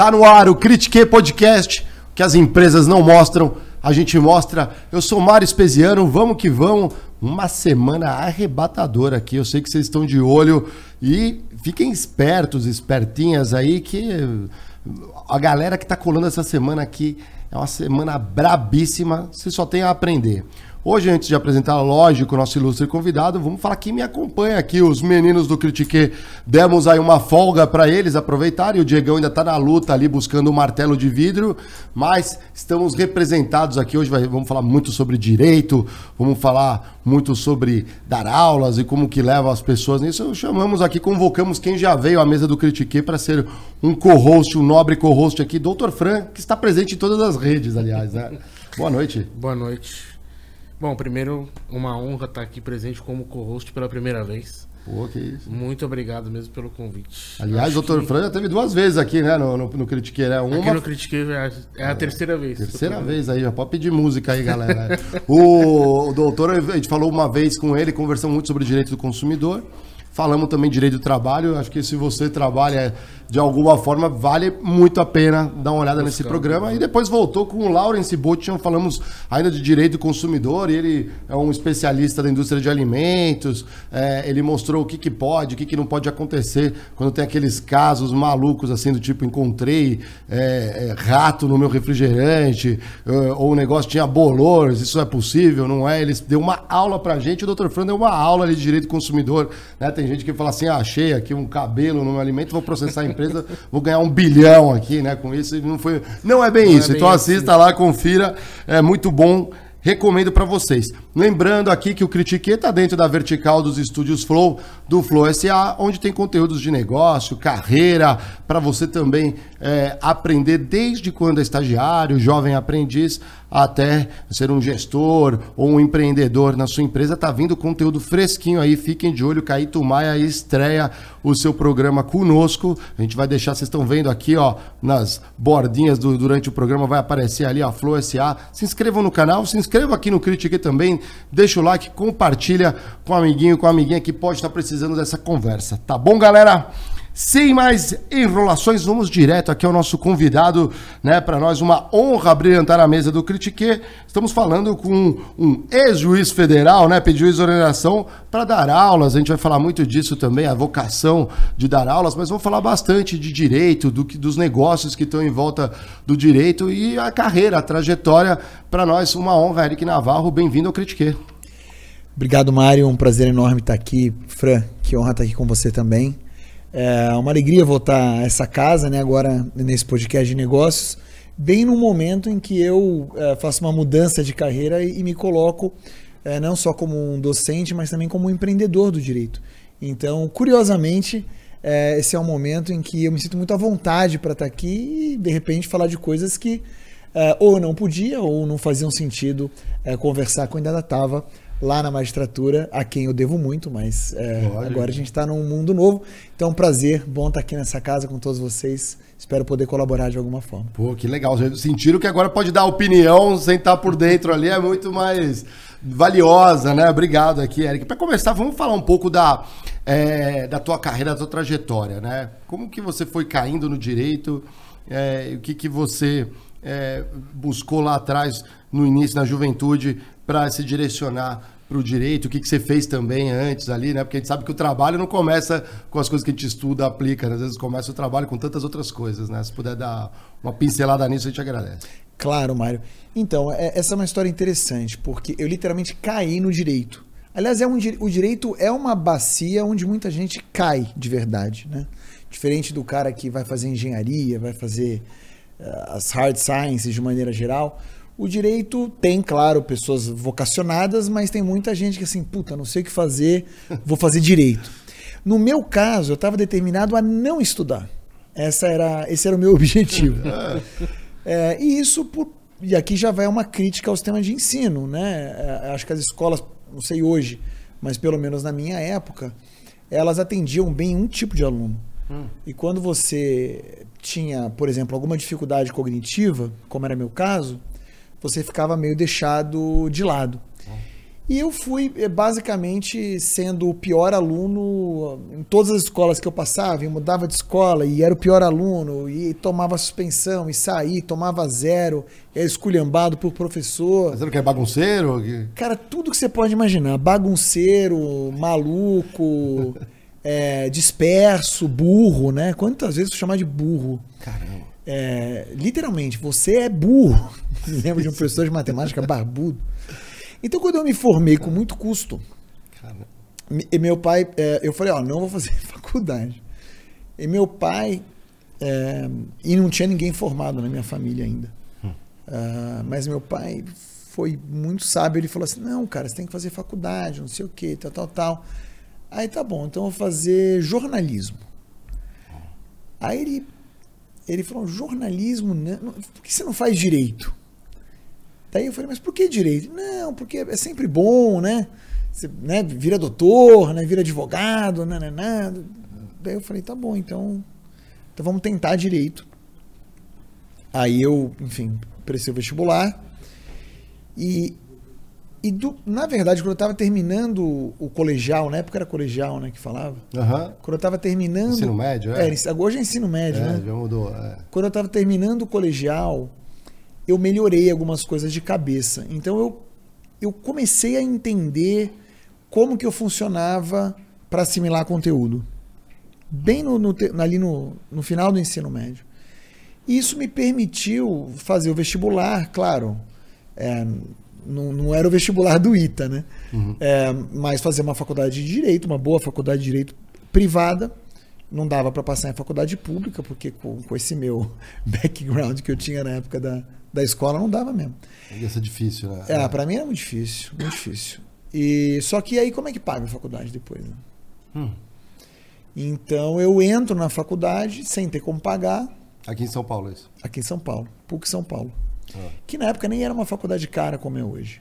Tá no ar o Critique Podcast, que as empresas não mostram, a gente mostra. Eu sou Mário Espesiano, vamos que vamos. Uma semana arrebatadora aqui. Eu sei que vocês estão de olho e fiquem espertos, espertinhas aí, que a galera que tá colando essa semana aqui é uma semana brabíssima. Você só tem a aprender. Hoje, antes de apresentar, lógico, o nosso ilustre convidado, vamos falar quem me acompanha aqui. Os meninos do Critique demos aí uma folga para eles aproveitarem. O Diegão ainda está na luta ali buscando o um martelo de vidro, mas estamos representados aqui. Hoje vai, vamos falar muito sobre direito, vamos falar muito sobre dar aulas e como que leva as pessoas nisso. Chamamos aqui, convocamos quem já veio à mesa do Critique para ser um co-host, um nobre co-host aqui, Dr. Fran, que está presente em todas as redes, aliás. Né? Boa noite. Boa noite. Bom, primeiro, uma honra estar aqui presente como co-host pela primeira vez. Pô, que isso. Muito obrigado mesmo pelo convite. Aliás, o Dr. Que... Fran já teve duas vezes aqui, né, no, no, no Critique, né? Uma... Aqui no Critique é, é a terceira vez. Terceira vez aí, já pode pedir música aí, galera. o, o doutor, a gente falou uma vez com ele, conversamos muito sobre direito do consumidor. Falamos também direito do trabalho. Acho que se você trabalha de alguma forma, vale muito a pena dar uma olhada nesse programa. E depois voltou com o Lawrence Bottian, falamos ainda de direito do consumidor, e ele é um especialista da indústria de alimentos, é, ele mostrou o que, que pode, o que, que não pode acontecer quando tem aqueles casos malucos, assim, do tipo, encontrei é, é, rato no meu refrigerante, é, ou o negócio tinha bolores, isso é possível, não é? Ele deu uma aula pra gente, o Dr. Fran deu uma aula ali de direito do consumidor, né? Tem gente que fala assim, ah, achei aqui um cabelo no meu alimento, vou processar a empresa empresa, vou ganhar um bilhão aqui, né? Com isso, não foi. Não é bem não é isso. É bem então assim. assista lá, confira, é muito bom. Recomendo para vocês. Lembrando aqui que o Critique está dentro da vertical dos estúdios Flow, do Flow SA, onde tem conteúdos de negócio, carreira, para você também é, aprender desde quando é estagiário, jovem aprendiz, até ser um gestor ou um empreendedor na sua empresa. Tá vindo conteúdo fresquinho aí, fiquem de olho. Caíto Maia estreia o seu programa conosco. A gente vai deixar, vocês estão vendo aqui, ó, nas bordinhas do, durante o programa, vai aparecer ali a Flow SA. Se inscrevam no canal, se inscrevam aqui no Critique também, deixa o like, compartilha com o amiguinho, com a amiguinha que pode estar precisando dessa conversa. Tá bom, galera? Sem mais enrolações, vamos direto aqui ao nosso convidado, né? Para nós, uma honra brilhantar a mesa do Critique. Estamos falando com um ex-juiz federal, né? Pediu exoneração para dar aulas. A gente vai falar muito disso também, a vocação de dar aulas, mas vamos falar bastante de direito, do, dos negócios que estão em volta do direito e a carreira, a trajetória. Para nós, uma honra, Eric Navarro. Bem-vindo ao Critique. Obrigado, Mário. Um prazer enorme estar aqui. Fran, que honra estar aqui com você também. É uma alegria voltar a essa casa, né, agora nesse podcast de negócios, bem no momento em que eu é, faço uma mudança de carreira e, me coloco é, não só como um docente, mas também como um empreendedor do direito. Então, curiosamente, é, esse é um momento em que eu me sinto muito à vontade para estar aqui e, de repente, falar de coisas que é, ou não podia ou não faziam sentido é, conversar quando ainda estava lá na magistratura, a quem eu devo muito, mas é, agora a gente está num mundo novo. Então é um prazer, bom estar tá aqui nessa casa com todos vocês. Espero poder colaborar de alguma forma. Pô, que legal. Sentiram que agora pode dar opinião sem estar por dentro ali, é muito mais valiosa, né? Obrigado aqui, Eric. Para começar, vamos falar um pouco da, é, da tua carreira, da tua trajetória, né? Como que você foi caindo no direito? É, o que, que você é, buscou lá atrás, no início, na juventude, para se direcionar para o direito, o que, que você fez também antes ali, né? Porque a gente sabe que o trabalho não começa com as coisas que a gente estuda, aplica, né? às vezes começa o trabalho com tantas outras coisas, né? Se puder dar uma pincelada nisso, a gente agradece. Claro, Mário. Então, é, essa é uma história interessante, porque eu literalmente caí no direito. Aliás, é um, o direito é uma bacia onde muita gente cai de verdade, né? Diferente do cara que vai fazer engenharia, vai fazer uh, as hard sciences de maneira geral. O direito tem, claro, pessoas vocacionadas, mas tem muita gente que assim, puta, não sei o que fazer, vou fazer direito. No meu caso, eu estava determinado a não estudar. Essa era, esse era o meu objetivo. É, e isso, por, e aqui já vai uma crítica ao sistema de ensino, né? É, acho que as escolas, não sei hoje, mas pelo menos na minha época, elas atendiam bem um tipo de aluno. Hum. E quando você tinha, por exemplo, alguma dificuldade cognitiva, como era meu caso, você ficava meio deixado de lado. E eu fui eh, basicamente sendo o pior aluno em todas as escolas que eu passava, e mudava de escola e era o pior aluno, e tomava suspensão, e saía, tomava zero, era esculhambado por professor. Mas você não quer bagunceiro? Que- Cara, tudo que você pode imaginar. Bagunceiro, maluco, é, disperso, burro, né? Quantas vezes eu chamar de burro? Caramba. É, literalmente, você é burro. Lembro de um professor de matemática barbudo. Então, quando eu me formei com muito custo, e meu pai, é, eu falei, ó, não vou fazer faculdade. E meu pai, é, e não tinha ninguém formado na minha família ainda. Ah, mas meu pai foi muito sábio, ele falou assim, não, cara, você tem que fazer faculdade, não sei o que, tal, tal, tal. Aí tá bom, então eu vou fazer jornalismo. Aí ele, ele falou, jornalismo, né? Não- por que você não faz direito? Daí eu falei, mas por que direito? Não, porque é sempre bom, né? Você né, vira doutor, né? Vira advogado, né, né, né. Daí eu falei, tá bom, então, então vamos tentar direito. Aí eu, enfim, prestei o vestibular. E, e do- na verdade, quando eu estava terminando o colegial, na época era colegial, né, que falava. Aham. Quando eu estava terminando. Ensino médio, é? É, hoje é ensino médio, É, né? já mudou. é. quando eu estava terminando o colegial, eu melhorei algumas coisas de cabeça. Então eu, eu comecei a entender como que eu funcionava para assimilar conteúdo. Bem no, no ali no, no final do ensino médio. E isso me permitiu fazer o vestibular, claro. é, não, não era o vestibular do ITA, né? É, mas fazer uma faculdade de direito, uma boa faculdade de direito privada. Não dava para passar em faculdade pública, porque com, com esse meu background que eu tinha na época da, da escola, não dava mesmo. Ia ser difícil, né? É, para mim era muito difícil, muito difícil. E só que aí como é que paga a faculdade depois? Né? Hum. Então eu entro na faculdade sem ter como pagar, Aqui em São Paulo, é isso. aqui em São Paulo, PUC São Paulo. Ah. Que na época nem era uma faculdade cara como é hoje.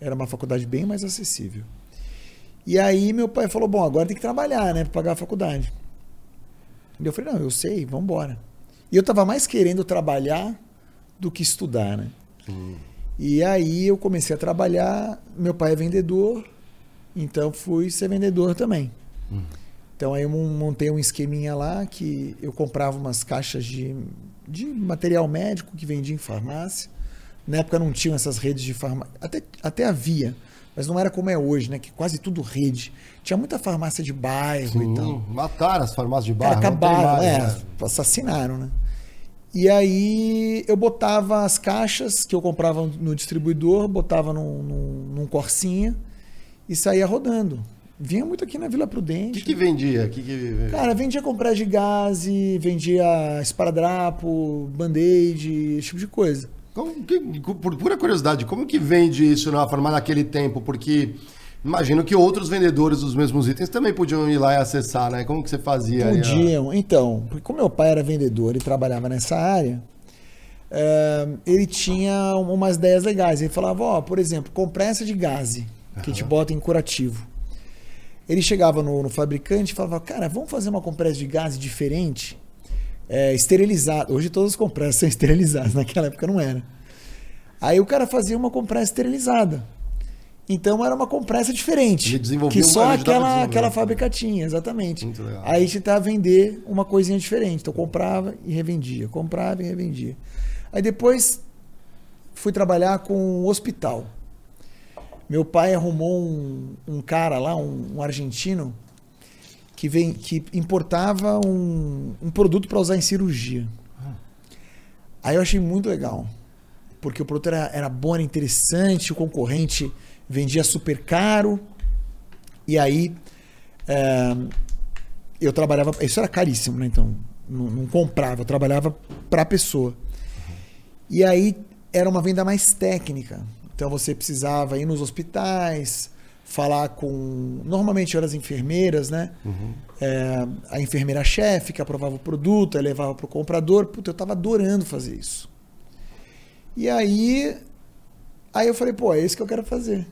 Era uma faculdade bem mais acessível. E aí meu pai falou: bom, agora tem que trabalhar, né, para pagar a faculdade. E eu falei: não, eu sei, vamos embora. E eu tava mais querendo trabalhar do que estudar, né? Hum. E aí eu comecei a trabalhar. Meu pai é vendedor, então fui ser vendedor também. Hum. Então aí eu mon- montei um esqueminha lá que eu comprava umas caixas de, de material médico que vendia em farmácia. Na época não tinham essas redes de farmácia. Até, até havia, mas não era como é hoje, né? Que quase tudo rede. Tinha muita farmácia de bairro e tal. Sim. Mataram as farmácias de Cara, bairro. tem acabaram, mais, é, né? assassinaram, né? E aí eu botava as caixas que eu comprava no distribuidor, botava num, num, num corsinha e saía rodando. Vinha muito aqui na Vila O Prudente. que, que vendia? O que que... Cara, vendia compressa de gás, vendia esparadrapo, band-aid, esse tipo de coisa. Por pura curiosidade, como que vende isso na farmácia naquele tempo? Porque imagino que outros vendedores dos mesmos itens também podiam ir lá e acessar, né? Como que você fazia? aí? Podiam. Então, porque como meu pai era vendedor e trabalhava nessa área, eh, ele tinha umas ideias legais. Ele falava, ó, por exemplo, compressa de gás, que a gente bota em curativo. Ele chegava no, no fabricante e falava, cara, vamos fazer uma compressa de gás diferente, é, esterilizada. Hoje todas as compressas são esterilizadas, naquela época não era. Aí o cara fazia uma compressa esterilizada. Então era uma compressa diferente. Que só a aquela, aquela fábrica tinha, exatamente. Aí a gente tentava vender uma coisinha diferente. Então comprava e revendia, comprava e revendia. Aí depois fui trabalhar com um hospital. Meu pai arrumou um, um cara lá, um, um argentino, que, vem, que importava um, um produto para usar em cirurgia. Aí eu achei muito legal. Porque o produto era, era bom, era interessante, o concorrente vendia super caro. E aí é, eu trabalhava. Isso era caríssimo, né? Então, não, não comprava, eu trabalhava para a pessoa. E aí era uma venda mais técnica. Então você precisava ir nos hospitais, falar com. Normalmente eram as enfermeiras, né? É, a enfermeira-chefe que aprovava o produto, aí levava para o comprador. Puta, eu tava adorando fazer isso. E aí, aí eu falei, pô, é isso que eu quero fazer.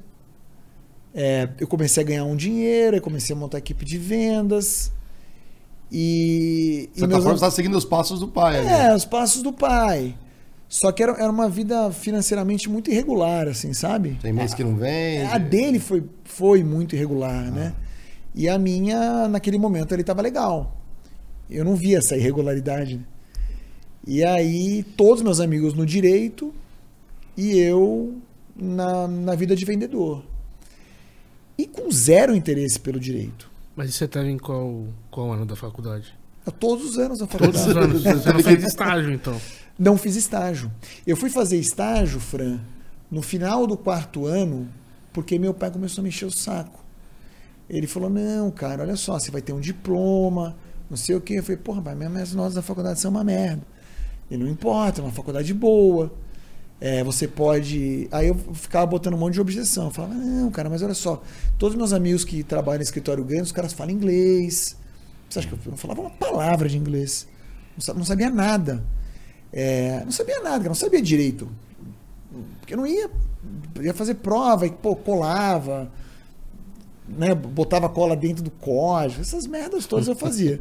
É, eu comecei a ganhar um dinheiro, eu comecei a montar equipe de vendas. E, Você e tá meus tá seguindo os passos do pai. ali. é, os passos do pai. Só que era, era uma vida financeiramente muito irregular, assim, sabe? Tem mês que não vem. A dele foi, foi muito irregular, né? E a minha, naquele momento, ele estava legal. Eu não via essa irregularidade. né? E aí, todos meus amigos no direito e eu na, na vida de vendedor. E com zero interesse pelo direito. Mas você tava em qual, qual ano da faculdade? Todos os anos da Todos faculdade. os anos. Você não fez estágio, então. Não fiz estágio. Eu fui fazer estágio, Fran, no final do quarto ano, porque meu pai começou a me encher o saco. Ele falou: Não, cara, olha só, você vai ter um diploma, não sei o quê. Eu falei: Porra, pai, minhas notas da faculdade são uma merda. E não importa, é uma faculdade boa. É, você pode. Aí eu ficava botando um monte de objeção. Eu falava: Não, cara, mas olha só, todos meus amigos que trabalham em escritório grande, os caras falam inglês. Você acha que eu não falava uma palavra de inglês? Não sabia nada. É, não sabia nada, não sabia direito. Porque eu não ia. Ia fazer prova e, pô, colava, né? Botava cola dentro do código, essas merdas todas eu fazia.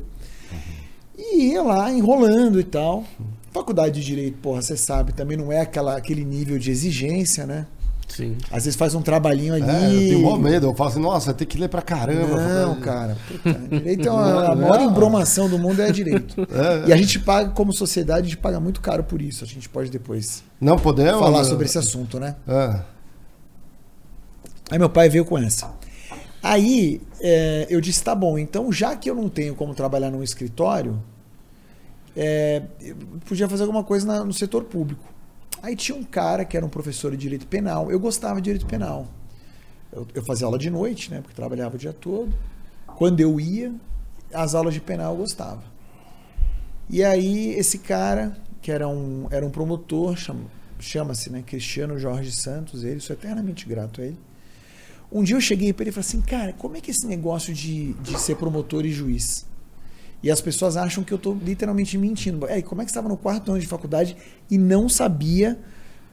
E ia lá enrolando e tal. Faculdade de Direito, porra, você sabe, também não é aquela, aquele nível de exigência, né? Sim. Às vezes faz um trabalhinho ali. É, eu tenho maior medo. Eu falo assim, nossa, tem que ler pra caramba. Não, cara. Puta, direito é uma, a maior Não. embromação do mundo é direito. É. E a gente paga, como sociedade, a gente paga muito caro por isso. A gente pode depois Não podemos? falar sobre esse assunto, né? É. Aí meu pai veio com essa. Aí é, eu disse, tá bom, então já que eu não tenho como trabalhar num escritório, é, eu podia fazer alguma coisa na- no setor público. Aí tinha um cara que era um professor de direito penal. Eu gostava de direito penal. Eu, eu fazia aula de noite, né? Porque trabalhava o dia todo. Quando eu ia, as aulas de penal eu gostava. E aí esse cara, que era um, era um promotor, chama- chama-se né, Cristiano Jorge Santos, ele, sou eternamente grato a ele. Um dia eu cheguei para ele e falei assim, cara, como é que é esse negócio de, de ser promotor e juiz? E as pessoas acham que eu tô literalmente mentindo. É, como é que você estava no quarto ano de faculdade e não sabia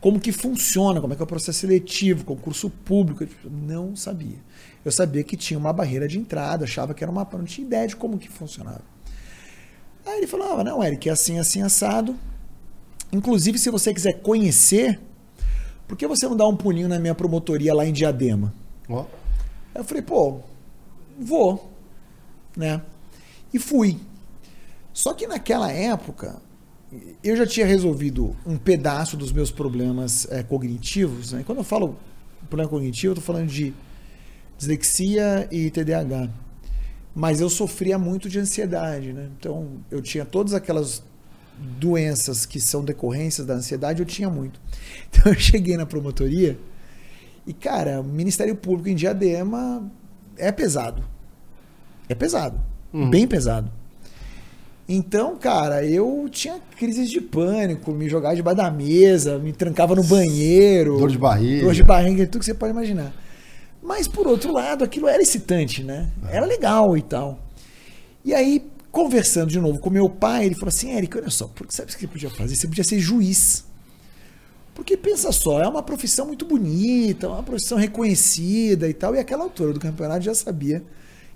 como que funciona, como é que é o processo seletivo, concurso público? Não sabia. Eu sabia que tinha uma barreira de entrada, achava que era uma... Não tinha ideia de como que funcionava. Aí ele falou, ah, não, Eric, é assim, assim, assado. Inclusive, se você quiser conhecer, por que você não dá um pulinho na minha promotoria lá em Diadema? Aí eu falei, pô, vou, né? E fui. Só que naquela época, eu já tinha resolvido um pedaço dos meus problemas eh, cognitivos. Né? Quando eu falo problema cognitivo, eu tô falando de dislexia e TDAH. Mas eu sofria muito de ansiedade, né? Então, eu tinha todas aquelas doenças que são decorrências da ansiedade, eu tinha muito. Então, eu cheguei na promotoria e, cara, o Ministério Público em Diadema é pesado. É pesado. Bem pesado. Então, cara, eu tinha crises de pânico, me jogava debaixo da mesa, me trancava no banheiro. Dor de barriga. Dor de barriga, tudo que você pode imaginar. Mas, por outro lado, aquilo era excitante, né? Era legal e tal. E aí, conversando de novo com meu pai, ele falou assim: Eric, olha só, porque sabe o que você podia fazer? Você podia ser juiz. Porque pensa só, é uma profissão muito bonita, uma profissão reconhecida e tal. E aquela altura do campeonato já sabia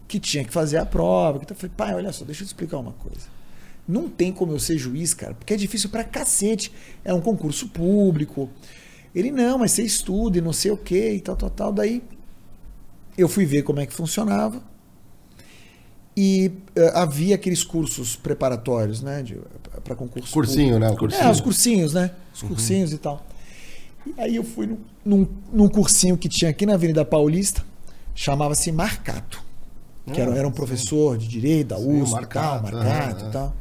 que tinha que fazer a prova. Então eu falei, pai, olha só, deixa eu te explicar uma coisa. Não tem como eu ser juiz, cara, porque é difícil pra cacete. É um concurso público. Ele, não, mas você estuda e não sei o que e tal, tal, tal. Daí eu fui ver como é que funcionava. E eh, havia aqueles cursos preparatórios, né? Para concurso Cursinho, né? O público. cursinho. É, os cursinhos, né? Os cursinhos e tal. E aí eu fui num, num, num cursinho que tinha aqui na Avenida Paulista, chamava-se Marcato. Que era, era um professor de direito da Sim, USP e tal, Marcato, Marcato é, é. e tal.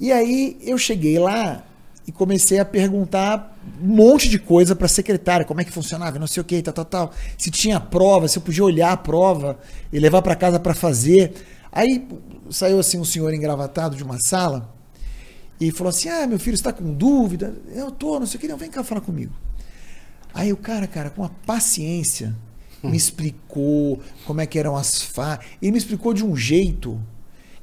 E aí eu cheguei lá e comecei a perguntar um monte de coisa para a secretária, como é que funcionava, não sei o que, tal, tal, tal. Se tinha prova, se eu podia olhar a prova e levar para casa para fazer. Aí saiu assim um senhor engravatado de uma sala e falou assim: "Ah, meu filho está com dúvida? Eu tô, não sei o que, não, vem cá falar comigo". Aí o cara, cara, com uma paciência, me explicou como é que eram as fa, ele me explicou de um jeito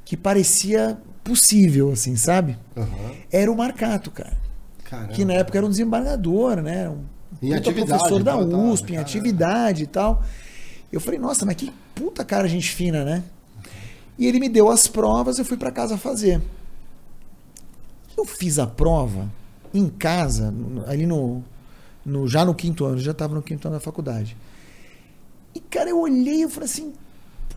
que parecia possível, assim, sabe? Aham. Era o Marcato, cara. Caramba. Que na época era um desembargador, né? Um Em atividade, professor da USP, em atividade e tal. Eu falei, nossa, mas que puta cara gente fina, né? E ele me deu as provas, eu fui para casa fazer. Eu fiz a prova em casa, ali no, no já no quinto ano, já estava no quinto ano da faculdade. E cara, eu olhei e falei assim,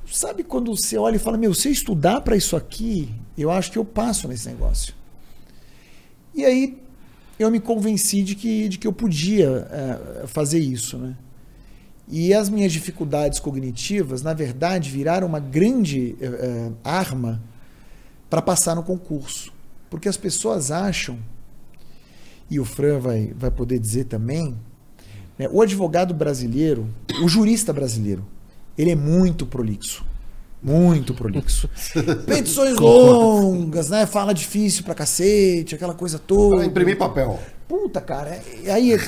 sabe quando você olha e fala, meu, se eu estudar para isso aqui, eu acho que eu passo nesse negócio. E aí eu me convenci de que, de que eu podia eh, fazer isso, né? E as minhas dificuldades cognitivas, na verdade, viraram uma grande eh, eh, arma para passar no concurso. Porque as pessoas acham, e o Fran vai, vai poder dizer também, né, o advogado brasileiro, o jurista brasileiro, ele é muito prolixo. Muito prolixo. Petições longas, né? Fala difícil pra cacete, aquela coisa toda. Pra imprimir papel. Puta, cara. E aí.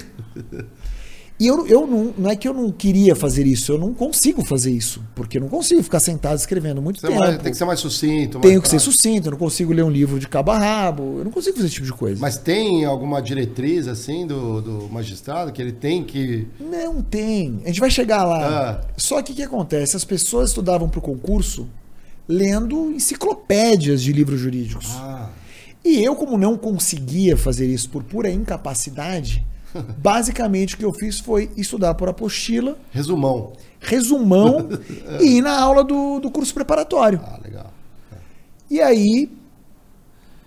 E eu, eu não, não é que eu não queria fazer isso, eu não consigo fazer isso. Porque eu não consigo ficar sentado escrevendo muito Você tempo. vai- tem que ser mais sucinto. mais Tenho que ser sucinto, eu não consigo ler um livro de cabo a rabo, eu não consigo fazer esse tipo de coisa. Mas tem alguma diretriz, assim, do, do magistrado que ele tem que. Não tem. A gente vai chegar lá. Ah. Só que o que acontece? As pessoas estudavam para o concurso lendo enciclopédias de livros jurídicos. Ah, E eu, como não conseguia fazer isso por pura incapacidade, basicamente o que eu fiz foi estudar por apostila, resumão. resumão e ir na aula do, do curso preparatório. Ah, legal. E aí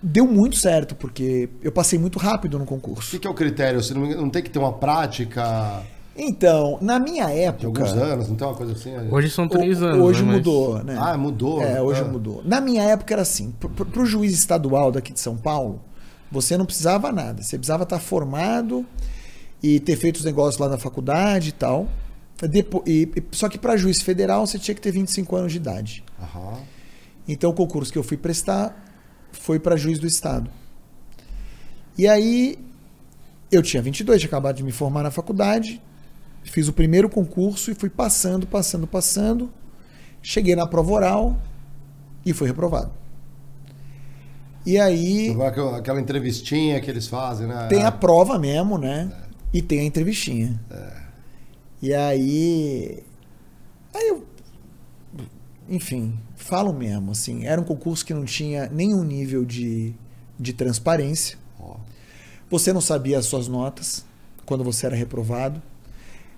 deu muito certo, porque eu passei muito rápido no O concurso. que, que é o critério? Você não, não tem que ter uma prática Então, na minha de época. alguns anos, não tem uma coisa assim? Hoje são três anos. Hoje né, mas- mudou, né? Ah, mudou. É, hoje Ah. mudou. Na minha época era assim, para o juiz estadual daqui de São Paulo, você não precisava nada. Você precisava estar formado e ter feito os negócios lá na faculdade e tal. E- só que para juiz federal você tinha que ter 25 anos de idade. Aham. Então o concurso que eu fui prestar foi para juiz do estado. E aí eu tinha 22, tinha acabado de me formar na faculdade, fiz o primeiro concurso e fui passando, passando, passando. Cheguei na prova oral e fui reprovado. E aí aquela- Aquela entrevistinha que eles fazem, né? tem a prova mesmo, né? E tem a entrevistinha. E aí. Aí eu. Enfim, falo mesmo, assim. Era um concurso que não tinha nenhum nível de, de transparência. Você não sabia as suas notas quando você era reprovado.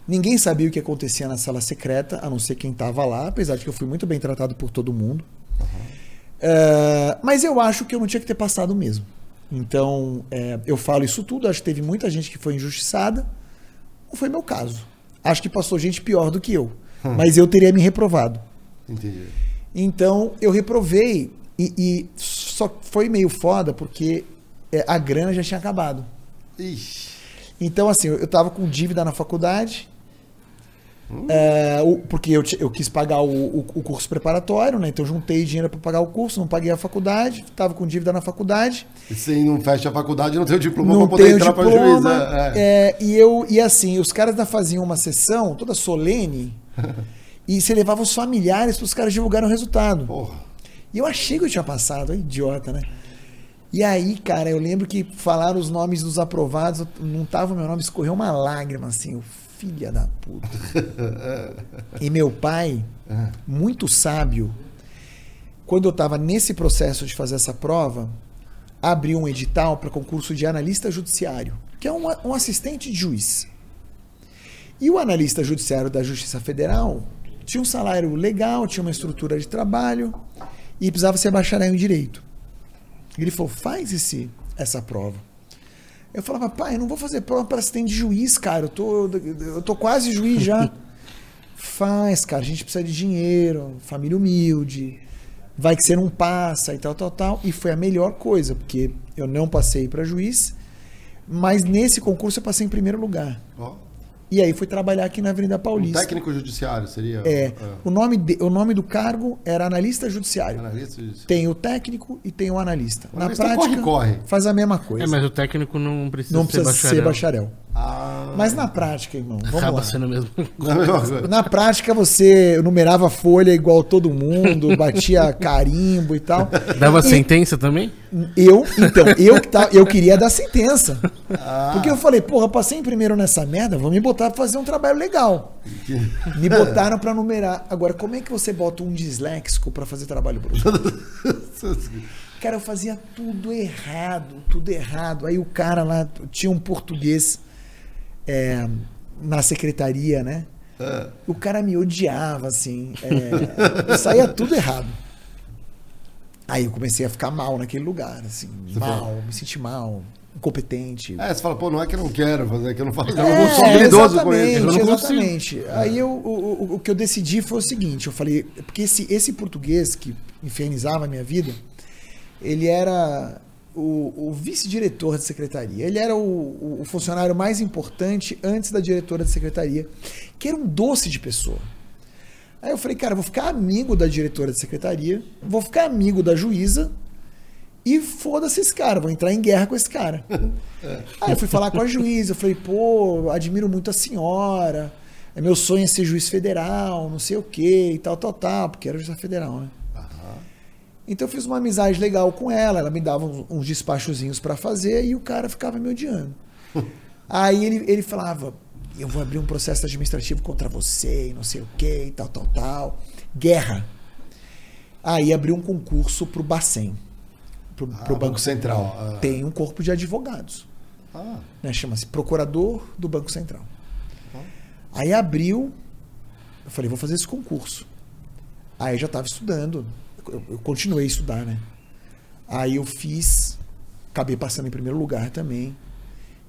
Ninguém sabia o que acontecia na sala secreta, a não ser quem estava lá, apesar de que eu fui muito bem tratado por todo mundo. É, mas eu acho que eu não tinha que ter passado mesmo. Então, é, eu falo isso tudo. Acho que teve muita gente que foi injustiçada. Não foi meu caso. Acho que passou gente pior do que eu. Mas eu teria me reprovado. Entendi. Então, eu reprovei e, e só foi meio foda porque é, a grana já tinha acabado. Ixi. Então, assim, eu eu tava com dívida na faculdade. O- porque eu, eu quis pagar o, o- o curso preparatório, né? Então eu juntei dinheiro para pagar o curso, não paguei a faculdade, tava com dívida na faculdade. E se não fecha a faculdade, não tem o diploma pra poder entrar pra diploma. juiz. É, é. é, e eu e assim, os caras ainda faziam uma sessão toda solene e você levava os familiares para os caras divulgarem o resultado. Porra. E eu achei que eu tinha passado, é idiota, né? E aí, cara, eu lembro que falaram os nomes dos aprovados, não tava o meu nome, escorreu uma lágrima assim, o filha da puta. e meu pai, muito sábio, quando eu tava nesse processo de fazer essa prova, abriu um edital para concurso de analista judiciário, que é um, um assistente de juiz. E o analista judiciário da Justiça Federal tinha um salário legal, tinha uma estrutura de trabalho e precisava ser bacharel em direito. Ele falou: faz esse, essa prova. Eu falava, pai, eu não vou fazer prova para assistente de juiz, cara. Eu tô, eu tô quase juiz já. Faz, cara, a gente precisa de dinheiro, família humilde, vai que você não passa e tal, tal, tal. E foi a melhor coisa, porque eu não passei para juiz, mas nesse concurso eu passei em primeiro lugar. Ó. E aí fui trabalhar aqui na Avenida Um Paulista. técnico judiciário seria. É, o nome, de- o nome do cargo era analista judiciário. Analista judiciário. Tem o técnico e tem o analista. O Na analista prática, corre, corre. faz a mesma coisa. É, mas o técnico não precisa, não ser, precisa bacharel. ser bacharel. Ah, Mas na prática, irmão, vamos Acaba lá. sendo mesmo. Na prática, você numerava a folha igual todo mundo, batia carimbo e tal. Dava E sentença também? Eu, então, eu, que tá, eu queria dar sentença. Ah. Porque eu falei, porra, passei em primeiro nessa merda, vou me botar pra fazer um trabalho legal. Me botaram pra numerar. Agora, como é que você bota um disléxico pra fazer trabalho bruto? Cara, eu fazia tudo errado, tudo errado. Aí o cara lá tinha um português é, na secretaria, né? É. O cara me odiava, assim. É, saía tudo errado. Aí eu comecei a ficar mal naquele lugar, assim. mal, me senti mal, incompetente. É, você fala, pô, não é que eu não quero fazer, é que eu não faço. eu É, não sou habilidoso com ele. exatamente, Eu não consigo. exatamente. Aí eu, o, o- o que eu decidi foi o seguinte, eu falei, porque esse, esse português que infernizava a minha vida, ele era o, o vice-diretor de secretaria. Ele era o, o- funcionário mais importante antes da diretora de secretaria, que era um doce de pessoa. Aí eu falei, cara, eu vou ficar amigo da diretora de secretaria, vou ficar amigo da juíza e foda-se esse cara, vou entrar em guerra com esse cara. Aí eu fui falar com a juíza, eu falei, pô, admiro muito a senhora, é meu sonho é ser juiz federal, não sei o quê, e tal, tal, tal, porque era juiz federal, né? Então eu fiz uma amizade legal com ela, ela me dava uns, uns despachozinhos pra fazer e o cara ficava me odiando. Aí ele, ele falava, eu vou abrir um processo administrativo contra você, e não sei o quê, e tal, tal, tal. Guerra. Aí abriu um concurso pro Bacen, pro, Ah, pro Banco Central. Ah. Tem um corpo de advogados Ah, né? Chama-se Procurador do Banco Central. Aí abriu, eu falei, vou fazer esse concurso. Aí já estava estudando, eu, continuei a estudar, né? Aí eu fiz, acabei passando em primeiro lugar também,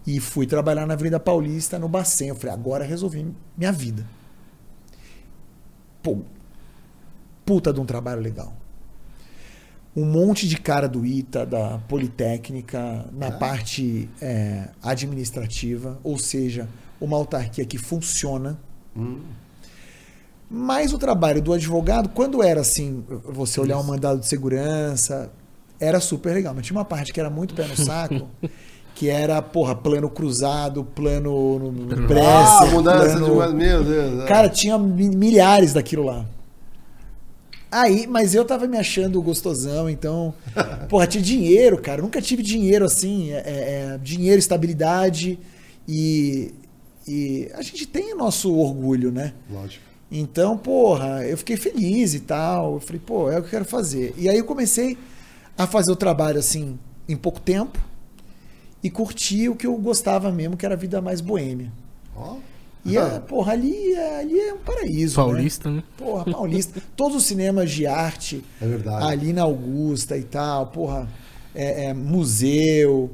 e fui trabalhar na Avenida Paulista, no Bacen. Eu falei, agora resolvi minha vida. Pô, puta de um trabalho legal um monte de cara do ITA, da Politécnica, na parte é, administrativa, ou seja, uma autarquia que funciona. Mas o trabalho do advogado, quando era assim, você olhar um mandado de segurança, era super legal. Mas tinha uma parte que era muito pé no saco, que era, porra, plano cruzado, plano no- no ah mudança plano- de. Meu Deus. é. Cara, tinha mi- milhares daquilo lá. Aí, mas eu tava me achando gostosão, então. Porra, tinha dinheiro, cara. Nunca tive dinheiro assim. é- é- é dinheiro, estabilidade. E, e a gente tem o nosso orgulho, né? Lógico. Então, porra, eu fiquei feliz e tal. Eu falei, pô, é o que eu quero fazer. E aí eu comecei a fazer o trabalho assim, em pouco tempo. E curti o que eu gostava mesmo, que era a vida mais boêmia. Ó. E, é, porra, ali, é- ali é um paraíso. Né? Paulista, né? Porra, Paulista. Todos os cinemas de arte É verdade. ali na Augusta e tal, porra, é, é, museu,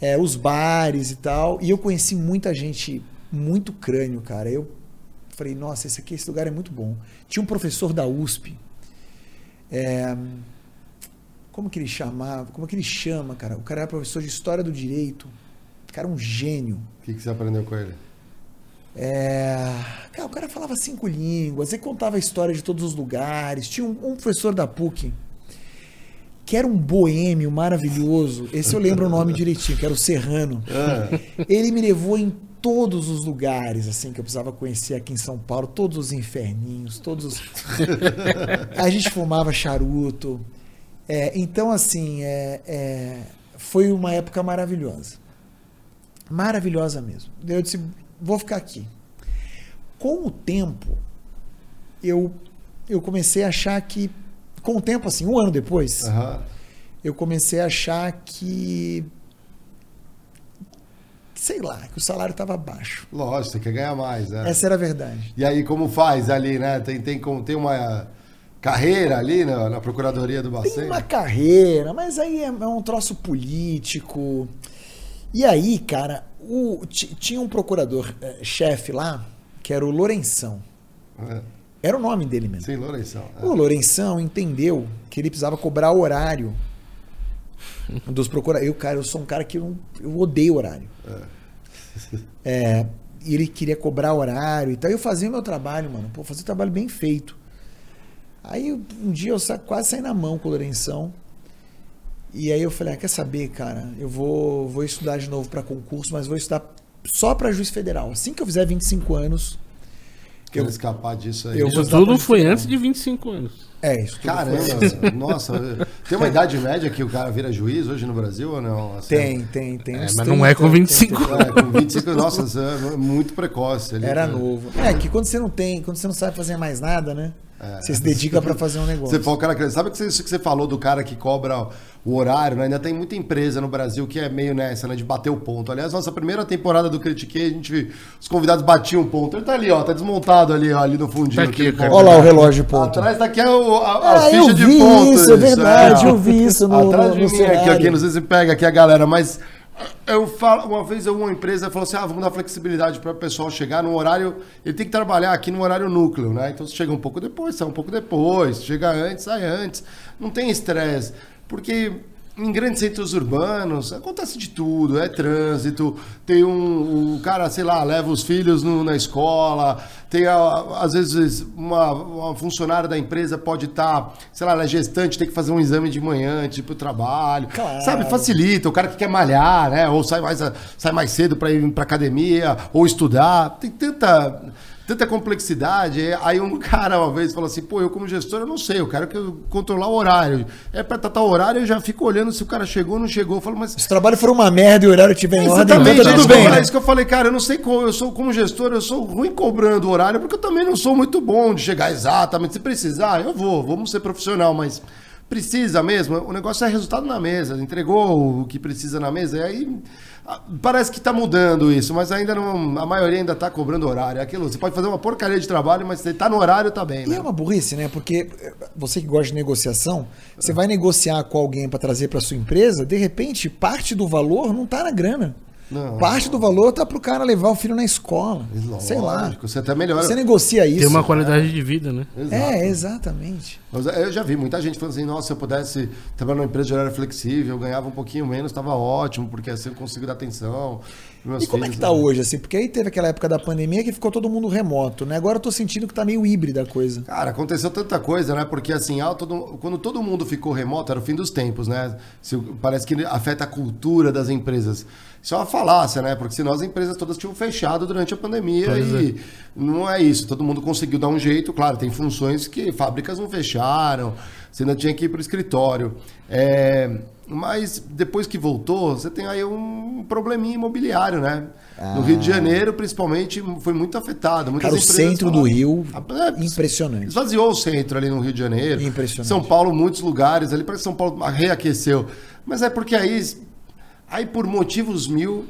é, os bares e tal. E eu conheci muita gente, muito crânio, cara. Eu falei, nossa, esse aqui, esse lugar é muito bom. Tinha um professor da USP. é, como que ele chamava? Como que ele chama, cara? O cara era professor de História do Direito. O cara era um gênio. O que, que você aprendeu com ele? É, cara, o cara falava cinco línguas, ele contava a história de todos os lugares. Tinha um, um professor da PUC que era um boêmio maravilhoso. Esse eu lembro o nome direitinho, que era o Serrano. Ah, Ele me levou em todos os lugares assim que eu precisava conhecer aqui em São Paulo, todos os inferninhos, todos os. A gente fumava charuto. É, então, assim, é, é, foi uma época maravilhosa. Maravilhosa mesmo. Eu disse, vou ficar aqui. Com o tempo, eu, eu comecei a achar que. Com o tempo, assim, um ano depois, aham. eu comecei a achar que. Sei lá, que o salário estava baixo. Lógico, você quer ganhar mais, né? Essa era a verdade. E aí, como faz ali, né? Tem, tem, como- tem uma carreira ali na, na Procuradoria do Tem Bacen? uma carreira, mas aí é, é um troço político. E aí, cara, o, ti- tinha um procurador-chefe lá, que era o Lourenção. É. Era o nome dele mesmo. Sim, Lourenção. é. O Lourenção entendeu que ele precisava cobrar horário dos procuradores. Eu, cara, eu sou um cara que eu, eu odeio horário. É, e ele queria cobrar horário e tal. Eu fazia o meu trabalho, mano. Pô, fazia o trabalho bem feito. Aí um dia eu sa- quase saí na mão com o Lourenção. E aí eu falei, ah, quer saber, cara? Eu vou, vou estudar de novo para concurso, mas vou estudar só para juiz federal. Assim que eu fizer 25 anos. Quero eu- escapar disso aí. eu Isso tudo foi antes de 25 anos. É, isso tudo Caramba, foi- nossa. Tem uma idade média que o cara vira juiz hoje no Brasil ou não? Assim, Tem, tem, tem. É, mas não é com 30, 25. É, com 25, nossa, é muito precoce ali. Era né? novo. É que quando você não tem, quando você não sabe fazer mais nada, né? Você se dedica para fazer um negócio. Você fala, o cara, sabe que isso que você falou do cara que cobra o horário, né? Ainda tem muita empresa no Brasil que é meio nessa, né? De bater o ponto. Aliás, nossa primeira temporada do Critiquei, a gente, os convidados batiam o ponto. Ele tá ali, ó, tá desmontado ali, ó, ali no fundinho. Tá aqui, cara. Olha lá o relógio de ponto. Atrás daqui é o, a, a Ah, ficha eu de vi ponto. isso, é verdade, ó. eu vi isso no- Atrás de no mim aqui, aqui, não sei se pega aqui a galera, mas eu falo, uma vez uma empresa falou assim: ah, vamos dar flexibilidade para o pessoal chegar no horário. Ele tem que trabalhar aqui no horário núcleo, né? Então você chega um pouco depois, sai um pouco depois, chega antes, sai antes. Não tem estresse. Porque em grandes centros urbanos acontece de tudo, é trânsito, tem um, o cara, sei lá, leva os filhos no- na escola, tem a- às vezes uma, uma funcionária da empresa pode estar, sei lá, ela é gestante, tem que fazer um exame de manhã antes de ir pro trabalho. Claro. Sabe, facilita, o cara que quer malhar, né? Ou sai mais, sai mais cedo para ir pra academia, ou estudar. Tem tanta, tanta complexidade. Aí um cara uma vez falou assim: pô, eu como gestor, eu não sei, eu quero que eu controlar o horário. É pra tratar o horário, eu já fico olhando se o cara chegou ou não chegou. Eu falo, mas. Se o trabalho for uma merda e o horário estiver em ordem, então tá é tudo eu bem. né? é isso que eu falei, cara, eu não sei como, eu sou como gestor, eu sou ruim cobrando o horário, porque eu também não sou muito bom de chegar exatamente. Se precisar, eu vou, vamos ser profissional, mas precisa mesmo, o negócio é resultado na mesa, entregou o que precisa na mesa, e aí parece que tá mudando isso, mas ainda não, a maioria ainda tá cobrando horário. Aquilo, você pode fazer uma porcaria de trabalho, mas você tá no horário, tá bem, E né? é uma burrice, né? Porque eh, você que gosta de negociação, você vai negociar com alguém para trazer para sua empresa, de repente, parte do valor não tá na grana. Não. Parte do valor tá pro cara levar o filho na escola. Sei lá. Lógico, Você até melhora. Você negocia isso. Tem uma qualidade de vida, né? Exato. É, exatamente. Mas eu já vi muita gente falando assim, nossa, se eu pudesse trabalhar numa empresa de horário flexível, eu ganhava um pouquinho menos, estava ótimo, porque assim eu consigo dar atenção. Meus E como é que tá né? hoje, assim? Porque aí teve aquela época da pandemia que ficou todo mundo remoto, né? Agora eu tô sentindo que tá meio híbrida a coisa. Cara, aconteceu tanta coisa, né? Porque assim, ah, todo- quando todo mundo ficou remoto, era o fim dos tempos, né? Parece que afeta a cultura das empresas. Isso é uma falácia, né? Porque senão as empresas todas tinham fechado durante a pandemia Pois e não é isso. Todo mundo conseguiu dar um jeito. Claro, tem funções que fábricas não fecharam, você ainda tinha que ir para o escritório. É, mas depois que voltou, você tem aí um probleminha imobiliário, né? No Rio de Janeiro, principalmente, foi muito afetado. Muitas Ah. Cara, o centro do falaram- Rio, Ah, é, impressionante. Esvaziou o centro ali no Rio de Janeiro. Impressionante. São Paulo, muitos lugares ali, parece que São Paulo reaqueceu. Mas é porque aí, aí por motivos mil,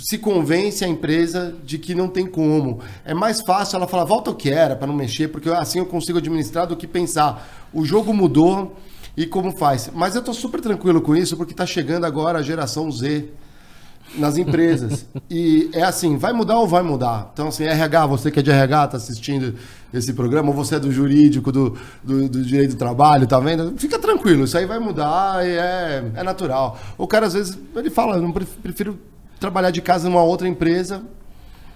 se convence a empresa de que não tem como. É mais fácil ela falar, volta o que era, para não mexer, porque assim eu consigo administrar do que pensar. O jogo mudou e como faz. Mas eu tô super tranquilo com isso, porque tá chegando agora a geração Z nas empresas. e é assim, vai mudar ou vai mudar? Então, assim, RH, você que é de RH, tá assistindo esse programa, ou você é do jurídico, do, do, do direito do trabalho, tá vendo? Fica tranquilo, isso aí vai mudar e é, é natural. O cara, às vezes, ele fala, eu prefiro trabalhar de casa numa outra empresa,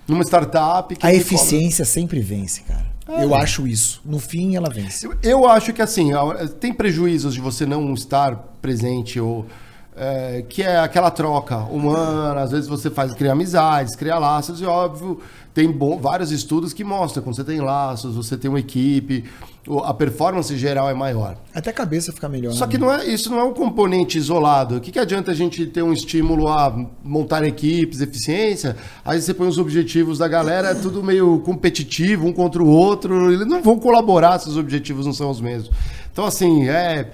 numa startup. A eficiência sempre vence, cara. É. Eu acho isso. No fim, ela vence. eu, eu acho que assim, tem prejuízos de você não estar presente ou é, que é aquela troca humana, às vezes você faz criar amizades, criar laços, e óbvio, tem bom- vários estudos que mostram quando você tem laços, você tem uma equipe, a performance geral é maior. Até a cabeça fica melhor. Só né? que não é, isso não é um componente isolado. O que, que adianta a gente ter um estímulo a montar equipes, eficiência? Aí você põe os objetivos da galera, é tudo meio competitivo, um contra o outro. Eles não vão colaborar se os objetivos não são os mesmos. Então, assim, é,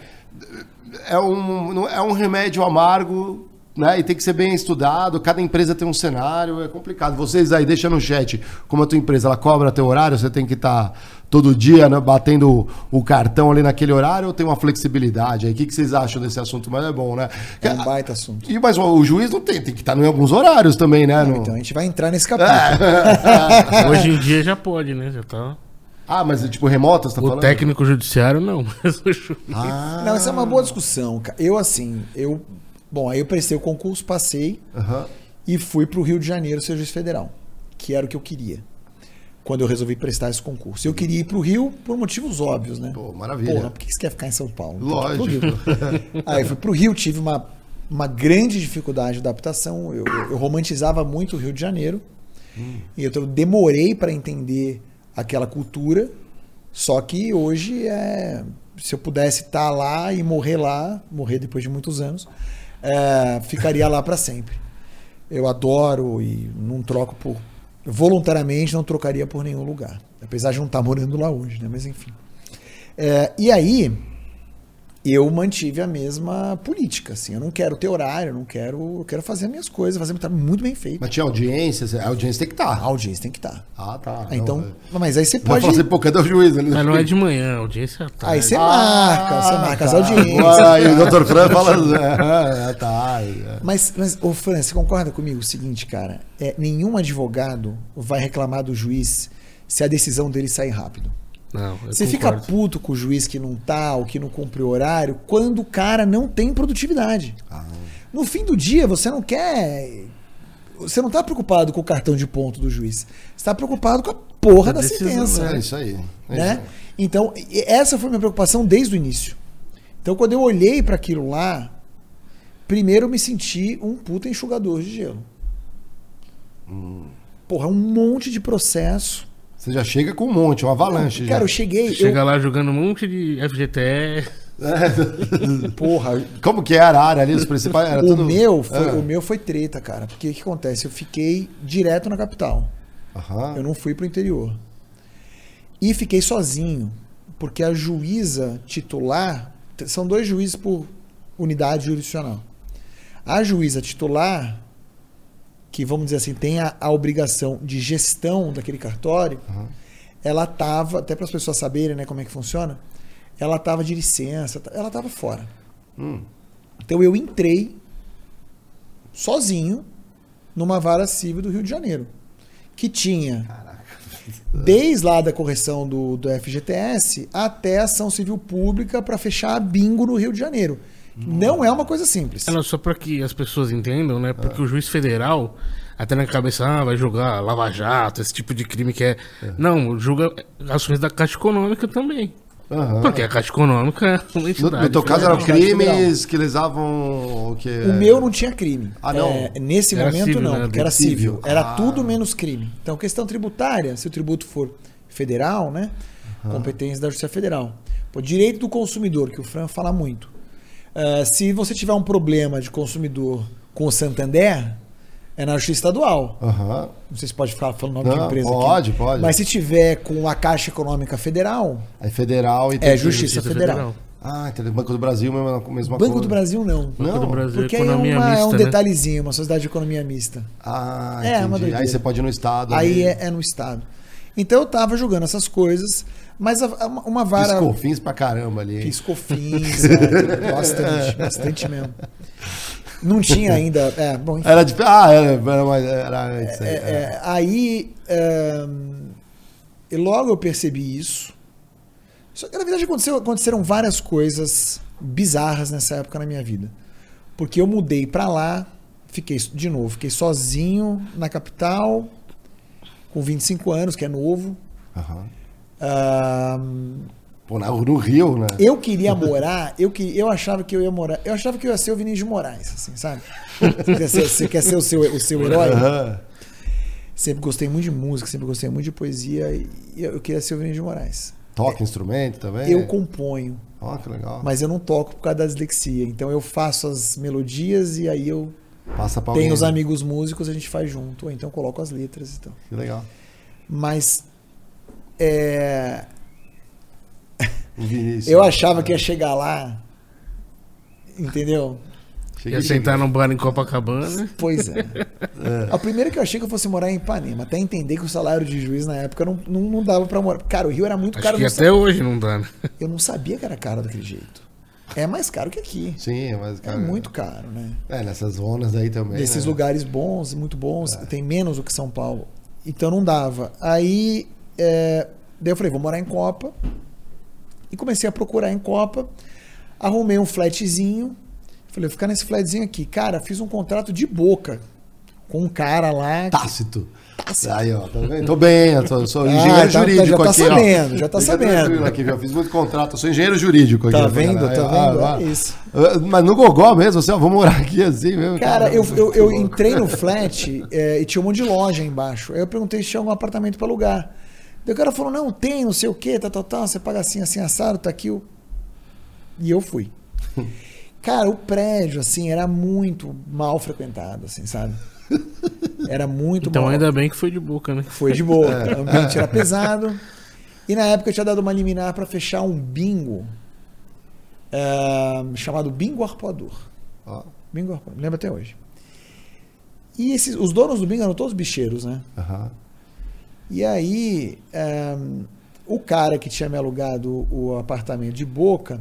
é, um, não- é um remédio amargo. Né? E tem que ser bem estudado, cada empresa tem um cenário, é complicado. Vocês aí, deixa no chat como a tua empresa ela cobra teu horário, você tem que estar todo dia né, batendo o, cartão ali naquele horário ou tem uma flexibilidade aí? O que, que vocês acham desse assunto? Mas é bom, né? É um baita assunto. E, mas o, o juiz não tem, tem que estar em alguns horários também, né? No- Então a gente vai entrar nesse capítulo. Hoje em dia já pode, né? Já tá. Ah, mas tipo remoto, você tá O falando? técnico judiciário não, mas o juiz. Ah, Não, essa é uma boa discussão. cara. Eu, assim, eu. Bom, aí eu prestei o concurso, passei aham. e fui para o Rio de Janeiro ser juiz federal, que era o que eu queria. Quando eu resolvi prestar esse concurso. Eu queria ir para o Rio por motivos óbvios, né? Pô, maravilha. Porra, por que você quer ficar em São Paulo? Lógico. pro. Aí eu fui pro Rio, tive uma, uma grande dificuldade de adaptação. Eu, eu romantizava muito o Rio de Janeiro. E eu demorei para entender aquela cultura. Só que hoje é. Se eu pudesse estar lá e morrer lá, morrer depois de muitos anos, é, ficaria lá para sempre. Eu adoro e não troco por. Voluntariamente não trocaria por nenhum lugar. Apesar de não estar morando lá hoje, né? Mas enfim. É, e aí, eu mantive a mesma política, assim. Eu não quero ter horário, eu não quero. Eu quero fazer as minhas coisas, fazer meu trabalho muito bem feito. Mas tinha audiência, a audiência tem que A estar. audiência tem que estar. Ah, tá. Ah, então, Não, mas aí você Vai pode. falar assim, pô, cadê o juiz? ali? Mas não é de manhã, a audiência tá. Aí você Ah, marca, você marca as tá. audiências. Aí o doutor Fran fala. É, tá. é. Mas, mas ô Fran, você concorda comigo o seguinte, cara? É, nenhum advogado vai reclamar do juiz se a decisão dele sair rápido. Não, Você fica concordo. puto com o juiz que não tá, ou que não cumpre o horário, quando o cara não tem produtividade. Ah, No fim do dia, você não quer. Você não tá preocupado com o cartão de ponto do juiz. Você tá preocupado com a porra A da decisão, sentença. é isso aí. É né? isso aí. Então, essa foi a minha preocupação desde o início. Então, quando eu olhei para aquilo lá, primeiro eu me senti um puta enxugador de gelo. Hum. Porra, um monte de processo. Você já chega com um monte, uma avalanche. Cara, eu já. cheguei. Chega lá jogando um monte de FGTE. eu, porra, Como que era a área ali, os principais? Era o, tudo... meu foi, Ah. o meu foi treta, cara. Porque o que acontece? Eu fiquei direto na capital. Aham. Eu não fui pro interior. E fiquei sozinho, porque a juíza titular, são dois juízes por unidade jurisdicional. A juíza titular, que vamos dizer assim, tem a, a obrigação de gestão daquele cartório, Aham. ela tava, até para as pessoas saberem, né, como é que funciona, ela tava de licença, ela tava fora. Hum. Então eu entrei sozinho numa vara civil do Rio de Janeiro, que tinha desde lá da correção do, do FGTS até ação civil pública para fechar a bingo no Rio de Janeiro. Não é uma coisa simples. É, não, só pra que as pessoas entendam, né? Porque o juiz federal, até na cabeça, ah, vai jogar Lava Jato, esse tipo de crime que é. Não, julga ações da Caixa Econômica também. Aham. Porque a Caixa Econômica é uma No, entidade. no teu caso eram crimes que eles davam o quê? O meu não tinha crime. Ah, não? É, nesse Era momento civil, não, né? porque era Civil. civil. Era Ah. tudo menos crime. Então, questão tributária, se o tributo for federal, né? Competência da Justiça Federal. Pô, direito do consumidor, que o Fran fala muito. Ah, se você tiver um problema de consumidor com o Santander, é na Justiça Estadual. Aham. Não sei se pode ficar falando o nome de Não, empresa pode, aqui. pode. Mas se tiver com a Caixa Econômica Federal, Aí federal e é tem- Justiça, Federal. Ah, entendeu? Banco do Brasil, mesma, mesma Banco coisa. do Brasil não. Banco Não, do Brasil, Porque aí é, economia uma- é mista, um né? detalhezinho, uma sociedade de economia mista. Ah, É, entendi. uma doideira. Aí você pode ir no estado. Aí é, é no estado. Então eu tava jogando essas coisas, mas a- a- uma vara. Piscou fins pra caramba ali. hein? Piscofins, cara, bastante, bastante mesmo. Não tinha ainda. É, bom, enfim. Era de. Ah, era, era, mas era antes. aí, É, é. é, aí. é, e logo eu percebi isso. Só que na verdade aconteceu- aconteceram várias coisas bizarras nessa época na minha vida. Porque eu mudei pra lá, fiquei, de novo, fiquei sozinho na capital, com 25 anos, que é novo. Aham. Ah, Pô, no Rio, né? eu queria morar, eu, que, eu achava que eu ia morar, eu achava que eu ia ser o Vinícius de Moraes, assim, sabe? Você quer ser, você quer ser o, seu, o seu herói? Aham. Sempre gostei muito de música, sempre gostei muito de poesia e eu queria ser o Vinícius de Moraes. Toca instrumento também? Eu componho, Ó, que legal. mas eu não toco por causa da dislexia. Então eu faço as melodias e aí eu Passa pra tenho os amigos músicos, a gente faz junto, ou então eu coloco as letras e tal. Que legal. Mas é, Vinícius. eu achava que ia chegar lá, entendeu? Chega Ia sentar num bar em Copacabana. Pois é. A primeira que eu achei que eu fosse morar em Ipanema, até entender que o salário de juiz na época não, não, não dava pra morar. Cara, o Rio era muito Acho caro. que até não hoje não dá, né? Eu não sabia que era caro daquele jeito. É mais caro que aqui. Sim, mas, É cara. muito caro, né? É, nessas zonas aí também. Desses né? lugares bons, muito bons, tem menos do que São Paulo. Então não dava. Aí, é, daí eu falei, vou morar em Copa. E comecei a procurar em Copa. Arrumei um flatzinho. Falei, vou ficar nesse flatzinho aqui. Cara, fiz um contrato de boca com um cara lá. que- Tácito. Aí, ó, tá vendo? Tô bem, eu sou, sou Ah, engenheiro tá- tá- jurídico já tá aqui, ó. sabendo, já tá Fica sabendo. Aqui, eu fiz muito contrato, eu sou engenheiro jurídico aqui. Tá ó, vendo? Tá Ah, vendo? ah, É isso. ah, Mas no Gogó mesmo, assim, ó, vou morar aqui assim mesmo. Cara, eu, eu, que eu entrei no flat é, e tinha um monte de loja embaixo. Aí eu perguntei se tinha algum apartamento pra alugar. Daí o cara falou, não, tem, não sei o que, tá, tá, tá, você paga assim, assim, assado, tá aqui o... E eu fui. Cara, o prédio, assim, era muito mal frequentado, assim, sabe? Era muito Então mal. ainda bem que foi de boca, né? Foi de boa. O ambiente era pesado. E na época eu tinha dado uma liminar para fechar um bingo é, chamado Bingo Arpoador. Ó, Bingo Arpoador, lembro até hoje. E esses, os donos do bingo eram todos bicheiros, né? aham. E aí, é, o cara que tinha me alugado o apartamento de boca,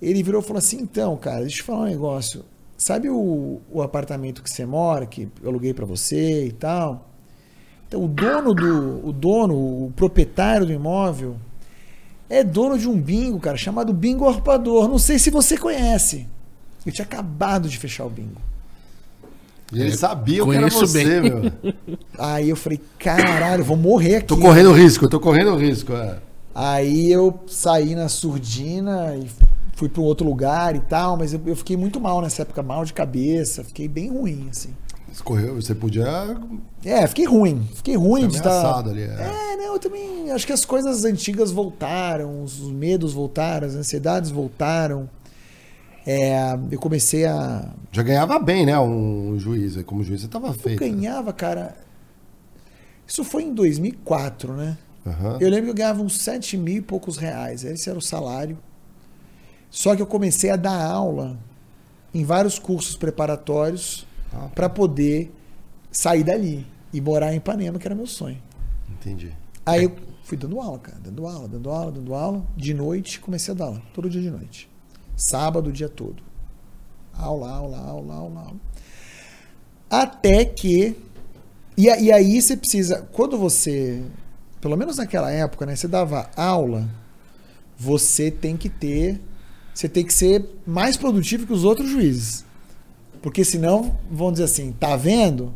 ele virou e falou assim: então, cara, deixa eu te falar um negócio. Sabe o, o apartamento que você mora, que eu aluguei pra você e tal? Então, o dono do. O dono, o proprietário do imóvel, é dono de um bingo, cara, chamado Bingo Arpador. Não sei se você conhece. Eu tinha acabado de fechar o bingo. E ele sabia que era você, bem. meu. Aí eu falei, caralho, eu vou morrer aqui. Tô correndo risco, tô correndo risco. É. Aí eu saí na surdina e fui para um outro lugar e tal, mas eu, eu fiquei muito mal nessa época, mal de cabeça, fiquei bem ruim, assim. Você correu, você podia É, fiquei ruim, fiquei ruim de estar... ameaçado ali. É. É, não, eu também acho que as coisas antigas voltaram, os medos voltaram, as ansiedades voltaram. É, eu comecei a. Já ganhava bem, né? Um juiz. Como juiz, você tava Eu feito. ganhava, cara. Isso foi em 2004, né? Aham. Eu lembro que eu ganhava uns 7 mil e poucos reais. Esse era o salário. Só que eu comecei a dar aula em vários cursos preparatórios Ah, para poder sair dali e morar em Ipanema, que era meu sonho. Entendi. Aí eu fui dando aula, cara, dando aula, dando aula, dando aula. De noite, comecei a dar aula, todo dia de noite. Sábado, o dia todo. Aula, aula, aula, aula, aula. Até que. E, e aí você precisa. Quando você. Pelo menos naquela época, né? Você dava aula, você tem que ter. Você tem que ser mais produtivo que os outros juízes. Porque senão, vão dizer assim, tá vendo?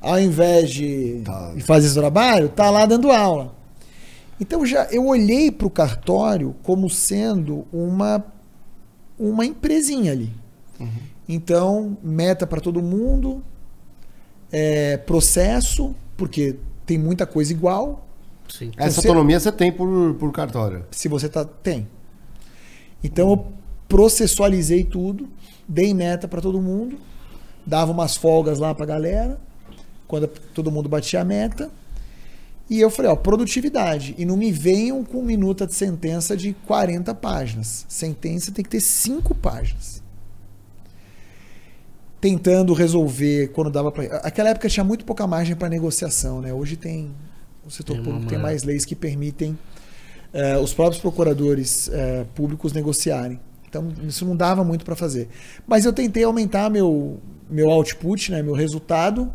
Ao invés de, Tá. de fazer esse trabalho, tá lá dando aula. Então já eu olhei para o cartório como sendo uma uma empresinha ali. Então meta para todo mundo, é, processo porque tem muita coisa igual. Sim. Essa Você- autonomia você tem por, por cartório. Se você tá tem. Então eu processualizei tudo, dei meta para todo mundo, dava umas folgas lá para galera quando todo mundo batia a meta. E eu falei, ó, produtividade. E não me venham com minuta de sentença de 40 páginas. Sentença tem que ter 5 páginas. Tentando resolver quando dava para. Aquela época tinha muito pouca margem para negociação, né? Hoje tem. O setor Tem público tem mais leis que permitem eh, os próprios procuradores eh, públicos negociarem. Então, isso não dava muito para fazer. Mas eu tentei aumentar meu, meu output, né, meu resultado,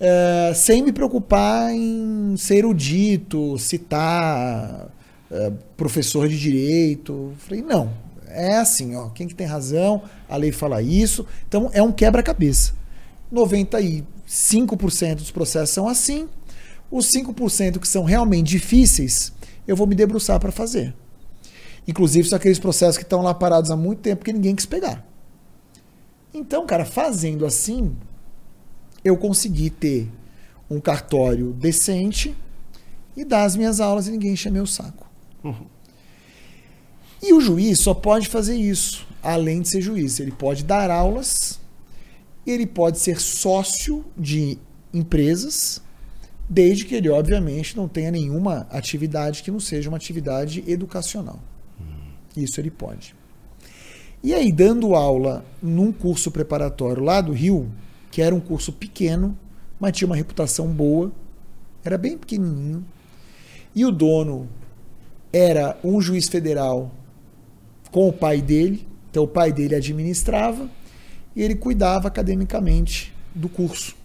eh, sem me preocupar em ser erudito, citar eh, professor de direito. Falei, não, é assim, ó, quem que tem razão, a lei fala isso. Então, é um quebra-cabeça. 95% dos processos são assim. Os 5% que são realmente difíceis, eu vou me debruçar para fazer. Inclusive, são aqueles processos que estão lá parados há muito tempo que ninguém quis pegar. Então, cara, fazendo assim, eu consegui ter um cartório decente e dar as minhas aulas e ninguém encher meu saco. E o juiz só pode fazer isso, além de ser juiz. Ele pode dar aulas, ele pode ser sócio de empresas, desde que ele, obviamente, não tenha nenhuma atividade que não seja uma atividade educacional. Isso ele pode. E aí, dando aula num curso preparatório lá do Rio, que era um curso pequeno, mas tinha uma reputação boa, era bem pequenininho, e o dono era um juiz federal com o pai dele, então o pai dele administrava e ele cuidava academicamente do curso.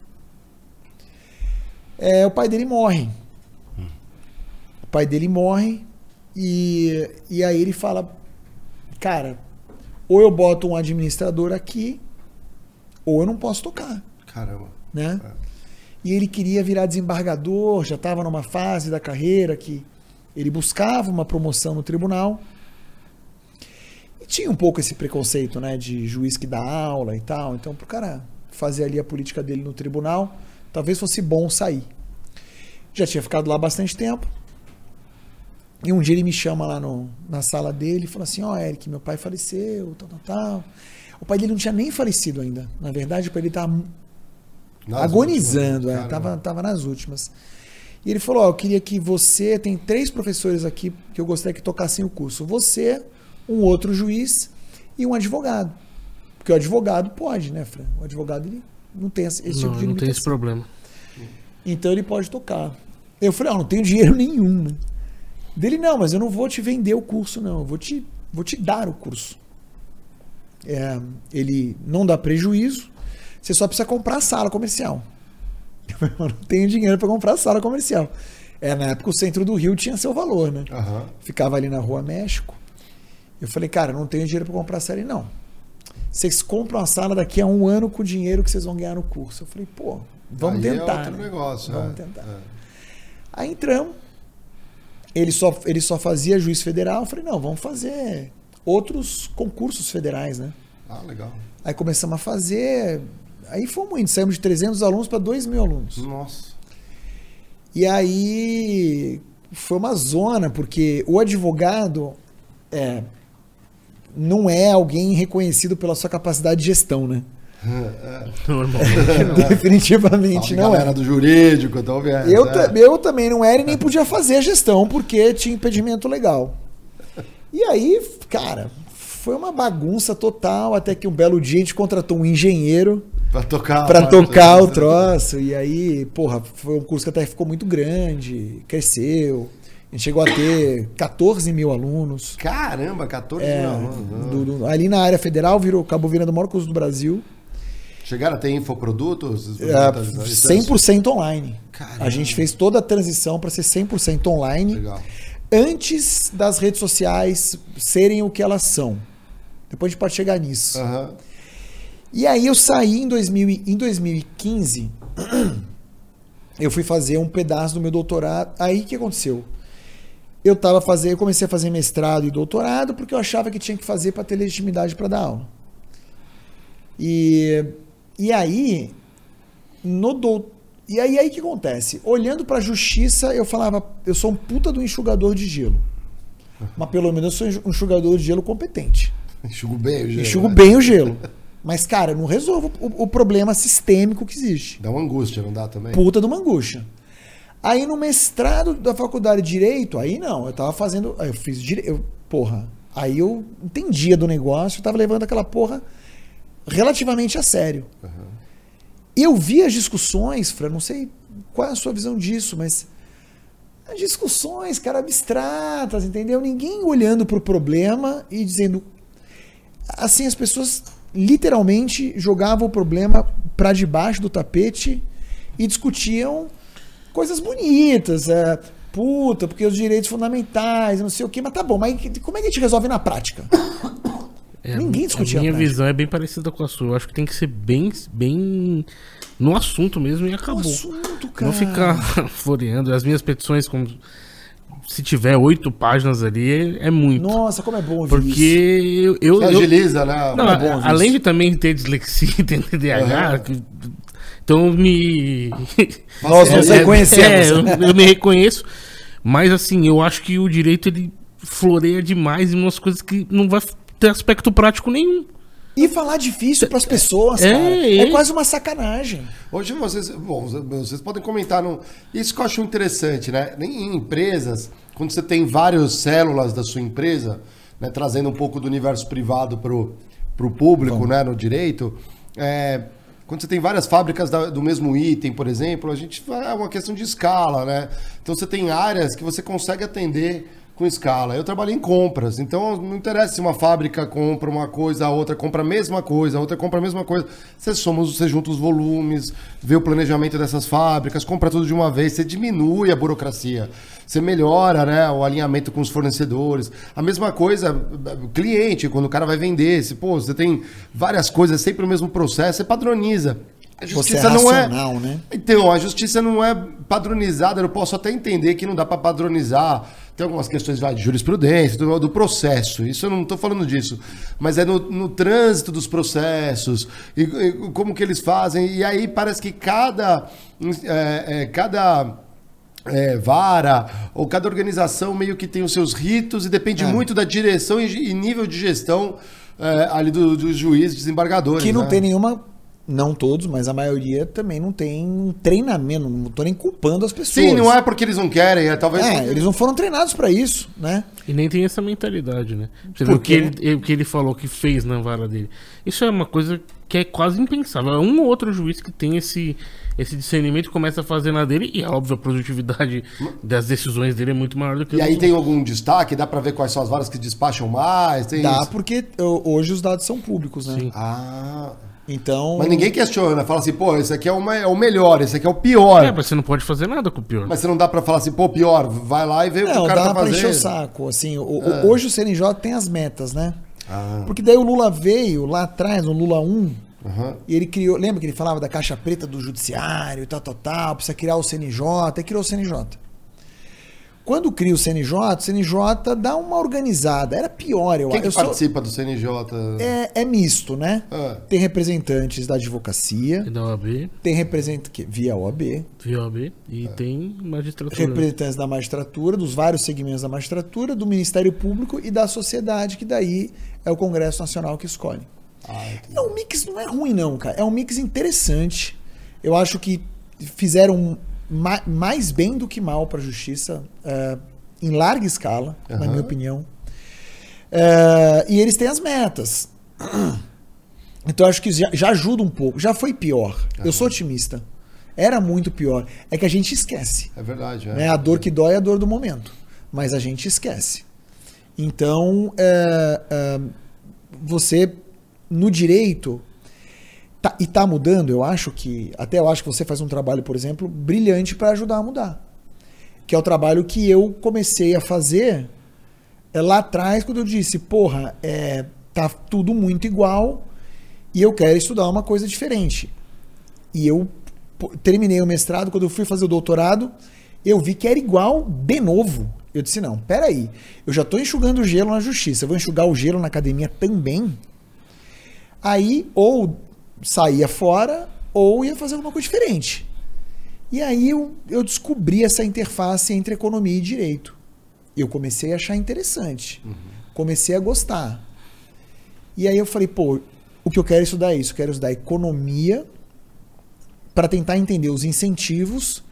É, o pai dele morre. O pai dele morre e, e aí ele fala, cara, ou eu boto um administrador aqui, ou eu não posso tocar, Caramba. né? E ele queria virar desembargador, já estava numa fase da carreira que ele buscava uma promoção no tribunal. E tinha um pouco esse preconceito, né, de juiz que dá aula e tal. Então, pro cara fazer ali a política dele no tribunal, talvez fosse bom sair. Já tinha ficado lá bastante tempo. E um dia ele me chama lá no, na sala dele e fala assim: Ó, Eric, meu pai faleceu, tal, tal, tal. O pai dele não tinha nem falecido ainda. Na verdade, o pai dele estava agonizando, últimas, é, tava, tava nas últimas. E ele falou: Ó, eu queria que você. Tem três professores aqui que eu gostaria que tocassem o curso. Você, um outro juiz e um advogado. Porque o advogado pode, né, Fran? O advogado ele não tem esse, esse não, tipo de não tem esse problema. Então ele pode tocar. Eu falei, ah, não tenho dinheiro nenhum, né? Dele, não, mas eu não vou te vender o curso, não. Eu vou te, vou te dar o curso. É, ele não dá prejuízo, você só precisa comprar a sala comercial. Eu falei, "Eu não tenho dinheiro para comprar a sala comercial. É, na época o centro do Rio tinha seu valor, né? Aham. Ficava ali na Rua México. Eu falei, cara, não tenho dinheiro para comprar a sala. Ele, não. Vocês compram a sala daqui a um ano com o dinheiro que vocês vão ganhar no curso. Eu falei, pô, vamos Aí é tentar. outro né? negócio, Vamos é. tentar. É. Aí entramos. Ele só, ele só fazia juiz federal. Eu falei, não, vamos fazer outros concursos federais, né? Ah, legal. Aí começamos a fazer. Aí fomos indo, saímos de 300 alunos para 2 mil alunos. Nossa. E aí foi uma zona, porque o advogado é, não é alguém reconhecido pela sua capacidade de gestão, né? Normalmente não. Definitivamente Salve, não galera é. do jurídico, talvez. Eu, é. eu também não era e nem podia fazer a gestão, porque tinha impedimento legal. E aí, cara, foi uma bagunça total, até que um belo dia a gente contratou um engenheiro Pra tocar. para a parte- tocar o troço. E aí, porra, foi um curso que até ficou muito grande, cresceu. A gente chegou a ter 14 mil alunos. Caramba, 14 É, mil alunos. do- do- ali na área federal virou, acabou virando o maior curso do Brasil. Chegaram a ter infoprodutos? É, 100% online. Caramba. A gente fez toda a transição para ser 100% online. Legal. Antes das redes sociais serem o que elas são. Depois a gente pode chegar nisso. Aham. E aí eu saí em, 2000, e- em 2015, eu fui fazer um pedaço do meu doutorado. Aí o que aconteceu? Eu tava fazendo, eu comecei a fazer mestrado e doutorado porque eu achava que tinha que fazer para ter legitimidade para dar aula. E, e aí no dou, e aí aí que acontece? Olhando para a justiça, eu falava, eu sou um puta do enxugador de gelo. Mas pelo menos eu sou um enxugador de gelo competente. Enxugo bem o gelo. Enxugo né? bem o gelo. Mas, cara, eu não resolvo o, o problema sistêmico que existe. Dá uma angústia, não dá também? Puta de uma angústia. Aí no mestrado da faculdade de Direito, aí não, eu tava fazendo. Eu fiz direito. Porra. Aí eu entendia do negócio, eu tava levando aquela porra relativamente a sério. Eu vi as discussões, Fran, não sei qual é a sua visão disso, mas as discussões, cara, abstratas, entendeu? Ninguém olhando pro problema e dizendo. Assim, as pessoas literalmente jogavam o problema pra debaixo do tapete e discutiam coisas bonitas. É, puta, porque os direitos fundamentais, não sei o quê, mas tá bom, mas como é que a gente resolve na prática? É, Ninguém discutia A minha a visão é bem parecida com a sua. Eu acho que tem que ser bem, bem no assunto mesmo e acabou. assunto, cara. Não ficar floreando. As minhas petições, como se tiver oito páginas ali, é, é muito. Nossa, como é bom ouvir isso. Porque eu, eu, eu- agiliza, né? não, é bom além isso. de também ter dislexia ter TDAH, que- então me. Nós nos É, reconhecemos. é, eu, eu me reconheço. Mas assim, eu acho que o direito ele floreia demais em umas coisas que não vai ter aspecto prático nenhum. E falar difícil pras pessoas, É, cara. É, é. quase uma sacanagem. Hoje vocês, bom, vocês podem comentar no, isso que eu acho interessante, né? Em empresas, quando você tem várias células da sua empresa, né, trazendo um pouco do universo privado pro, pro público, né, no direito, é, quando você tem várias fábricas da- do mesmo item, por exemplo, a gente é uma questão de escala, né? Então você tem áreas que você consegue atender com escala. Eu trabalhei em compras, então não interessa se uma fábrica compra uma coisa, a outra compra a mesma coisa, a outra compra a mesma coisa. Você soma, você junta os volumes, vê o planejamento dessas fábricas, compra tudo de uma vez, você diminui a burocracia, você melhora né, o alinhamento com os fornecedores. A mesma coisa, cliente, quando o cara vai vender, se, pô, você tem várias coisas, sempre o mesmo processo, você padroniza. A Você é justiça não é. racional, né? Então, a justiça não é padronizada, eu posso até entender que não dá para padronizar. Tem algumas questões de jurisprudência, do, do processo, isso eu não estou falando disso. Mas é no, no trânsito dos processos, e, e como que eles fazem, e aí parece que cada. é, é, cada é, vara ou cada organização meio que tem os seus ritos e depende É. muito da direção e, nível de gestão é, ali do- dos juízes, desembargadores. Que não né? tem nenhuma não todos, mas a maioria também não tem um treinamento, não tô nem culpando as pessoas. Sim, não é porque eles não querem, é talvez. É, eles não foram treinados para isso, né? E nem tem essa mentalidade, né? Você vê o que, ele, o que ele falou que fez na vara dele. Isso é uma coisa que é quase impensável. É um ou outro juiz que tem esse, esse discernimento começa a fazer na dele, e é óbvio, a produtividade das decisões dele é muito maior do que E aí tem algum destaque? Dá pra ver quais são as varas que despacham mais? Tem Dá, isso? porque hoje os dados são públicos, né? Sim. Ah. Então. Mas ninguém questiona, fala assim, pô, esse aqui é o, ma- é o melhor, esse aqui é o pior. É, mas você não pode fazer nada com o pior. Mas você não dá pra falar assim, pô, pior, vai lá e vê o que Não, o cara dá tá pra fazendo. encher o saco. Assim, o- o- Hoje o CNJ tem as metas, né? Ah, Porque daí o Lula veio lá atrás, no Lula 1, aham. e ele criou. Lembra que ele falava da caixa preta do judiciário e tal, tal, tal, precisa criar o CNJ, e criou o CNJ. Quando cria o CNJ, o CNJ dá uma organizada. Era pior, eu Quem que eu sou- participa do CNJ? é, é misto, né? Ah. Tem representantes da advocacia, E da OAB, tem representantes via OAB, via OAB, e tem magistratura. representantes da magistratura, dos vários segmentos da magistratura, do Ministério Público e da sociedade, que daí é o Congresso Nacional que escolhe. Ah. Não, o mix não é ruim, não, cara. É um mix interessante. Eu acho que fizeram ma- mais bem do que mal para a justiça, é, em larga escala, na Aham. minha opinião. É, e eles têm as metas. Então acho que já, já ajuda um pouco. Já foi pior. Eu sou otimista. Era muito pior. É que a gente esquece. É verdade, é. Né? A dor que dói é a dor do momento. Mas a gente esquece. Então, é, é, você, no direito, tá- e tá mudando, eu acho que. Até eu acho que você faz um trabalho, por exemplo, brilhante para ajudar a mudar. Que é o trabalho que eu comecei a fazer é, lá atrás, quando eu disse, porra, é, tá tudo muito igual e eu quero estudar uma coisa diferente. E eu terminei o mestrado, quando eu fui fazer o doutorado, eu vi que era igual de novo. Eu disse, não, peraí, eu já estou enxugando o gelo na justiça, eu vou enxugar o gelo na academia também? Aí, ou saía fora, ou ia fazer alguma coisa diferente. E aí eu, eu descobri essa interface entre economia e direito. Eu comecei a achar interessante. Comecei a gostar. E aí eu falei, pô, o que eu quero estudar é isso. Eu quero estudar economia para tentar entender os incentivos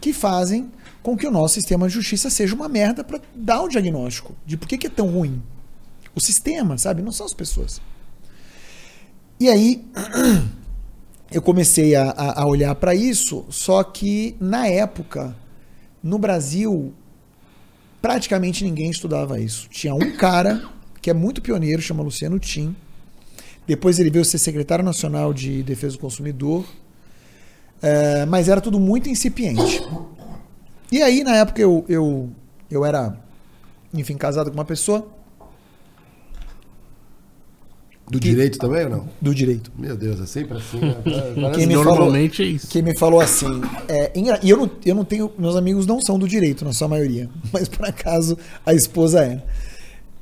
que fazem com que o nosso sistema de justiça seja uma merda para dar o diagnóstico de por que, que é tão ruim. O sistema, sabe? Não são as pessoas. E aí eu comecei a, a- olhar para isso, só que na época, no Brasil, praticamente ninguém estudava isso. Tinha um cara que é muito pioneiro, chama Luciano Tim. Depois ele veio ser secretário nacional de defesa do consumidor. É, mas era tudo muito incipiente. E aí, na época, eu, eu, eu era, enfim, casado com uma pessoa Do direito também ou não? do direito. Meu Deus, é sempre assim, né? Quem me Normalmente é isso. que me falou assim. é, e eu não, eu não tenho. Meus amigos não são do direito, na sua maioria. Mas por acaso a esposa é.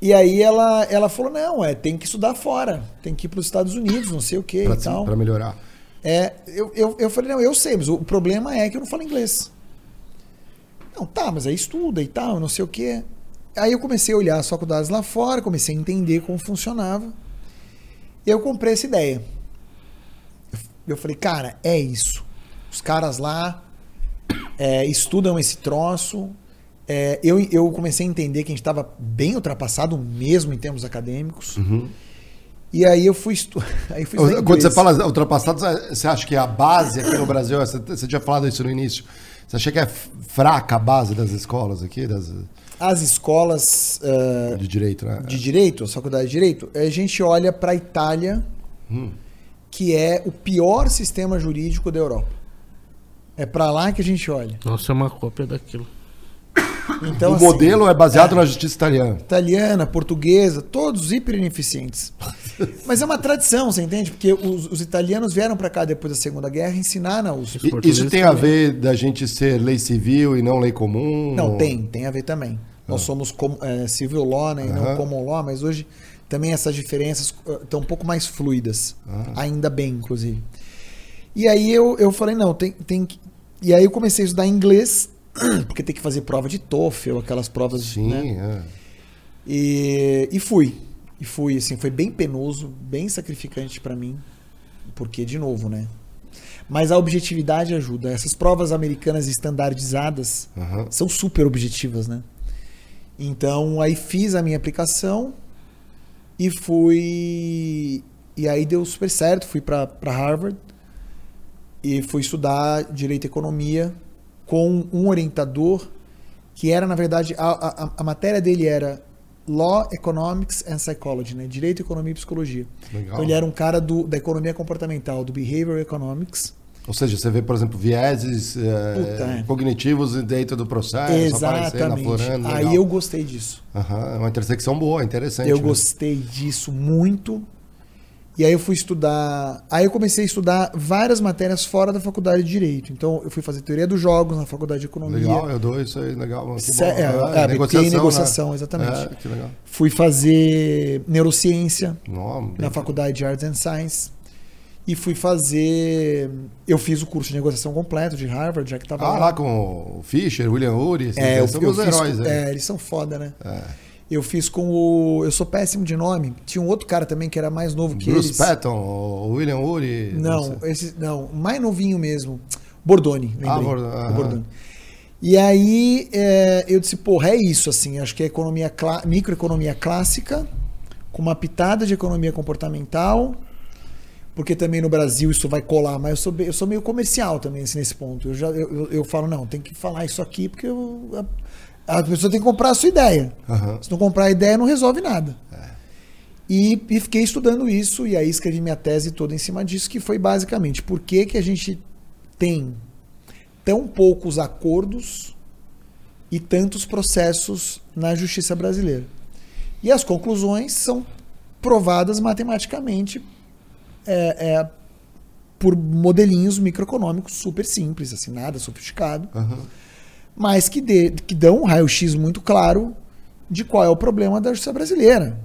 E aí ela, ela falou: não, é, tem que estudar fora, tem que ir para os Estados Unidos, não sei o que pra, e tal. pra melhorar. É, eu, eu, eu falei, não, eu sei, mas o problema é que eu não falo inglês. Não, tá, mas aí estuda e tal, não sei o quê. Aí eu comecei a olhar as faculdades lá fora, comecei a entender como funcionava. E eu comprei essa ideia. Eu, eu falei, cara, é isso. Os caras lá é, estudam esse troço. É, eu, eu comecei a entender que a gente estava bem ultrapassado mesmo em termos acadêmicos. E aí eu fui, estu... aí fui estudar Quando você inglês. fala ultrapassado, você acha que a base aqui no Brasil, você, você tinha falado isso no início, você acha que é fraca a base das escolas aqui, das, As escolas eh, de direito, né? de direito, as faculdades de direito, a gente olha para a Itália, que é o pior sistema jurídico da Europa. É para lá que a gente olha. Nossa, é uma cópia daquilo. Então, o assim, modelo é baseado na justiça italiana. italiana, portuguesa, todos hiper ineficientes. Mas é uma tradição, você entende? Porque os, os italianos vieram para cá depois da Segunda Guerra ensinar portugueses Isso tem a também. ver da gente ser lei civil e não lei comum? Não, ou- tem, tem a ver também. Nós somos com, eh, civil law né, e não common law, mas hoje também essas diferenças eh, estão um pouco mais fluidas. Ainda bem, inclusive. E aí eu, eu falei, não, tem, tem que. E aí eu comecei a estudar inglês, porque tem que fazer prova de TOEFL, aquelas provas, Sim, né? é. E, e fui. E fui, assim, foi bem penoso, bem sacrificante para mim. Porque, de novo, né? Mas a objetividade ajuda. Essas provas americanas estandardizadas Aham. são super objetivas, né? Então, aí fiz a minha aplicação e fui. E aí deu super certo. Fui para Harvard e fui estudar Direito e Economia com um orientador que era, na verdade, a, a, a matéria dele era Law, Economics and Psychology, né? Direito, Economia e Psicologia. Legal. Então, ele era um cara do, da economia comportamental, do Behavioral Economics. Ou seja, você vê, por exemplo, vieses eh, é. cognitivos dentro do processo, aparecendo, Exatamente. aflorando. Aí legal. eu gostei disso. É uma intersecção boa, interessante. Eu né? gostei disso muito. E aí eu fui estudar. Aí eu comecei a estudar várias matérias fora da faculdade de Direito. Então eu fui fazer teoria dos jogos na faculdade de Economia. Legal, eu dou isso aí, legal. Bom. é, Ah, é, BT em negociação, exatamente. É, que legal. Fui fazer neurociência na faculdade de Arts and Science. E fui fazer. Eu fiz o curso de negociação completo de Harvard, já que estava Ah, lá com o Fischer, William Ury, esses É, aí eu, são eu fiz heróis com- aí. é, eles são foda, né? É. Eu fiz com o. Eu sou péssimo de nome. Tinha um outro cara também que era mais novo que Bruce eles. Patton, o William Ury. Não, sei. esse, não, mais novinho mesmo. Bordoni, lembrei. Ah, Bord- O. Bordoni. E aí é, eu disse, porra, é isso, assim. Acho que é economia microeconomia clássica, com uma pitada de economia comportamental, porque também no Brasil isso vai colar, mas eu sou, eu sou meio comercial também assim, nesse ponto. Eu, já, eu, eu- falo, não, tem que falar isso aqui, porque eu- a, a pessoa tem que comprar a sua ideia. Aham. Se não comprar a ideia, não resolve nada. E, e fiquei estudando isso, e aí escrevi minha tese toda em cima disso, que foi basicamente por que, que a gente tem tão poucos acordos e tantos processos na justiça brasileira. E as conclusões são provadas matematicamente é, é, por modelinhos microeconômicos super simples, assim, nada sofisticado Aham. mas que, dê- que dão um raio-x muito claro de qual é o problema da justiça brasileira.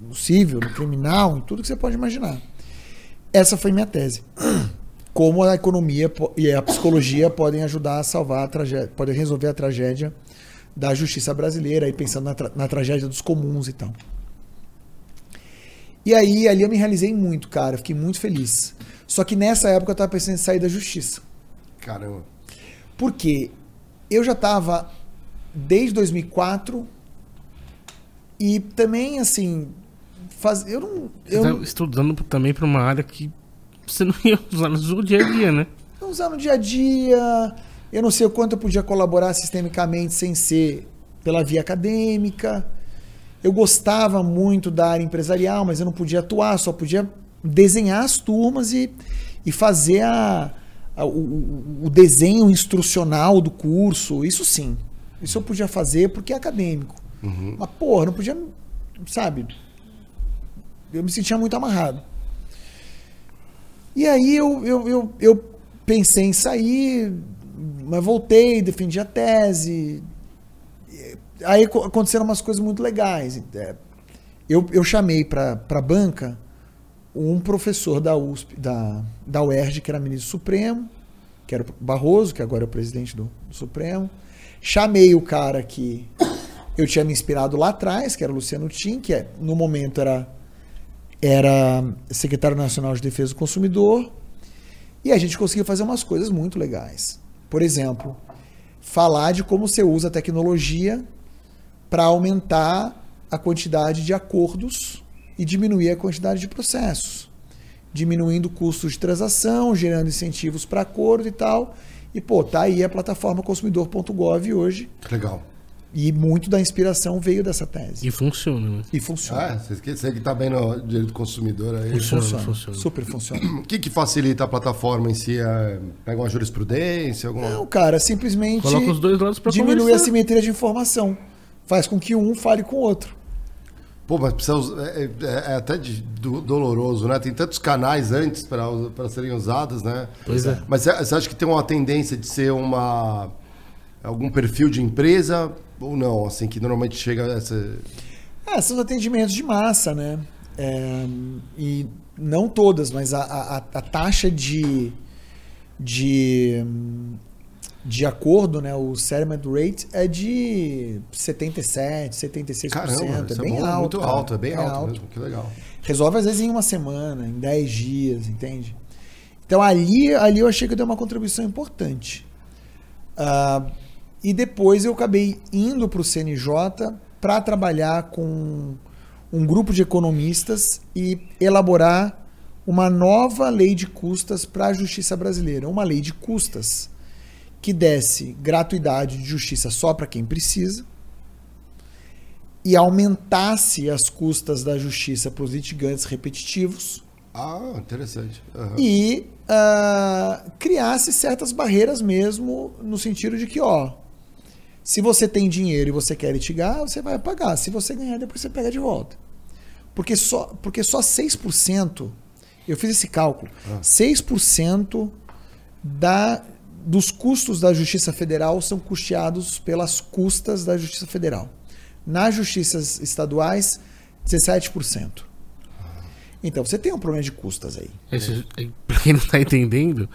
No civil, no criminal, em tudo que você pode imaginar. Essa foi minha tese. Como a economia e a psicologia podem ajudar a salvar a tragédia, podem resolver a tragédia da justiça brasileira, aí pensando na, tra- na tragédia dos comuns e tal. E aí, ali eu me realizei muito, cara. Fiquei muito feliz. Só que nessa época eu tava pensando em sair da justiça. Caramba. Porque eu já estava desde 2004 e também assim faz eu não Você eu tá não, estudando também pra uma área que você não ia usar no seu dia a dia, né? não usar no dia a dia, eu não sei o quanto eu podia colaborar sistemicamente sem ser pela via acadêmica. Eu gostava muito da área empresarial, mas eu não podia atuar, só podia desenhar as turmas e, e fazer a, a- o, o- desenho instrucional do curso. Isso sim. Isso eu podia fazer porque é acadêmico. Uhum. Mas, porra, não podia. Sabe? Eu me sentia muito amarrado. E aí eu, eu, eu, eu pensei em sair, mas voltei, defendi a tese. Aí co- aconteceram umas coisas muito legais. É, Eu, eu chamei para a banca um professor da USP, da, da UERJ, que era ministro supremo, que era o Barroso, que agora é o presidente do, do Supremo. Chamei o cara que eu tinha me inspirado lá atrás, que era o Luciano Tim, que é, no momento era, era secretário nacional de defesa do consumidor. E a gente conseguiu fazer umas coisas muito legais. Por exemplo, falar de como você usa a tecnologia para aumentar a quantidade de acordos e diminuir a quantidade de processos, diminuindo custos de transação, gerando incentivos para acordo e tal. E pô, tá aí a plataforma consumidor.gov hoje legal. e muito da inspiração veio dessa tese. E funciona, né? E funciona. Ah, você que- você que tá bem no direito do consumidor aí. Funciona. funciona. funciona. Super funciona. O que, que facilita a plataforma em si? É, pega uma jurisprudência? Alguma... Não, cara, simplesmente Coloca os dois lados pra diminui a conversar. simetria de informação. Faz com que um fale com o outro. Pô, mas precisa usar- é, é- é até de- do- doloroso, né? Tem tantos canais antes para serem usados, né? Pois é. Mas você acha que tem uma tendência de ser uma algum perfil de empresa ou não? Assim que normalmente chega a essa Ah, são atendimentos de massa, né? É, e não todas, mas a, a, a taxa de, de, de acordo, né? O settlement rate é de 77, 76%. caramba, é isso bem bom, alto. muito cara. alto, é bem alto, mesmo. Que legal. Resolve às vezes em uma semana, em 10 dias, entende? Então ali, ali eu achei que eu dei uma contribuição importante. Ah, e depois eu acabei indo para o CNJ para trabalhar com um grupo de economistas e elaborar uma nova lei de custas para a justiça brasileira. Uma lei de custas que desse gratuidade de justiça só para quem precisa e aumentasse as custas da justiça para os litigantes repetitivos Ah, interessante. Aham. e ah, criasse certas barreiras mesmo no sentido de que, ó, se você tem dinheiro e você quer litigar, você vai pagar. Se você ganhar, depois você pega de volta. Porque só, porque só 6%, eu fiz esse cálculo, 6% da, dos custos da Justiça Federal são custeados pelas custas da Justiça Federal. Nas justiças estaduais, 17%. Então, você tem um problema de custas aí. Esse, pra quem não tá entendendo,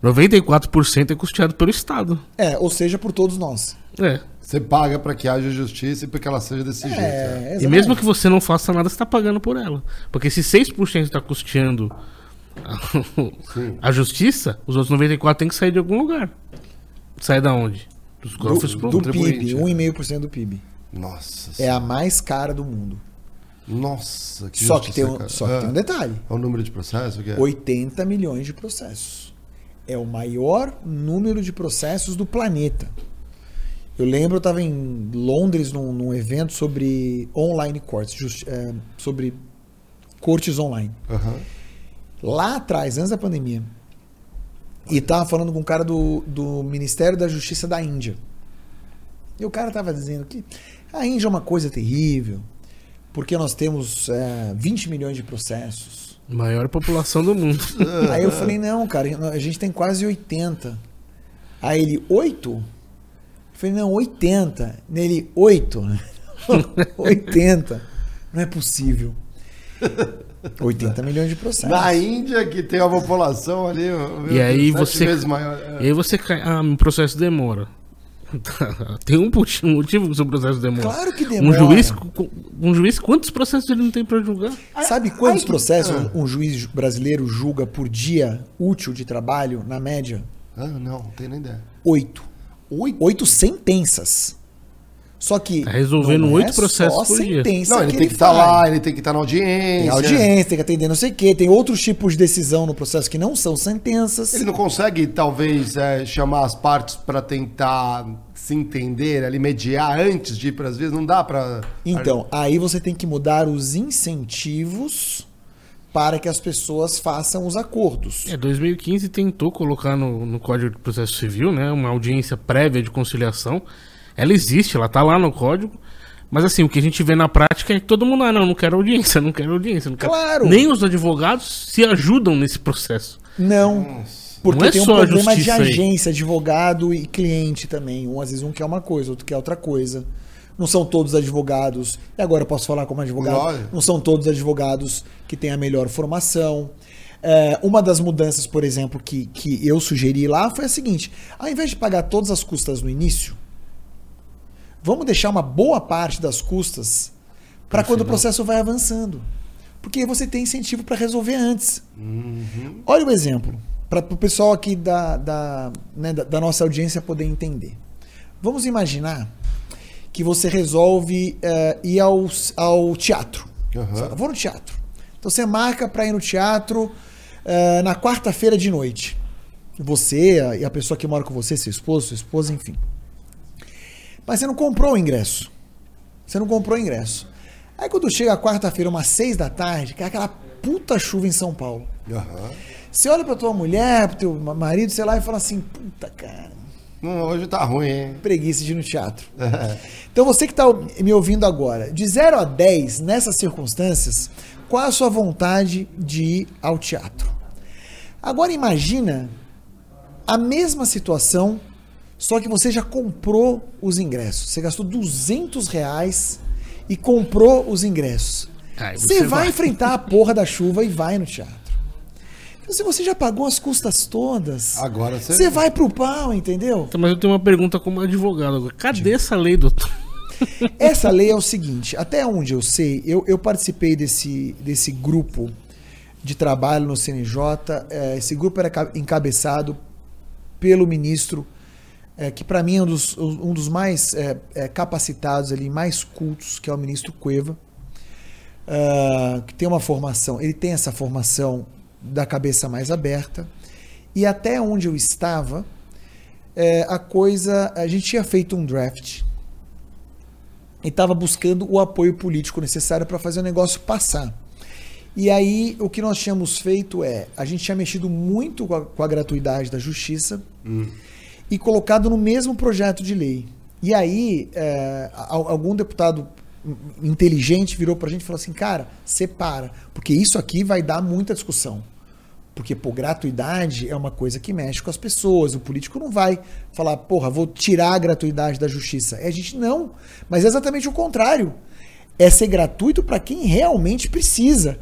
94% é custeado pelo Estado. É, ou seja, por todos nós. É. Você paga para que haja justiça e para que ela seja desse jeito. é. E mesmo que você não faça nada, você tá pagando por ela. Porque se 6% tá custeando a, a justiça, os outros 94% tem que sair de algum lugar. Sai da onde? Dos cofres do, pro do PIB, é. 1,5% do PIB. Nossa. É a mais cara do mundo. Nossa, que Só que, justiça, tem um, cara. só que É. tem um detalhe: É o número de processo? o que é? 80 milhões de processos. É o maior número de processos do planeta. Eu lembro, eu estava em Londres num, num evento sobre online courts, justi- é, sobre cortes online. Aham. Lá atrás, antes da pandemia. E tava falando com um cara do, do Ministério da Justiça da Índia. E o cara tava dizendo que a Índia é uma coisa terrível, porque nós temos é, 20 milhões de processos. Maior população do mundo. Aí eu falei, não, cara, a gente tem quase 80. Aí ele, 8? Eu falei, não, 80. Nele, 8. 80. Não é possível. 80 milhões de processos. Na Índia, que tem uma população ali. meu E aí você- vezes maior. E aí você cai. Ah, meu processo demora. tem um motivo um motivo que o seu processo demora. Claro que Um demora. juiz, com- um juiz, quantos processos ele não tem pra julgar? Sabe quantos ai, que- processos ah. um juiz brasileiro julga por dia útil de trabalho, na média? Ah, não, não tenho nem ideia. Oito. Oito? Oito sentenças. Só que. Tá resolvendo não é oito processos só por dia. sentença Não, ele que tem que estar faz. lá, ele tem que estar na audiência. Tem audiência, tem que atender não sei o quê. Tem outros tipos de decisão no processo que não são sentenças. Ele não consegue, talvez, é, chamar as partes para tentar se entender, ali, mediar antes de ir para as vezes? Não dá para. Então, aí você tem que mudar os incentivos para que as pessoas façam os acordos. É, 2015 tentou colocar no, no Código de Processo Civil, né, uma audiência prévia de conciliação. Ela existe, ela tá lá no código. Mas assim, o que a gente vê na prática é que todo mundo, ah, não, não quero audiência, não quero audiência, não quero. Claro. Nem os advogados se ajudam nesse processo. Não. Porque Não é tem um problema de justiça aí. agência, advogado e cliente também. Um às vezes um quer uma coisa, outro quer outra coisa. Não são todos advogados. E agora eu posso falar como advogado. Lógico. Não são todos advogados que têm a melhor formação. É, uma das mudanças, por exemplo, que, que eu sugeri lá foi a seguinte: ao invés de pagar todas as custas no início, vamos deixar uma boa parte das custas para quando o processo vai avançando. Porque você tem incentivo para resolver antes. Olha o exemplo, para o pessoal aqui da, da, né, da, da nossa audiência poder entender. Vamos imaginar que você resolve eh, ir ao, ao teatro. Fala, Vou no teatro. Então você marca para ir no teatro eh, na quarta-feira de noite. Você a- e a pessoa que mora com você, seu esposo, sua esposa, enfim. Mas você não comprou o ingresso. Você não comprou o ingresso. Aí quando chega a quarta-feira, umas seis da tarde, cai aquela puta chuva em São Paulo. Aham. Você olha pra tua mulher, pro teu ma- marido, sei lá, e fala assim, puta cara, Não, hoje tá ruim, hein? preguiça de ir no teatro. Então você que está me ouvindo agora, de 0 a 10, nessas circunstâncias, qual é a sua vontade de ir ao teatro? Agora imagina a mesma situação, só que você já comprou os ingressos. Você gastou 200 reais e comprou os ingressos. Aí você, você vai, vai. enfrentar a porra da chuva e vai no teatro. Então, se você já pagou as custas todas, Agora você- você vai pro pau, entendeu? Então, Mas eu tenho uma pergunta como advogado agora. Cadê essa lei, doutor? Essa lei é o seguinte, até onde eu sei, eu, eu participei desse, desse grupo de trabalho no CNJ. É, esse grupo era ca- encabeçado pelo ministro, é, que para mim é um dos, um dos mais é, é, capacitados ali, mais cultos, que é o ministro Cueva, ah, que tem uma formação, ele tem essa formação da cabeça mais aberta. E até onde eu estava, é, a coisa. A gente tinha feito um draft e estava buscando o apoio político necessário para fazer o negócio passar. E aí, o que nós tínhamos feito é: a gente tinha mexido muito com a, com a gratuidade da justiça e colocado no mesmo projeto de lei. E aí, é, al- algum deputado inteligente virou para a gente e falou assim: cara, separa, porque isso aqui vai dar muita discussão. Porque, pô, gratuidade é uma coisa que mexe com as pessoas. O político não vai falar, porra, vou tirar a gratuidade da justiça. É a gente não. Mas é exatamente o contrário. É ser gratuito para quem realmente precisa.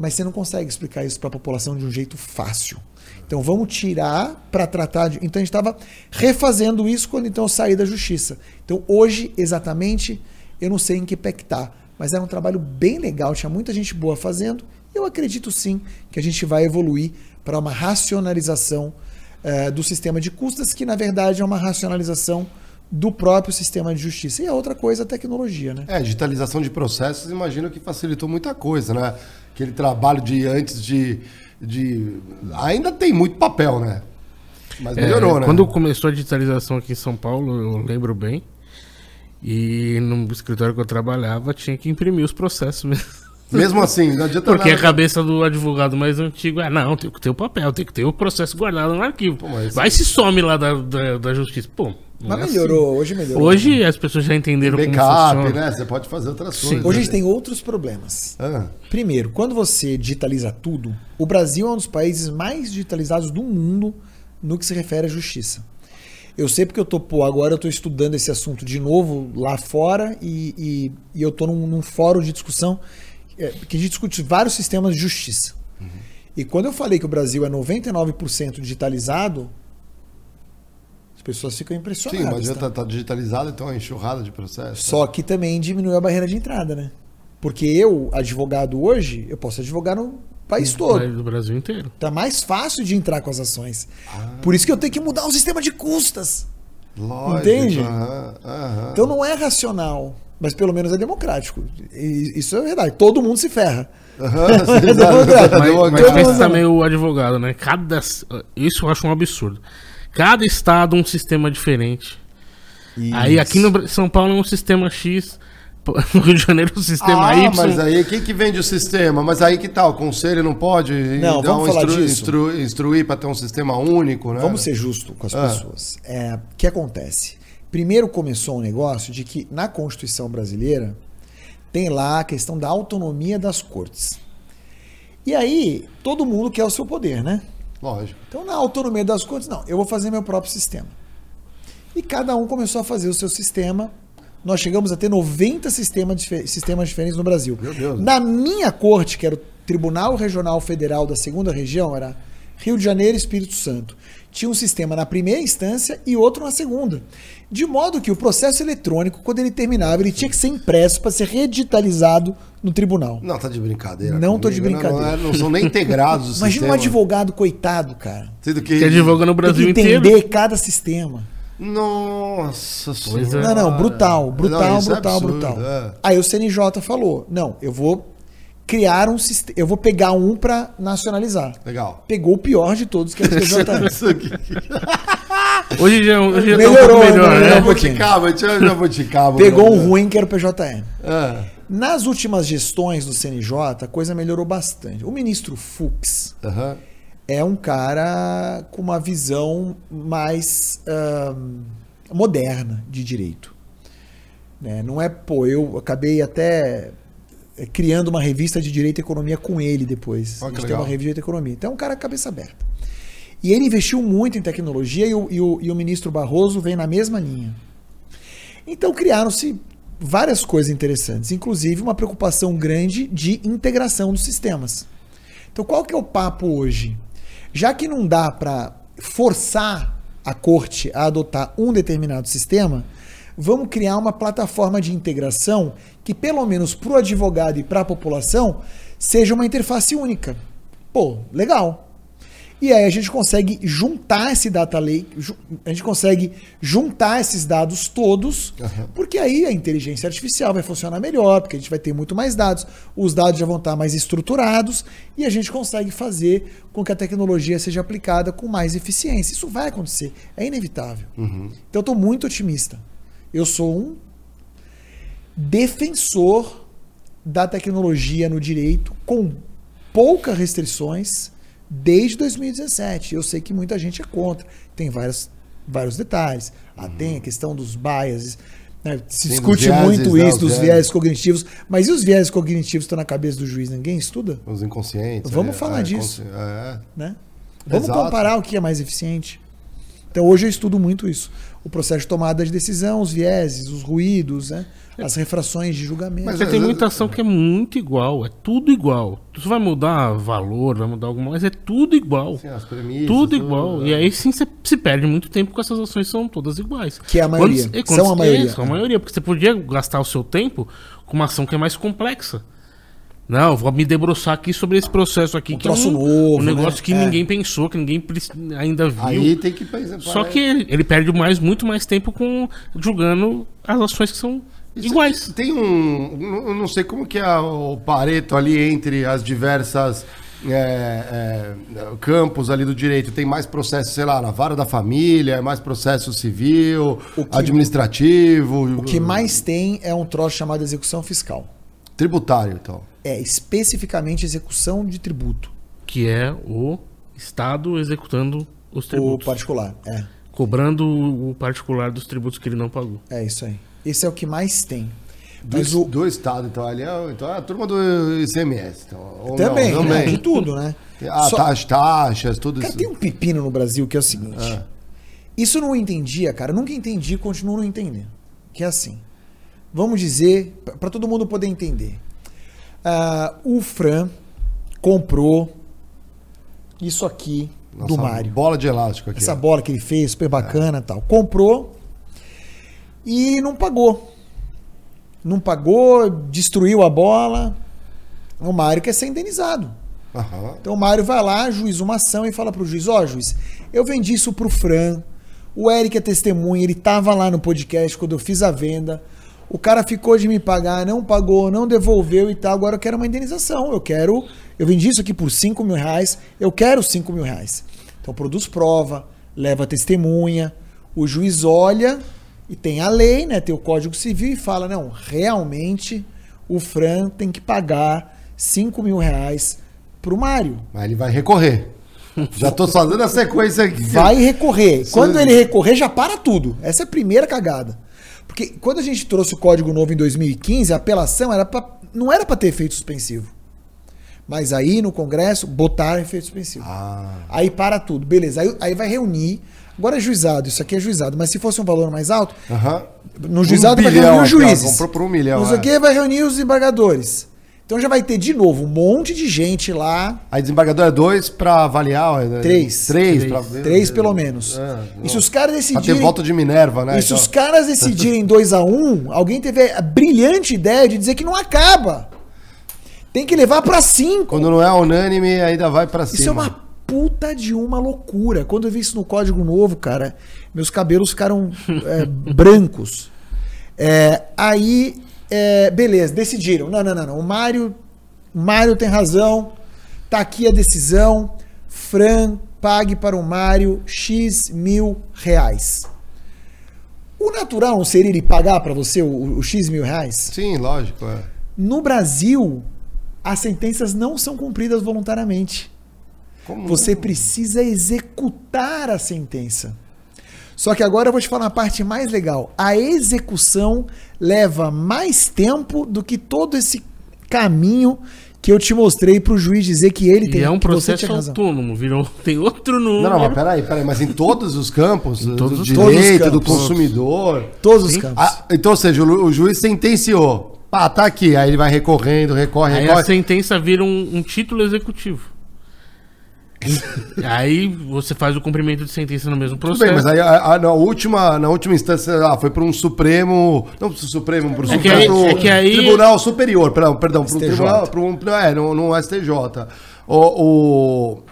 Mas você não consegue explicar isso para a população de um jeito fácil. Então vamos tirar para tratar de. Então a gente estava refazendo isso quando então eu saí da justiça. Então hoje, exatamente, eu não sei em que pé que tá. Mas era um trabalho bem legal, tinha muita gente boa fazendo. Eu acredito sim que a gente vai evoluir para uma racionalização eh, do sistema de custas, que na verdade é uma racionalização do próprio sistema de justiça. E a outra coisa é a tecnologia, né? É, digitalização de processos, imagino que facilitou muita coisa, né? Aquele trabalho de antes de. de... Ainda tem muito papel, né? Mas É, melhorou, né? Quando começou a digitalização aqui em São Paulo, eu lembro bem. E no escritório que eu trabalhava, tinha que imprimir os processos mesmo. Mesmo assim, não adianta Porque a nada. cabeça do advogado mais antigo é, não, tem que ter o papel, tem que ter o processo guardado no arquivo. Pô, mas- Vai se some lá da, da, da justiça. Pô, Mas é melhorou, hoje assim. melhorou. Hoje as pessoas já entenderam como Backup, funciona. né? Você pode fazer outras Sim. coisas. Hoje a gente né? tem outros problemas. Ah, Primeiro, quando você digitaliza tudo, o Brasil é um dos países mais digitalizados do mundo no que se refere à justiça. Eu sei porque eu tô, pô, agora eu tô estudando esse assunto de novo lá fora e, e, e eu tô num, num fórum de discussão é, que a gente discute vários sistemas de justiça. E quando eu falei que o Brasil é 99% digitalizado, as pessoas ficam sim, impressionadas. mas já tá? tá, tá digitalizado, então é uma enxurrada de processos. Só que também diminuiu a barreira de entrada, né? Porque eu, advogado hoje, eu posso advogar no país todo. Do Brasil inteiro. Tá mais fácil de entrar com as ações. Por isso que eu tenho que mudar o sistema de custas. Lógico. Entende? aham, aham. Então não é racional, mas pelo menos é democrático. E isso é verdade. Todo mundo se ferra. Aham, sim, É. Mas, mas pensa também o advogado, né? Cada. Isso eu acho um absurdo. Cada estado um sistema diferente. Aí aqui no São Paulo é um sistema X, no Rio de Janeiro é um sistema ah, Y. mas aí quem que vende o sistema? Mas aí que tal? O conselho não pode Não, dar vamos um falar instru- disso. instru- instruir para ter um sistema único, né? Vamos ser justos com as Ah. pessoas. É, o que acontece? Primeiro começou um negócio de que na Constituição brasileira tem lá a questão da autonomia das cortes. E aí, todo mundo quer o seu poder, né? Lógico. Então, na autonomia das cortes, não, eu vou fazer meu próprio sistema. E cada um começou a fazer o seu sistema. Nós chegamos a ter 90 sistemas, sistemas diferentes no Brasil. Meu Deus. Na minha corte, que era o Tribunal Regional Federal da segunda região, era Rio de Janeiro e Espírito Santo. Tinha um sistema na primeira instância e outro na segunda. De modo que o processo eletrônico, quando ele terminava, ele tinha que ser impresso para ser redigitalizado no tribunal. Não, tá de brincadeira. Não tô de comigo, brincadeira. Não, não, é- não são nem integrados os Imagina um sistemas. advogado coitado, cara. Sendo que... Que advoga no Brasil tem que inteiro. entender cada sistema. Nossa Pois é. senhora. Não, não, brutal, brutal, Não, é brutal, absurdo, brutal. é. Aí o CNJ falou: não, eu vou criar um sistema, eu vou pegar um para nacionalizar. Legal. Pegou o pior de todos, que é o aqui. Hoje já, hoje já tá um Melhorou, pouco melhor, né? né? Jabuticaba, tinha jabuticaba. Pegou um ruim que era o PJM. É. Nas últimas gestões do CNJ, a coisa melhorou bastante. O ministro Fux é um cara com uma visão mais ahn, moderna de direito. Né? Não é, pô, eu acabei até criando uma revista de direito e economia com ele depois. Ó, a gente tem uma revista de direito e economia. Então é um cara cabeça aberta. E ele investiu muito em tecnologia e o, e o- e o ministro Barroso vem na mesma linha. Então criaram-se várias coisas interessantes, inclusive uma preocupação grande de integração dos sistemas. Então qual que é o papo hoje? Já que não dá para forçar a corte a adotar um determinado sistema, vamos criar uma plataforma de integração que, pelo menos para o advogado e para a população, seja uma interface única. Pô, legal. E aí a gente consegue juntar esse data lake, a gente consegue juntar esses dados todos, Aham. porque aí a inteligência artificial vai funcionar melhor, porque a gente vai ter muito mais dados, os dados já vão estar mais estruturados e a gente consegue fazer com que a tecnologia seja aplicada com mais eficiência. Isso vai acontecer, é inevitável. Então eu estou muito otimista. Eu sou um defensor da tecnologia no direito com poucas restrições desde 2017. Eu sei que muita gente é contra. Tem vários, vários detalhes. Ah, tem a questão dos biases. né? Se Sim, discute dos viéses, muito né, isso os dos viéses. viéses cognitivos. Mas e os viéses cognitivos estão na cabeça do juiz? Ninguém estuda? Os inconscientes. Vamos é, falar é, disso. consci- É. né? Vamos Exato. comparar o que é mais eficiente. Então hoje eu estudo muito isso. O processo de tomada de decisão, os vieses, os ruídos, né? As refrações de julgamento. Mas às tem muita ação que é muito igual, é tudo igual. Você vai mudar valor, vai mudar alguma coisa, mas é tudo igual. Sim, as premissas, Tudo igual. é. E aí sim você se perde muito tempo com essas ações que são todas iguais. Que é a maioria. Quando- São a maioria. é, são a maioria, porque você podia gastar o seu tempo com uma ação que é mais complexa. Não, vou me debruçar aqui sobre esse processo aqui, Um que é um, novo, um negócio né? que É. ninguém pensou, que ninguém ainda viu. Aí tem que pensar. Só que ele, ele perde mais, muito mais tempo com julgando as ações que são iguais. Tem um. não- Eu não sei como que é o pareto ali entre as diversas. é, é, campos ali do direito tem mais processo, sei lá, na vara da família, é mais processo civil, O que- administrativo, O que mais tem é um troço chamado execução fiscal. tributário, então. É especificamente execução de tributo. Que é o Estado executando os O tributos. particular. É, Cobrando o particular dos tributos que ele não pagou. é isso aí. Esse é o que mais tem. Do, Mas o, do Estado, então. Ali é, então é a turma do ICMS. Então, também, não, né? de tudo, né? Ah, Só- taxas, taxas, tudo Cara, isso. tem um pepino no Brasil que é o seguinte. É. Isso eu não entendia, cara. Nunca entendi e continuo não entendendo. Que é assim. Vamos dizer, para todo mundo poder entender. Ah, o Fran comprou isso aqui do Nossa, Mário. Bola de elástico aqui. Essa ó. bola que ele fez, super bacana e tal. Comprou e não pagou. Não pagou, destruiu a bola. O Mário quer ser indenizado. Aham. Então o Mário vai lá, juiz uma ação e fala pro juiz: Ó, juiz, eu vendi isso pro Fran. O Eric é testemunha, ele tava lá no podcast quando eu fiz a venda. O cara ficou de me pagar, não pagou, não devolveu e tal. Agora eu quero uma indenização. Eu quero. Eu vendi isso aqui por 5 mil reais. Eu quero 5 mil reais. Então produz prova, leva testemunha. O juiz olha e tem a lei, né? Tem o Código Civil e fala: não, realmente o Fran tem que pagar 5 mil reais pro Mário. Mas ele vai recorrer. Já tô só dando a sequência aqui. Vai recorrer. Quando ele recorrer, já para tudo. Essa é a primeira cagada. Porque quando a gente trouxe o código novo em 2015, a apelação era pra, não era para ter efeito suspensivo. Mas aí no Congresso botaram efeito suspensivo. Ah, Aí para tudo. Beleza. Aí, aí vai reunir. Agora é juizado, isso aqui é juizado. Mas se fosse um valor mais alto, aham. no juizado Um vai bilhão reunir os aqui, juízes. comprou por um milhão, Não sei é. vai reunir os embargadores. Então já vai ter de novo um monte de gente lá Aí desembargador é dois pra avaliar. é- Três. Três. Três. pra ver- Três pelo menos. É, e se os caras Pra ter decidirem. voto de Minerva, né? E se os Então, caras decidirem 2 a 1 um, alguém teve a brilhante ideia de dizer que não acaba. Tem que levar pra 5. Quando não é unânime, ainda vai pra cima. Isso é uma puta de uma loucura. Quando eu vi isso no código novo, cara, meus cabelos ficaram é, brancos. É, aí, é, beleza, decidiram. Não, não, não, não. O Mário, o Mário tem razão. Tá aqui a decisão. Fran, pague para o Mário X mil reais. O natural não seria ele pagar para você o, o X mil reais? Sim, lógico. É. No Brasil, as sentenças não são cumpridas voluntariamente. Como Você precisa executar a sentença. Só que agora eu vou te falar a parte mais legal. A execução leva mais tempo do que todo esse caminho que eu te mostrei para o juiz dizer que ele E tem é um processo autônomo, virou. Tem outro número. Não, não, mas peraí, peraí, mas em todos os campos, Em todos do os- direito, todos os do campos. consumidor. Todos os campos. Ah, então, ou seja, o, o juiz sentenciou. Pá, tá aqui. Aí ele vai recorrendo, recorre, Aí a recorre. sentença vira um, um título executivo. Aí você faz o cumprimento de sentença no mesmo processo. bem, mas aí a- a- na, última, na última instância, ah, foi para um Supremo. Não pro Supremo, pro, É que aí- pro é que aí- Tribunal Superior, perdão, perdão pro STJ. Tribunal. Pro, um- é, no, no STJ. O, o-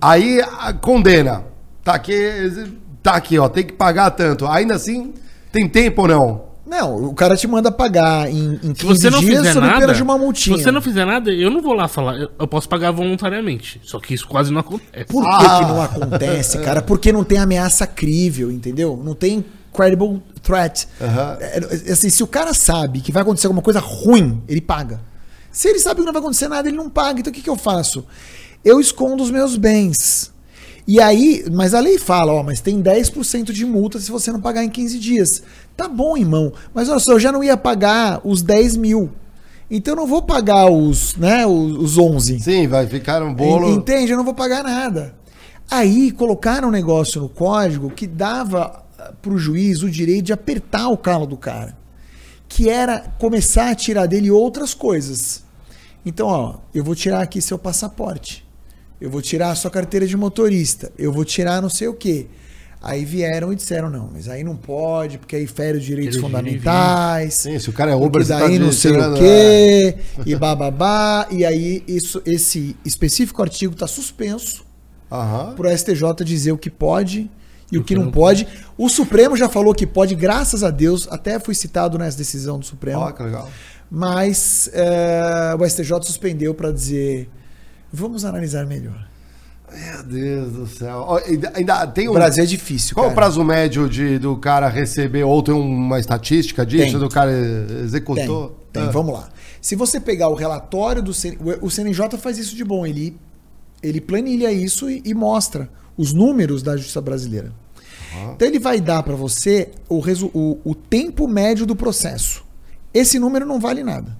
aí a- condena. Tá aqui, tá aqui, ó, tem que pagar tanto. Ainda assim, tem tempo ou não? Não, o cara te manda pagar em, em 15 Se você não dias fizer sob pena nada, de uma se multinha. você não fizer nada, eu não vou lá falar. Eu, eu posso pagar voluntariamente. Só que isso quase não acontece. Por que, Ah. que não acontece, cara? Porque não tem ameaça crível, entendeu? Não tem credible threat. É, assim, se o cara sabe que vai acontecer alguma coisa ruim, ele paga. Se ele sabe que não vai acontecer nada, ele não paga. Então o que, que eu faço? Eu escondo os meus bens. E aí, mas a lei fala, ó, mas tem 10% de multa se você não pagar em 15 dias. Tá bom, irmão. Mas olha só, eu já não ia pagar os 10 mil. Então eu não vou pagar os, né, os, os 11. Sim, vai ficar um bolo. En- Entende? Eu não vou pagar nada. Aí colocaram um negócio no código que dava para o juiz o direito de apertar o calo do cara. Que era começar a tirar dele outras coisas. Então, ó, eu vou tirar aqui seu passaporte. Eu vou tirar a sua carteira de motorista. Eu vou tirar não sei o quê. Aí vieram e disseram, não, mas aí não pode, porque aí fere os direitos fundamentais. Sim, se o cara é Porque você tá daí não sei o quê, e bababá, e aí isso, esse específico artigo está suspenso para o STJ dizer o que pode e o que não pode. O Supremo já falou que pode, graças a Deus, até foi citado nessa decisão do Supremo, Ó, que legal. mas é, o STJ suspendeu para dizer, vamos analisar melhor. Meu Deus do céu. Ó, ainda, ainda tem O um. Brasil é difícil, Qual o cara. prazo médio de, do cara receber? Ou tem uma estatística disso? Tem. Do cara Tem, executou? tem. Ah. Vamos lá. Se você pegar o relatório do CN... o CNJ faz isso de bom, ele ele planilha isso e, e mostra os números da justiça brasileira. Então ele vai dar para você o, resu... o, o tempo médio do processo. Esse número não vale nada.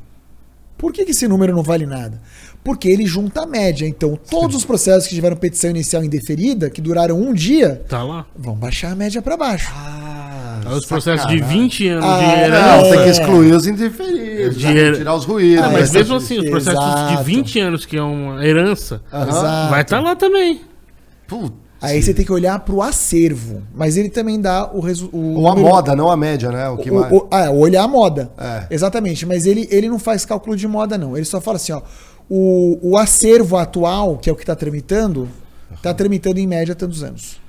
Por que, que esse número não vale nada? Porque ele junta a média. Então, todos os processos que tiveram petição inicial indeferida, que duraram um dia, Tá lá. vão baixar a média para baixo. Ah, Aí os processos de sacanagem. 20 anos Ah, de Não, herança. tem que É. excluir os interferidos. De né? her- Tirar os ruídos. Ah, mas mesmo assim, os processos Exato. de 20 anos, que é uma herança. Exato. vai estar lá também. Putz. Aí você tem que olhar pro acervo. Mas ele também dá o resultado. Ou a moda, não a média, né? O que mais. O, o, ah, olhar a moda. É. Exatamente. Mas ele, ele não faz cálculo de moda, não. Ele só fala assim, ó. O, o acervo atual, que é o que está tramitando, está tramitando em média tantos anos.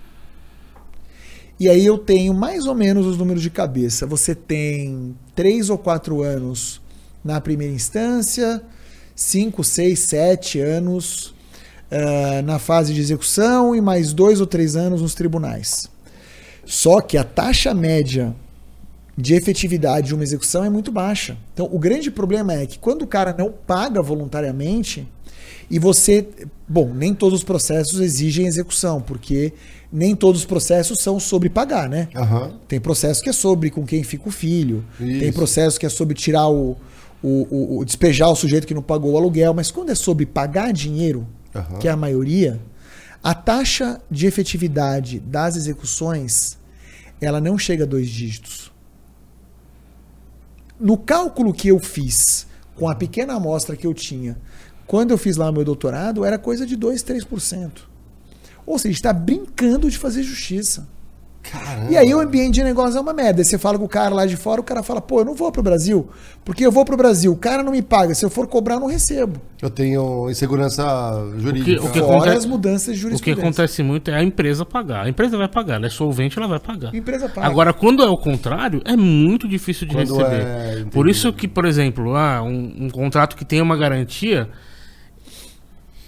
E aí eu tenho mais ou menos os números de cabeça. Você tem três ou quatro anos na primeira instância, cinco, seis, sete anos eh, na fase de execução e mais dois ou três anos nos tribunais. Só que a taxa média de efetividade de uma execução é muito baixa. Então, o grande problema é que quando o cara não paga voluntariamente e você. Bom, nem todos os processos exigem execução, porque nem todos os processos são sobre pagar, né? Aham. Tem processo que é sobre com quem fica o filho. Tem Isso. processo que é sobre tirar o, o, o- o- despejar o sujeito que não pagou o aluguel. Mas quando é sobre pagar dinheiro, Aham. que é a maioria, a taxa de efetividade das execuções ela não chega a dois dígitos. No cálculo que eu fiz, com a pequena amostra que eu tinha, quando eu fiz lá meu doutorado, era coisa de 2, 3%. Ou seja, está brincando de fazer justiça. Caramba. E aí o ambiente de negócio é uma merda. Aí você fala com o cara lá de fora, o cara fala, pô, eu não vou pro Brasil, porque eu vou pro Brasil, o cara não me paga, se eu for cobrar, eu não recebo. Eu tenho insegurança jurídica. O que Fora acontece- as mudanças de O que acontece muito é a empresa pagar. A empresa vai pagar, ela é solvente, ela vai pagar. A empresa paga. Agora, quando é o contrário, é muito difícil de Quando receber. é. Por isso que, por exemplo, ah, um, um contrato que tem uma garantia,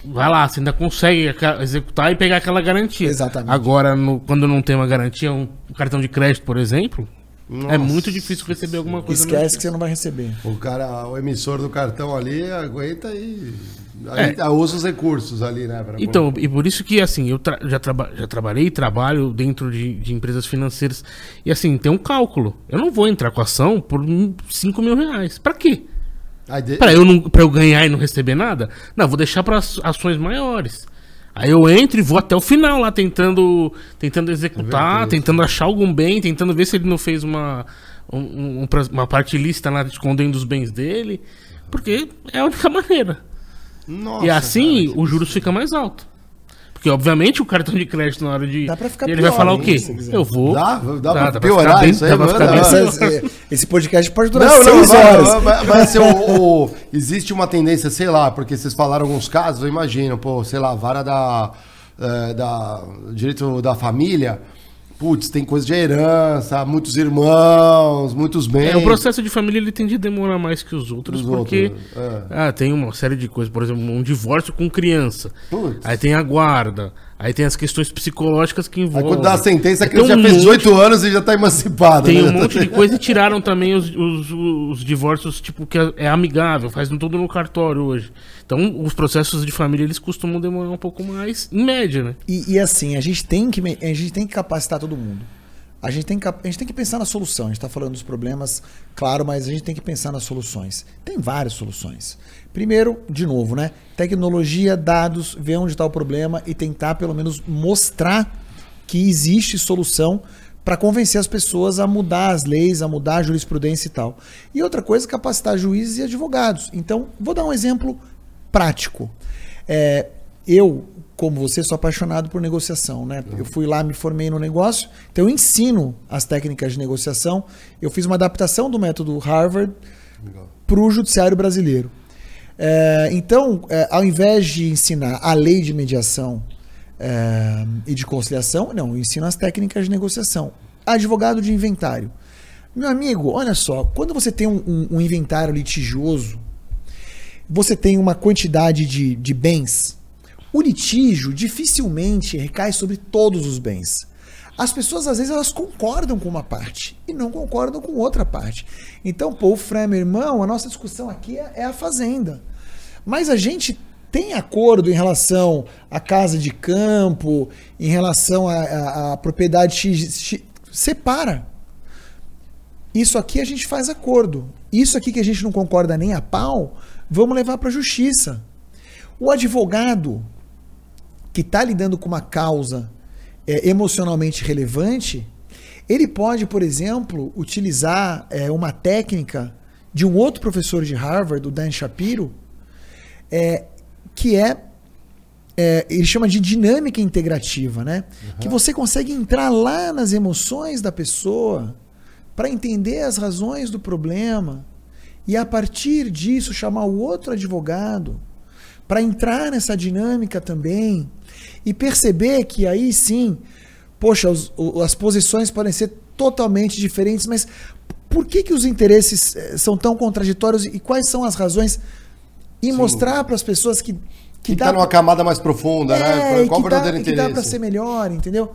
vai lá, você ainda consegue executar e pegar aquela garantia. Exatamente. Agora, no- quando não tem uma garantia, um cartão de crédito, por exemplo, Nossa. é muito difícil receber alguma coisa. Esquece que você não vai receber. O cara, o emissor do cartão ali aguenta e É. usa os recursos ali, né? pra- Então, e por isso que, assim, eu tra- já, traba já trabalhei e trabalho dentro de, de empresas financeiras. E, assim, tem um cálculo. Eu não vou entrar com ação por 5 mil reais. Pra quê? De- Pra eu, não, pra eu ganhar e não receber nada? Não, vou deixar para ações maiores. Aí eu entro e vou até o final lá tentando, tentando executar, Inverter. tentando achar algum bem, tentando ver se ele não fez uma, um- um- uma parte lícita lá escondendo os bens dele. Porque é a única maneira. Nossa, e assim cara, o juros fica mais alto. Porque, obviamente, o cartão de crédito na hora de. Dá pra ficar ele pior vai falar o quê? Eu vou. Dá? Dá pra dá pra piorar ficar bem- isso aí, dá pra mano? ficar bem Dá. pior. Essa- esse podcast pode durar Não, não, seis mas, horas. mas, mas, assim, o- o- existe uma tendência, sei lá, porque vocês falaram alguns casos, eu imagino, pô, sei lá, vara da, eh, da direito da família, putz, tem coisa de herança, muitos irmãos, muitos bens. É, o processo de família ele tende a demorar mais que os outros, Os porque outros, é. ah, tem uma série de coisas, por exemplo, um divórcio com criança. Putz. Aí tem a guarda, aí tem as questões psicológicas que Aí envolvem. quando dá a sentença, a Tem criança um já fez monte- 18 anos e já tá emancipada. Tem né? um monte de coisa e tiraram também os, os, os divórcios, tipo, que é amigável, faz tudo no cartório hoje. Então, os processos de família, eles costumam demorar um pouco mais, em média, né? E, e assim, a gente, tem que, a gente tem que capacitar todo mundo. A gente, tem que, a gente tem que pensar na solução. A gente está falando dos problemas, claro, mas a gente tem que pensar nas soluções. Tem várias soluções. Primeiro, de novo, né? Tecnologia, dados, ver onde está o problema e tentar, pelo menos, mostrar que existe solução para convencer as pessoas a mudar as leis, a mudar a jurisprudência e tal. E outra coisa, capacitar juízes e advogados. Então, vou dar um exemplo prático. É, eu, como você, sou apaixonado por negociação, né? Eu fui lá, me formei no negócio, então eu ensino as técnicas de negociação. Eu fiz uma adaptação do método Harvard para o judiciário brasileiro. É, então, é, ao invés de ensinar a lei de mediação é, e de conciliação, não, eu ensino as técnicas de negociação. Advogado de inventário. Meu amigo, olha só, quando você tem um, um- um inventário litigioso, você tem uma quantidade de, de bens, o litígio dificilmente recai sobre todos os bens. As pessoas, às vezes, elas concordam com uma parte e não concordam com outra parte. Então, pô, o Fran, meu irmão, a nossa discussão aqui é, é a fazenda. Mas a gente tem acordo em relação à casa de campo, em relação à propriedade X, X. Separa. Isso aqui a gente faz acordo. Isso aqui que a gente não concorda nem a pau, vamos levar para a justiça. O advogado que está lidando com uma causa é, emocionalmente relevante, ele pode, por exemplo, utilizar é, uma técnica de um outro professor de Harvard, o Dan Shapiro, é, que é, é, ele chama de dinâmica integrativa, né? Que você consegue entrar lá nas emoções da pessoa para entender as razões do problema e a partir disso chamar o outro advogado para entrar nessa dinâmica também e perceber que aí sim, poxa, os- o- as posições podem ser totalmente diferentes, mas por que, que os interesses eh, são tão contraditórios e quais são as razões? E Sim. mostrar para as pessoas que, que, Que dá tá numa camada mais profunda, é, né? Qual o que dá, verdadeiro e que dá interesse? para ser melhor, entendeu?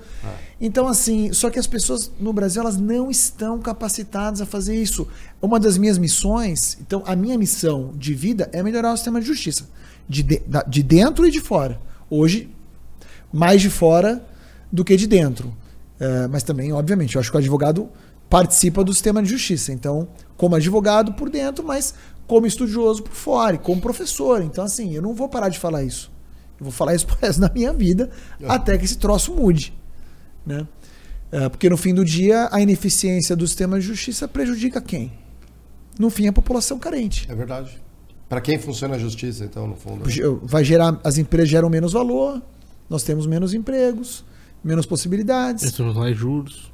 Então, assim, só que as pessoas no Brasil elas não estão capacitadas a fazer isso. Uma das minhas missões, então, a minha missão de vida é melhorar o sistema de justiça, de, de, de dentro e de fora. Hoje, mais de fora do que de dentro. É, mas também, obviamente, eu acho que o advogado participa do sistema de justiça. Então, como advogado por dentro, mas como estudioso por fora, e como professor. Então, assim, eu não vou parar de falar isso. Eu vou falar isso pro resto da minha vida, até que esse troço mude. Né? É, porque no fim do dia, a ineficiência do sistema de justiça prejudica quem? No fim, a população carente. É verdade. Pra quem funciona a justiça, então, no fundo. Vai gerar, as empresas geram menos valor, nós temos menos empregos, menos possibilidades. Estamos lá em juros,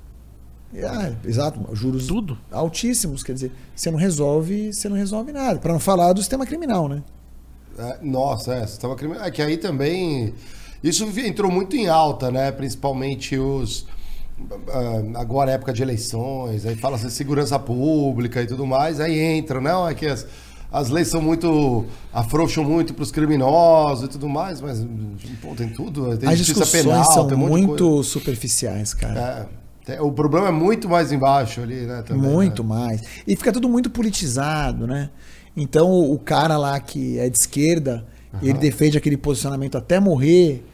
É, exato, juros tudo. altíssimos, quer dizer, você não resolve, você não resolve nada. Para não falar do sistema criminal, né? É, nossa, é, sistema criminal. É que aí também. Isso entrou muito em alta, né? Principalmente os. ah, agora é época de eleições, aí fala-se segurança pública e tudo mais, aí entra, não? É que as, as leis são muito. afrouxam muito para os criminosos e tudo mais, mas pô, tem tudo. Tem As discussões penal, são um muito superficiais, cara. É, o problema é muito mais embaixo ali, né? também, muito né? mais. E fica tudo muito politizado, né? Então o o cara lá que é de esquerda, ele defende aquele posicionamento até morrer,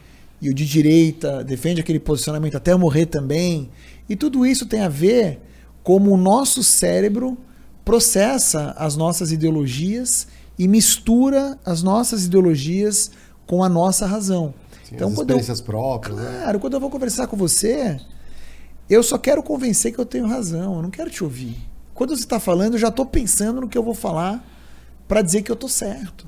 e o de direita defende aquele posicionamento até morrer também. E tudo isso tem a ver como o nosso cérebro processa as nossas ideologias e mistura as nossas ideologias com a nossa razão. Sim, então, as quando eu, experiências próprias, né? Claro, quando eu vou conversar com você, eu só quero convencer que eu tenho razão, eu não quero te ouvir. Quando você está falando, eu já estou pensando no que eu vou falar para dizer que eu estou certo.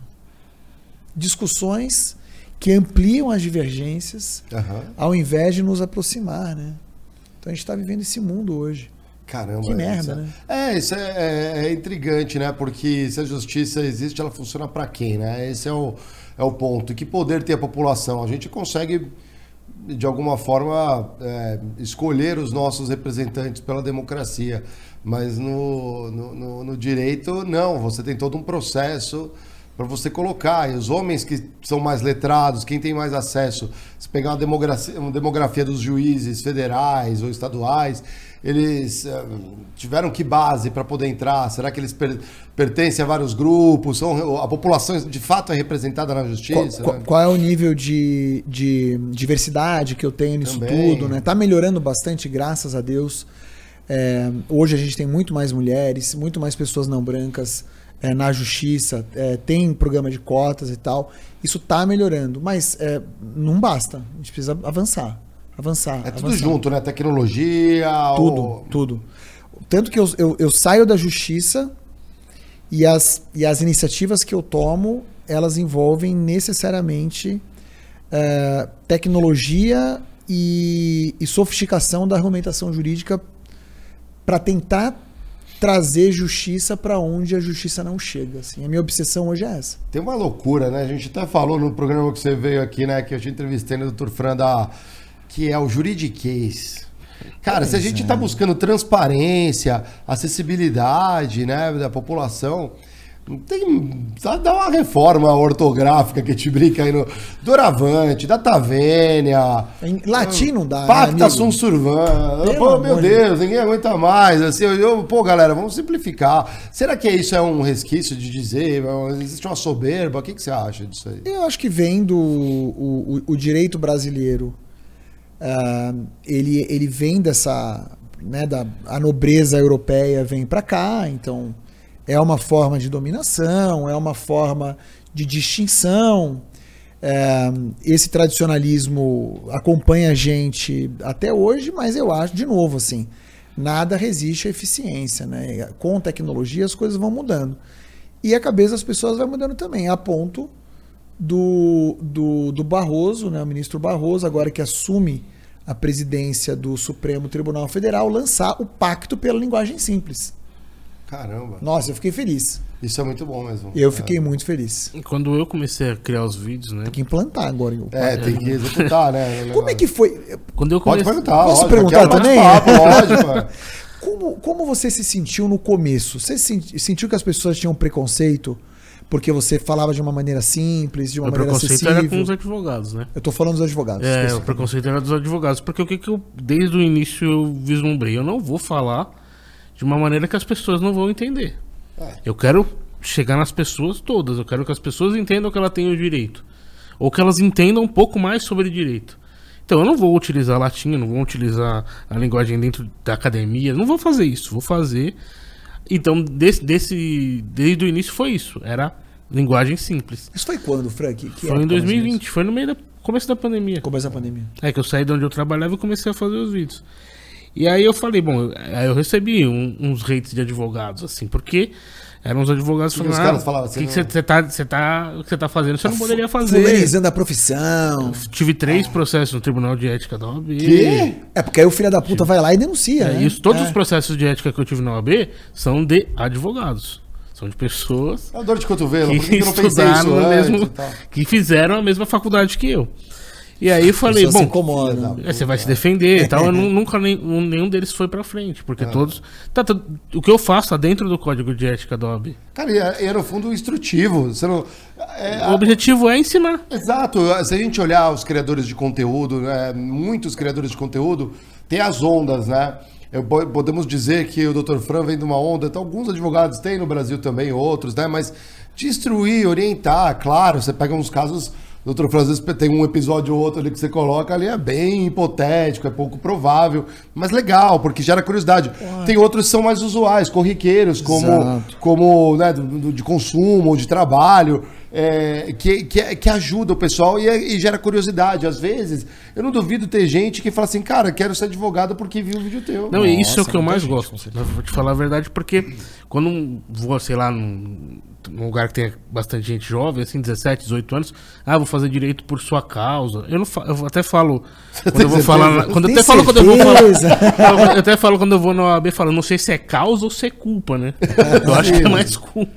Discussões que ampliam as divergências Aham. ao invés de nos aproximar, né? Então a gente está vivendo esse mundo hoje. Caramba. Que merda, isso é- né? É, isso é, é- é intrigante, né? Porque se a justiça existe, ela funciona pra quem, né? Esse é o, é o ponto. E que poder tem a população? A gente consegue, de alguma forma, é, escolher os nossos representantes pela democracia. Mas no, no, no- no direito, não. Você tem todo um processo para você colocar. E os homens que são mais letrados, quem tem mais acesso, se pegar uma demografia, uma demografia dos juízes federais ou estaduais, eles eh, tiveram que base para poder entrar? Será que eles per- pertencem a vários grupos? São, a população de fato é representada na justiça? qual- né? qual é o nível de, de diversidade que eu tenho nisso Também. tudo, né? Tá melhorando bastante, graças a Deus. É, hoje a gente tem muito mais mulheres, muito mais pessoas não brancas é, na justiça, é, tem programa de cotas e tal. Isso tá melhorando, mas não basta. A gente precisa avançar. Avançar. É tudo avançar. junto, né? Tecnologia. Tudo, o- tudo. Tanto que eu, eu, eu saio da justiça e as, e as iniciativas que eu tomo, elas envolvem necessariamente eh, tecnologia e, e sofisticação da argumentação jurídica para tentar trazer justiça para onde a justiça não chega. Assim. A minha obsessão hoje é essa. Tem uma loucura, né? A gente até falou no programa que você veio aqui, né? Que eu te entrevistei no Dr. Fran da. Que é o Juridiquês. Cara, se a gente tá buscando transparência, acessibilidade, né, da população, tem. Dá uma reforma ortográfica que te brinca aí no. Doravante, da Tavênia. Em latim não dá. né, Pacta amigo? sum survan. Pô, meu Deus, ninguém aguenta mais. Assim, eu, eu- pô, galera, vamos simplificar. Será que isso é um resquício de dizer? Existe uma soberba? O que, que você acha disso aí? Eu acho que vem do o, o- o direito brasileiro. Ah, ele, ele vem dessa. Né, da, a nobreza europeia vem para cá, então é uma forma de dominação, é uma forma de distinção. Esse tradicionalismo acompanha a gente até hoje, mas eu acho, de novo, assim, nada resiste à eficiência. Né? Com tecnologia as coisas vão mudando. E a cabeça das pessoas vai mudando também, a ponto do, do, do Barroso, né, o ministro Barroso, agora que assume a presidência do Supremo Tribunal Federal, lançar o Pacto pela Linguagem Simples. Caramba. Nossa, eu fiquei feliz. Isso é muito bom mesmo. Eu fiquei muito feliz. Quando eu comecei a criar os vídeos, né? Tem que implantar agora. o É, é tem que executar, né? Como é que foi? Quando eu Pode comecei. perguntar, Posso lógico, perguntar é também? bate-papo, lógico. é. Como, como você se sentiu no começo? Você se- sentiu que as pessoas tinham preconceito porque você falava de uma maneira simples, de uma O maneira preconceito era com acessível? os advogados, né? Eu tô falando dos advogados. É, o preconceito era dos advogados. Porque o que, que eu, desde o início, eu vislumbrei? Eu não vou falar de uma maneira que as pessoas não vão entender. É. Eu quero chegar nas pessoas todas. Eu quero que as pessoas entendam que ela tem o direito. Ou que elas entendam um pouco mais sobre direito. Então eu não vou utilizar latim, não vou utilizar a linguagem dentro da academia. Não vou fazer isso. Vou fazer. Então, desse, desse, desde o início foi isso. Era linguagem simples. Isso foi quando, Frank? Que Foi em mais ou menos? 2020, foi no meio da começo da pandemia. Começo da pandemia. É que eu saí de onde eu trabalhava e comecei a fazer os vídeos. E aí eu falei, bom, aí eu recebi um- uns rates de advogados, assim, porque eram os advogados falando, os ah, caras falavam o que assim, você não- você tá, tá, o que você tá fazendo, você não poderia fazer. Fulanizando a profissão. Tive três processos no Tribunal de Ética da OAB. Que? É porque aí o filho da puta vai lá e denuncia, É, né? isso, todos É. os processos de ética que eu tive na OAB são de advogados. São de pessoas É dor de cotovelo. Que, que estudaram no mesmo, que fizeram a mesma faculdade que eu. E aí eu falei, bom, incomodam. filha É, você vai se defender e tal. Eu nu- nunca nem, um- nenhum deles foi pra frente, porque todos. Tá, tá- o que eu faço tá dentro do código de ética da OAB. Cara, e é- e é no fundo instrutivo. Não. é, O objetivo é ensinar. Exato. Se a gente olhar os criadores de conteúdo, né, muitos criadores de conteúdo têm as ondas, né? Eu po- podemos dizer que o Dr. Fran vem de uma onda, então alguns advogados têm no Brasil também, outros, né? Mas de instruir, orientar, claro, você pega uns casos. O Dr. Fran, às vezes tem um episódio ou outro ali que você coloca ali, é bem hipotético, é pouco provável, mas legal, porque gera curiosidade. Tem outros que são mais usuais, corriqueiros, como, Exato. como né, do- do- de consumo ou de trabalho. é, que, que, que ajuda o pessoal e, e gera curiosidade. Às vezes, eu não duvido ter gente que fala assim, cara, quero ser advogado porque viu o vídeo teu. Não, e isso é o que eu mais gente, gosto. Vou te falar a verdade, porque quando vou, sei lá, num, num lugar que tem bastante gente jovem, assim, 17, 18 anos, ah, vou fazer direito por sua causa. Eu não fa- eu até falo. Quando eu vou falar. Quando eu até falo quando eu vou falar. Eu até falo quando eu vou na OAB, falo, não sei se é causa ou se é culpa, né? Eu acho que é mais culpa.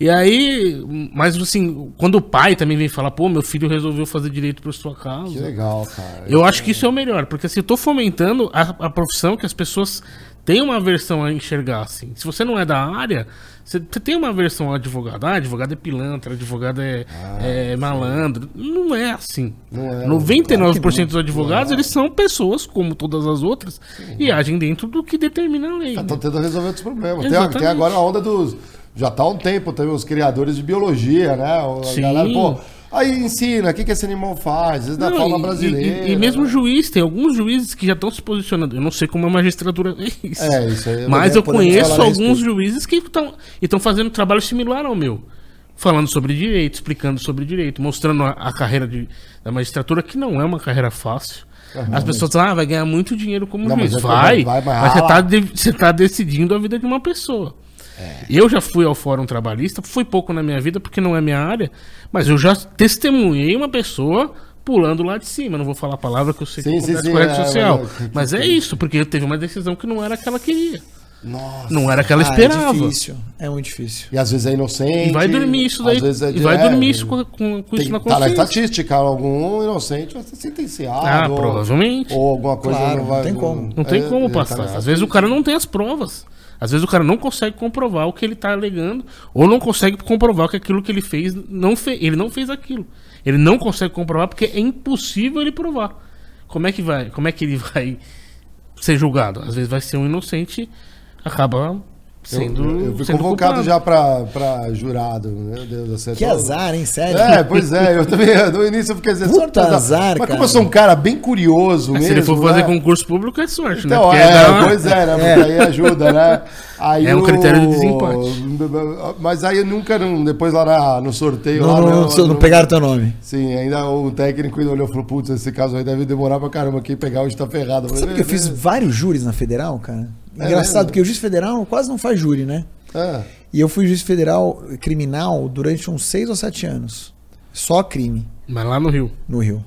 E aí, mas assim, quando o pai também vem falar, pô, meu filho resolveu fazer direito por sua causa. Que legal, cara. Eu acho que isso é o melhor, porque assim, eu tô fomentando a, a profissão que as pessoas têm uma versão a enxergar, assim. Se você não é da área, você, você tem uma versão advogado. Ah, advogado é pilantra, advogado é, é malandro. Não é assim. Não é, 99% dos advogados, eles são pessoas, como todas as outras, e agem dentro do que determina a lei. né? Estão tentando resolver outros problemas. Tem, tem agora a onda dos. Já tá há um tempo também os criadores de biologia, né? A Sim. galera, pô, aí ensina, o que, que esse animal faz? Às vezes da Não, e- brasileira. E, e mesmo né? juiz, tem alguns juízes que já estão se posicionando. Eu não sei como a magistratura é isso. É, isso aí. Mas eu conheço alguns juízes que estão fazendo trabalho similar ao meu. Falando sobre direito, explicando sobre direito, mostrando a, a carreira de, da magistratura, que não é uma carreira fácil. As pessoas falam, ah, vai ganhar muito dinheiro como Não, juiz. mas é Vai, vai- vai mas você ralar. tá, de- você tá decidindo a vida de uma pessoa. É. Eu já fui ao fórum trabalhista, fui pouco na minha vida porque não é minha área, mas eu já testemunhei uma pessoa pulando lá de cima. Não vou falar a palavra que eu sei Sim, que sim, sim, com a rede é, social. mas- Mas é isso, porque teve uma decisão que não era aquela que queria. Nossa. Não era aquela Ah, é esperava. difícil. É muito difícil. E às vezes é inocente. E vai dormir isso daí. é e vai de- dormir é, isso com, com, com isso na tá na consciência. estatística, algum inocente vai ser sentenciado. Ah, ou- provavelmente. Ou alguma coisa Claro, não vai. não tem como. Não tem é, como tá passar. nessa Às vezes o cara não tem as provas. Às vezes o cara não consegue comprovar o que ele tá alegando, ou não consegue comprovar que aquilo que ele fez não fez. Ele não fez aquilo. Ele não consegue comprovar porque é impossível ele provar. Como é que vai? Como é que ele vai ser julgado? Às vezes vai ser um inocente, acaba sendo. Eu, eu fui sendo convocado culpado. já pra, pra jurado. Meu Deus do céu. Que Todo- azar, hein? Sério? É, pois é, eu também, no início eu fiquei dizendo, Puta "Só- azar, Mas cara." como eu sou um cara bem curioso Mas mesmo. Se ele for fazer né? concurso público, é sorte, né? Então, Porque é, uma- pois é, né? Porque aí ajuda, né? Aí É um o- critério de desempate. Mas aí eu nunca, não- depois lá na- no sorteio. Não, lá, não, não- não, não pegaram teu nome. Sim, ainda o técnico ainda olhou e falou: Putz, esse caso aí deve demorar pra caramba. Quem pegar hoje tá ferrado. Sabe que eu "É, fiz é, vários júris na federal, cara? É Engraçado, mesmo? porque o juiz federal quase não faz júri, né? é." E eu fui juiz federal criminal durante uns seis ou sete anos. Só crime Mas lá no Rio. no Rio.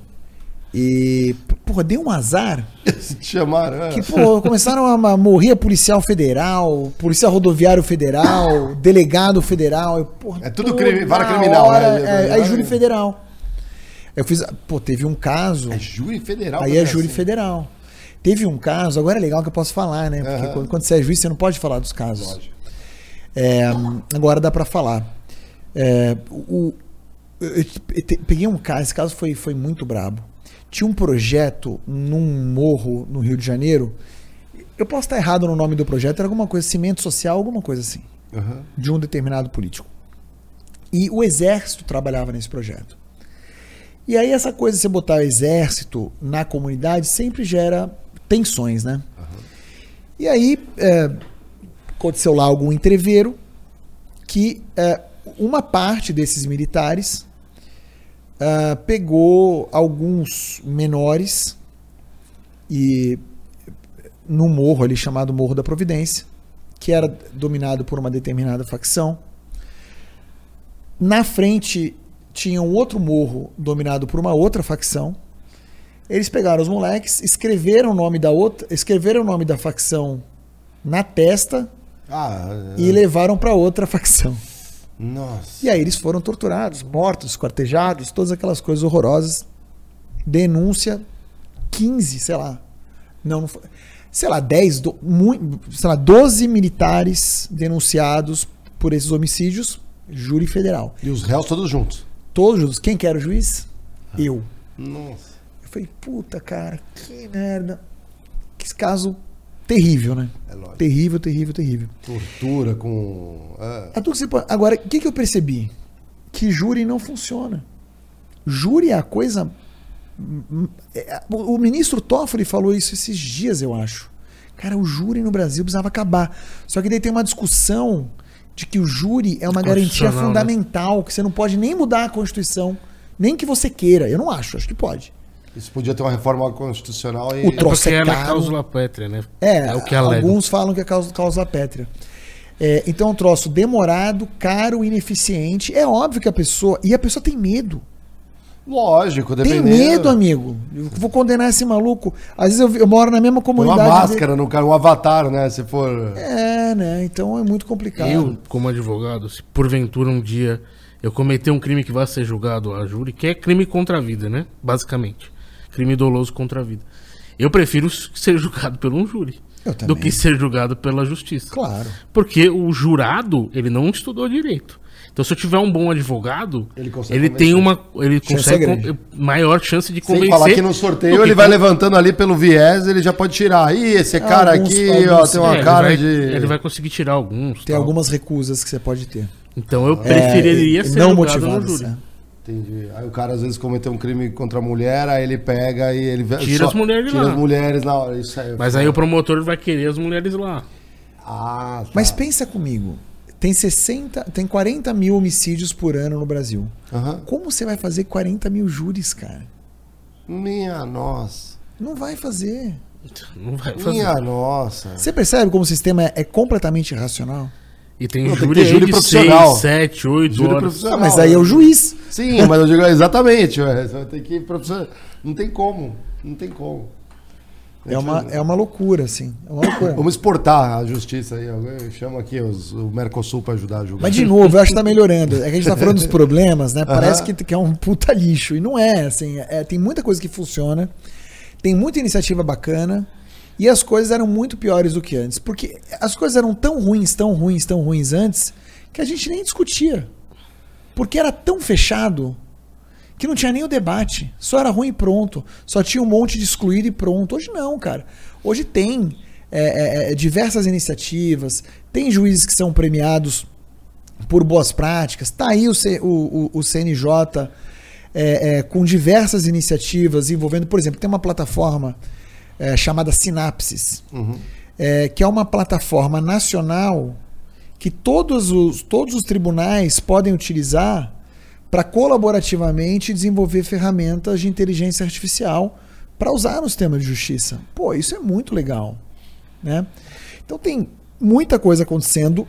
E, porra, deu um azar Se te chamaram. é. que, pô, começaram a, morrer policial federal, policial rodoviário federal, delegado federal. e, porra, É tudo crime- vara criminal, hora, né? É, aí júri federal. Eu fiz, pô, teve um caso. É júri federal. Aí é júri assim? federal. Teve um caso, agora é legal que eu posso falar, né? Porque Aham. quando, quando você é juiz, você não pode falar dos casos. Pode. É, agora dá pra falar. É, o, eu, peguei um caso, esse caso foi, foi muito brabo. Tinha um projeto num morro no Rio de Janeiro. Eu posso estar errado no nome do projeto, era alguma coisa, cimento social, alguma coisa assim, Aham. de um determinado político. E o exército trabalhava nesse projeto. E aí essa coisa de você botar o exército na comunidade sempre gera tensões, né? E aí é, aconteceu lá algum entreveiro que é, uma parte desses militares ah, pegou alguns menores e no morro ali chamado Morro da Providência, que era dominado por uma determinada facção. Na frente tinha um outro morro dominado por uma outra facção. Eles pegaram os moleques, escreveram o nome da outra, escreveram o nome da facção na testa Ah, é. e levaram para outra facção. Nossa. E aí eles foram torturados, mortos, quartejados, todas aquelas coisas horrorosas. Denúncia 15, sei lá. Não, não foi, sei lá, 10, do, mui- sei lá, 12 militares denunciados por esses homicídios, júri federal. E os réus todos juntos. Todos juntos. Quem que era o juiz? Eu. Nossa. Eu falei, puta, cara, que merda. Que caso terrível, né? É lógico. Terrível, terrível, terrível. Tortura com. É. A tudo que você pode- Agora, o que, que eu percebi? Que júri não funciona. Júri é a coisa. é, O ministro Toffoli falou isso esses dias, eu acho. Cara, o júri no Brasil precisava acabar. Só que daí tem uma discussão de que o júri é uma garantia né? fundamental, que você não pode nem mudar a Constituição, nem que você queira. Eu não acho, acho que pode. Isso podia ter uma reforma constitucional e. O troço é é caro. cláusula pétrea, né? É, o que alega. alguns falam que é causa, causa pétrea. É, então é um troço demorado, caro, ineficiente. É óbvio que a pessoa. E a pessoa tem medo. Lógico, Tem dependendo. medo, amigo. Eu vou condenar esse maluco. Às vezes eu, eu moro na mesma Põe uma comunidade. máscara no cara, um avatar, né? Se for. É, né? Então é muito complicado. Eu, como advogado, se porventura um dia eu cometer um crime que vai ser julgado a júri, que é crime contra a vida, né? Basicamente. Crime doloso contra a vida. Eu prefiro ser julgado por um júri do que ser julgado pela justiça. Claro. Porque o jurado, ele não estudou direito. Então, se eu tiver um bom advogado, Ele consegue ele tem uma. Ele Chance consegue é maior chance de Sem convencer. falar que no sorteio que ele vai com- levantando ali pelo viés, ele já pode tirar. Ih, esse cara Alguns- aqui, alguns- ó, tem uma É, ele cara vai- de. Ele vai conseguir tirar alguns. Tem tal. algumas recusas que você pode ter. Então eu preferiria É, ser não julgado no júri. é. Entendi. Aí o cara às vezes cometeu um crime contra a mulher, aí ele pega e ele Tira as mulheres tira lá. as mulheres na hora. Isso aí. Mas aí o promotor vai querer as mulheres lá. Ah, tá. Mas pensa comigo. Tem 60, tem 40 mil homicídios por ano no Brasil. Aham. Como você vai fazer 40 mil júris, cara? Minha nossa. Não vai fazer. Não vai fazer. Minha nossa. Você percebe como o sistema é, é completamente irracional? E tem Não, tem júri, aí júri de profissional. 6, 7, 8 Júri horas. profissional. Ah, mas aí é o juiz. Sim, mas eu digo exatamente, ué. Você vai ter que ir profissional. Não tem como. Não tem como. É uma, é uma loucura, assim. É uma loucura. Vamos exportar a justiça aí. Alguém chama aqui os- o Mercosul pra ajudar a julgar. Mas de novo, eu acho que tá melhorando. É que a gente tá falando dos problemas, né? Parece que, que é um puta lixo. E não é, assim. é- tem muita coisa que funciona. Tem muita iniciativa bacana. E as coisas eram muito piores do que antes. Porque as coisas eram tão ruins, tão ruins, tão ruins antes, que a gente nem discutia. Porque era tão fechado que não tinha nem o debate. Só era ruim e pronto. Só tinha um monte de excluído e pronto. Hoje não, cara. Hoje tem é, é, é, diversas iniciativas, tem juízes que são premiados por boas práticas. Tá aí o, C- o- o- o CNJ é, é, com diversas iniciativas envolvendo, por exemplo, tem uma plataforma é, chamada Sinapses, Uhum. é, que é uma plataforma nacional que todos os, todos os tribunais podem utilizar para colaborativamente desenvolver ferramentas de inteligência artificial para usar no sistema de justiça. Pô, isso é muito legal. Né? Então tem muita coisa acontecendo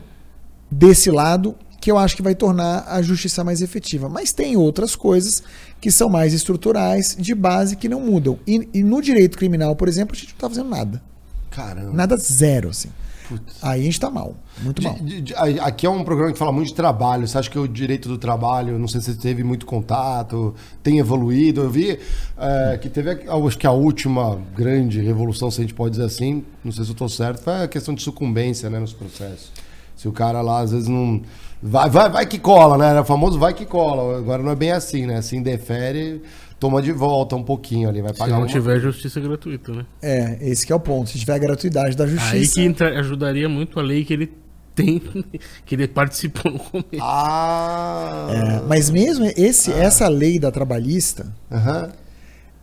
desse lado que eu acho que vai tornar a justiça mais efetiva. Mas tem outras coisas que são mais estruturais, de base, que não mudam. E, e no direito criminal, por exemplo, a gente não está fazendo nada. Caramba. Nada zero, assim. Putz. Aí a gente tá mal. Muito mal. De- de- aqui é um programa que fala muito de trabalho. Você acha que o direito do trabalho, não sei se você teve muito contato, tem evoluído? Eu vi é, que teve, a- acho que a última grande revolução, se a gente pode dizer assim, não sei se eu estou certo, foi a questão de sucumbência né, nos processos. Se o cara lá, às vezes, não. Vai, vai, vai que cola, né? Era o famoso vai que cola. Agora não é bem assim, né? Assim, defere, toma de volta um pouquinho ali, vai Se pagar não uma- tiver justiça gratuita, né? É, esse que é o ponto. Se tiver a gratuidade da Aí justiça. que entra- ajudaria muito a lei que ele tem, que ele participou no começo. Ah! É, mas mesmo esse, essa lei da trabalhista,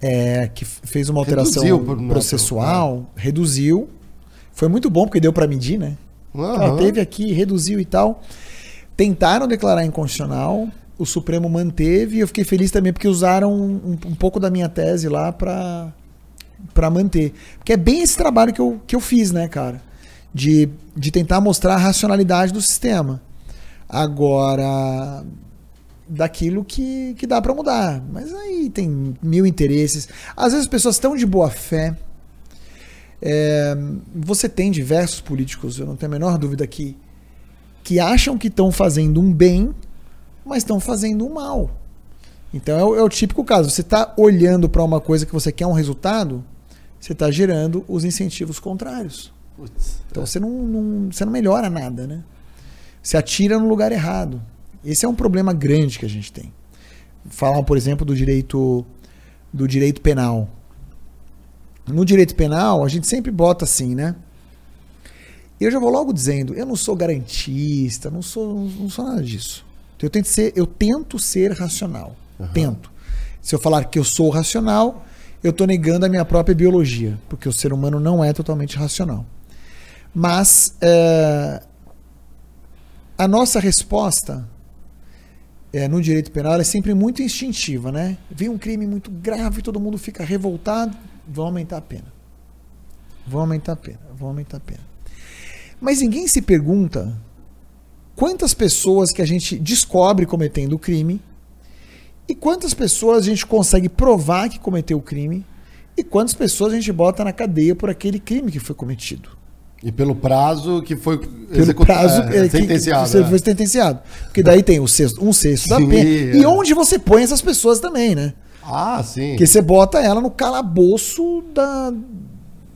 é, que fez uma alteração Reduziu por- processual, reduziu. Foi muito bom porque deu para medir, né? Ela teve aqui, reduziu e tal. Tentaram declarar inconstitucional, o Supremo manteve, e eu fiquei feliz também porque usaram um, um pouco da minha tese lá para para manter. Porque é bem esse trabalho que eu, que eu fiz, né, cara? De, de tentar mostrar a racionalidade do sistema. Agora, daquilo que, que dá para mudar. Mas aí tem mil interesses. Às vezes as pessoas estão de boa fé. É, você tem diversos políticos, eu não tenho a menor dúvida que, que acham que estão fazendo um bem, mas estão fazendo um mal. Então é o, é o típico caso. Você está olhando para uma coisa que você quer um resultado, você está gerando os incentivos contrários. Putz. Então você não, não- você não melhora nada, né? Você atira no lugar errado. Esse é um problema grande que a gente tem. Falar, por exemplo, do direito do direito penal. No direito penal, a gente sempre bota assim, né? Eu já vou logo dizendo, eu não sou garantista, não sou, não sou nada disso. Eu tento ser, eu tento ser racional. Tento. Se eu falar que eu sou racional, eu estou negando a minha própria biologia, porque o ser humano não é totalmente racional. Mas é, a nossa resposta é, no direito penal é sempre muito instintiva, né? Vem um crime muito grave, todo mundo fica revoltado, vão aumentar a pena. Vão aumentar a pena, vão aumentar a pena. Mas ninguém se pergunta quantas pessoas que a gente descobre cometendo o crime e quantas pessoas a gente consegue provar que cometeu o crime e quantas pessoas a gente bota na cadeia por aquele crime que foi cometido. E pelo prazo que foi Pelo prazo é, que, sentenciado. que você é. foi sentenciado. Porque daí tem o sexto, um sexto da Sim, pena. é. E onde você põe essas pessoas também, né? Ah, sim. Porque você bota ela no calabouço da,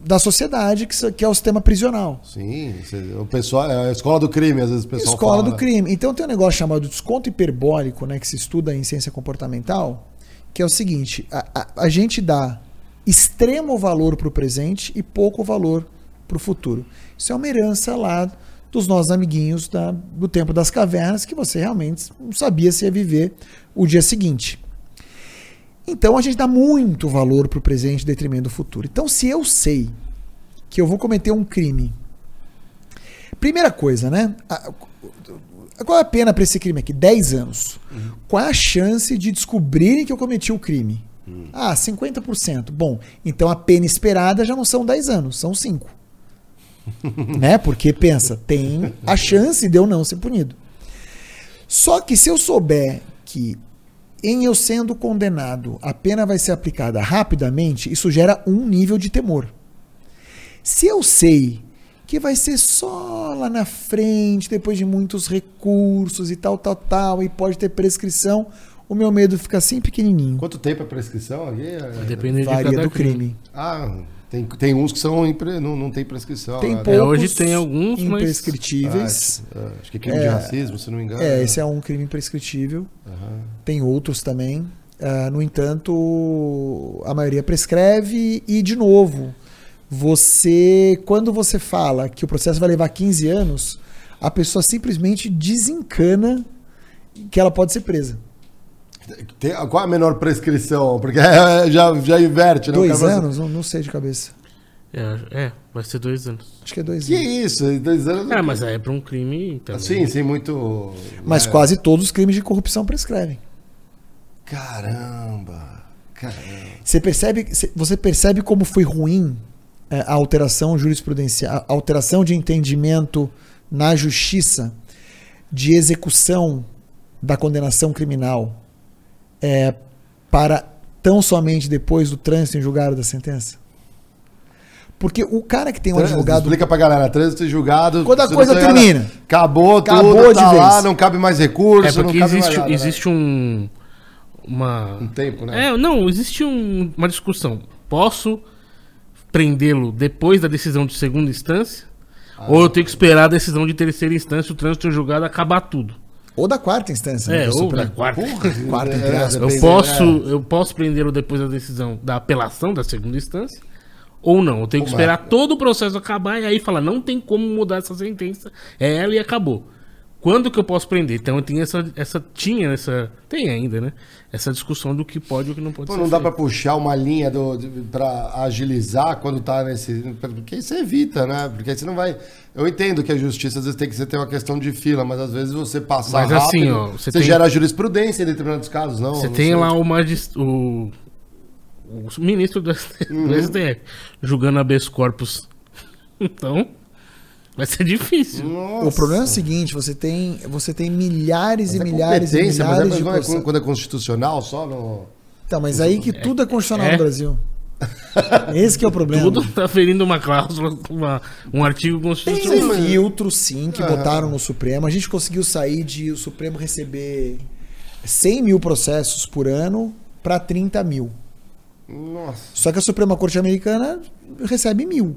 da sociedade, que, que é o sistema prisional. Sim, o pessoal, é a escola do crime, às vezes o pessoal Escola fala, do crime. Então tem um negócio chamado desconto hiperbólico, né, que se estuda em ciência comportamental, que é o seguinte: a, a, a gente dá extremo valor para o presente e pouco valor para o futuro. Isso é uma herança lá dos nossos amiguinhos da- do tempo das cavernas, que você realmente não sabia se ia viver o dia seguinte. Então a gente dá muito valor para o presente em detrimento do futuro. Então, se eu sei que eu vou cometer um crime Primeira coisa, né? Qual é a pena para esse crime aqui? 10 anos. Qual é a chance de descobrirem que eu cometi o crime? Ah, 50%. Bom, então a pena esperada já não são 10 anos, são 5. né? Porque pensa, tem a chance de eu não ser punido. Só que se eu souber que em eu sendo condenado a pena vai ser aplicada rapidamente, isso gera um nível de temor. Se eu sei que vai ser só lá na frente, depois de muitos recursos e tal, tal, tal, e pode ter prescrição, o meu medo fica assim pequenininho. Quanto tempo é prescrição aqui? Depende de Varia cada do crime. Ah, tem, tem uns que são impre- não, não tem prescrição. Tem né? poucos hoje tem alguns, mas- imprescritíveis. Ah, é, acho que é crime de É. racismo, se não me engano. É, esse é um crime imprescritível. Aham. Tem outros também. Ah, no entanto, a maioria prescreve e, de novo, você, quando você fala que o processo vai levar 15 anos, a pessoa simplesmente desencana que ela pode ser presa. Tem- qual é a menor prescrição? Porque é, já, já inverte, né? Dois anos? Não, não sei de cabeça. É, é, vai ser dois anos. Acho que é dois Que anos. isso? Dois anos? Ah, mas aí é pra um crime. Então, Sim, sim, muito. Mas é. quase todos os crimes de corrupção prescrevem. Caramba! Caramba! Você percebe, você percebe como foi ruim é, a alteração jurisprudencial, a alteração de entendimento na justiça de execução da condenação criminal é, para tão somente depois do trânsito em julgado da sentença? Porque o cara que tem um Trânsito, advogado. Explica pra galera, trânsito e julgado. Quando a coisa tem nada- termina. Acabou, Acabou tudo, de tá vez. lá, não cabe mais recurso, É porque não cabe existe, mais nada, né? existe um. Uma. um tempo, né? É, não, existe um- uma discussão. Posso prendê-lo depois da decisão de segunda instância? Ah. ou eu tenho que esperar a decisão de terceira instância, o trânsito julgado acabar tudo? Ou da quarta instância. né, É, ou da quarta. Quarta, entre É, aspas. Eu depende, posso, eu posso prendê-lo depois da decisão da apelação da segunda instância ou não. Eu tenho que esperar todo o processo acabar e aí falar, não tem como mudar essa sentença. É ela e acabou. Quando que eu posso prender? Então eu tinha essa, essa tinha essa, tem ainda, né? Essa discussão do que pode e o que não pode Pô, ser. não dá pra feito. puxar uma linha do, pra agilizar quando tá nesse. Porque você evita, né? Porque aí você não vai. Eu entendo que a justiça às vezes tem que ser ter uma questão de fila, mas às vezes você passar Mas rápido, assim, ó, você, você tem- gera jurisprudência em determinados casos, não? Você não tem sei. lá o, magis- o, o ministro do, ST do Uhum. STF julgando habeas corpus. Então, vai ser difícil. Nossa. O problema é o seguinte, você tem, você tem milhares Mas e é milhares e competência, mas é- milhares mas de não é quando é constitucional só no. Então, mas aí que tudo é constitucional É. no Brasil. Esse que é o problema. Tudo tá ferindo uma cláusula, uma- um artigo Tem constitucional. um filtro, sim, que Ah. botaram no Supremo. A gente conseguiu sair de o Supremo receber 100 mil processos por ano para 30 mil. Nossa. Só que a Suprema Corte Americana recebe mil.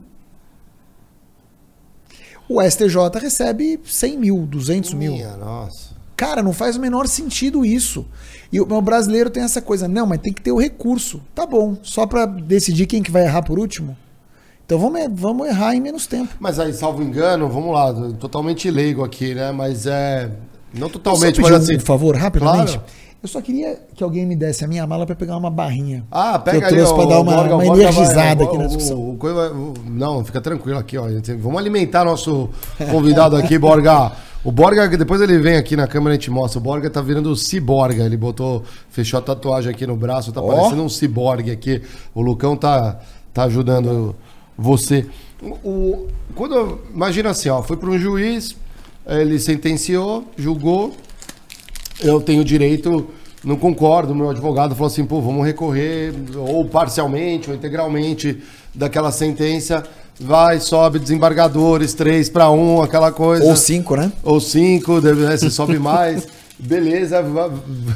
O STJ recebe 100 mil, 200 mil. Minha, nossa. Cara, não faz o menor sentido isso. E o brasileiro tem essa coisa, não, mas tem que ter o recurso. Tá bom, só pra decidir quem que vai errar por último? Então vamos, vamos errar em menos tempo. Mas aí, salvo engano, vamos lá, totalmente leigo aqui, né? Mas é. Não totalmente, mas um assim. favor, rapidamente? Claro. Eu só queria que alguém me desse a minha mala para pegar uma barrinha. Ah, que pega eu trouxe aí, para dar o uma, o uma vai- energizada o- aqui na o- discussão. o coisa- o- não, fica tranquilo aqui, ó. gente. Vamos alimentar nosso convidado aqui, Borga. O Borga, depois ele vem aqui na câmera e a gente mostra. O Borga tá virando ciborga. Ele botou, fechou a tatuagem aqui no braço, tá Ó. parecendo um ciborgue aqui. O Lucão tá, tá ajudando você. O, o- quando, imagina assim, ó, foi para um juiz, ele sentenciou, julgou, eu tenho direito, não concordo, meu advogado falou assim, pô, vamos recorrer, ou parcialmente, ou integralmente, daquela sentença, vai, sobe desembargadores, três para um, aquela coisa. Ou cinco, né? Ou cinco, né, se sobe mais. Beleza,